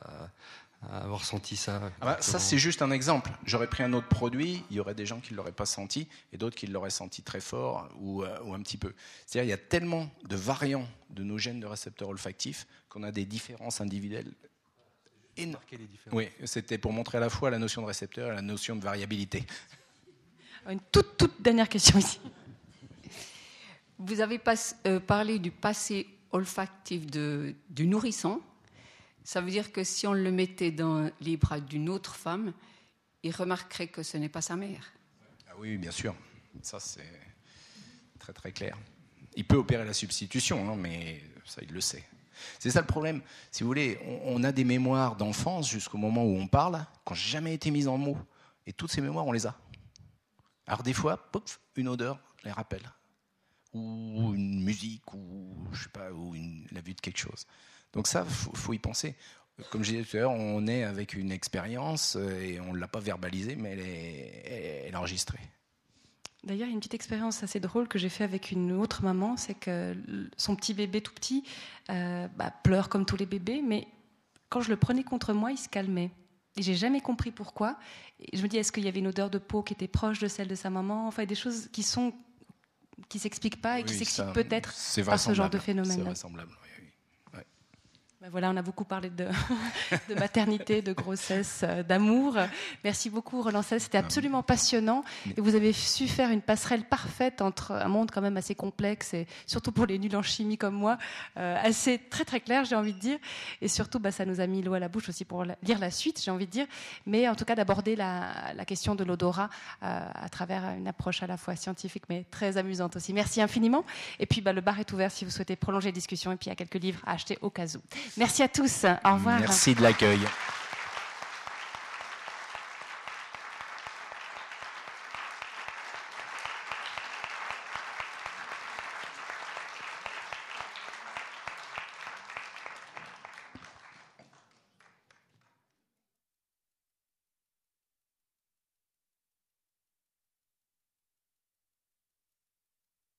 [SPEAKER 13] avoir senti ça
[SPEAKER 2] ah bah, Ça, c'est juste un exemple. J'aurais pris un autre produit, il y aurait des gens qui ne l'auraient pas senti et d'autres qui l'auraient senti très fort ou, euh, ou un petit peu. C'est-à-dire il y a tellement de variants de nos gènes de récepteurs olfactifs qu'on a des différences individuelles oui, c'était pour montrer à la fois la notion de récepteur et la notion de variabilité.
[SPEAKER 1] Une toute, toute dernière question ici.
[SPEAKER 14] Vous avez pas, euh, parlé du passé olfactif de, du nourrisson. Ça veut dire que si on le mettait dans les bras d'une autre femme, il remarquerait que ce n'est pas sa mère.
[SPEAKER 2] Ah oui, bien sûr. Ça, c'est très très clair. Il peut opérer la substitution, hein, mais ça, il le sait. C'est ça le problème. Si vous voulez, on, a des mémoires d'enfance jusqu'au moment où on parle, qui n'ont jamais été mises en mots. Et toutes ces mémoires, on les a. Alors des fois, pouf, une odeur les rappelle. Ou une musique, ou je sais pas, ou la vue de quelque chose. Donc ça, faut, faut y penser. Comme je disais tout à l'heure, on est avec une expérience euh, et on ne l'a pas verbalisée, mais elle est, elle est enregistrée.
[SPEAKER 1] D'ailleurs, il y a une petite expérience assez drôle que j'ai fait avec une autre maman, c'est que son petit bébé tout petit euh, bah, pleure comme tous les bébés, mais quand je le prenais contre moi, il se calmait. Et j'ai jamais compris pourquoi. Et je me dis, est-ce qu'il y avait une odeur de peau qui était proche de celle de sa maman? Enfin, des choses qui sont qui s'expliquent pas et qui s'expliquent peut-être par ce genre de phénomène. C'est
[SPEAKER 2] vraisemblable.
[SPEAKER 1] Ben voilà, on a beaucoup parlé [LAUGHS] de, maternité, de grossesse, euh, d'amour. Merci beaucoup, Roland C'était absolument passionnant. Et vous avez su faire une passerelle parfaite entre un monde quand même assez complexe et surtout pour les nuls en chimie comme moi, euh, assez très très clair, j'ai envie de dire. Et surtout, bah, ça nous a mis l'eau à la bouche aussi pour lire la suite, j'ai envie de dire. Mais en tout cas, d'aborder la, question de l'odorat euh, à travers une approche à la fois scientifique mais très amusante aussi. Merci infiniment. Et puis, bah, le bar est ouvert si vous souhaitez prolonger la discussion. Et puis, il y a quelques livres à acheter au cas où. Merci à tous. Au revoir.
[SPEAKER 2] Merci de l'accueil.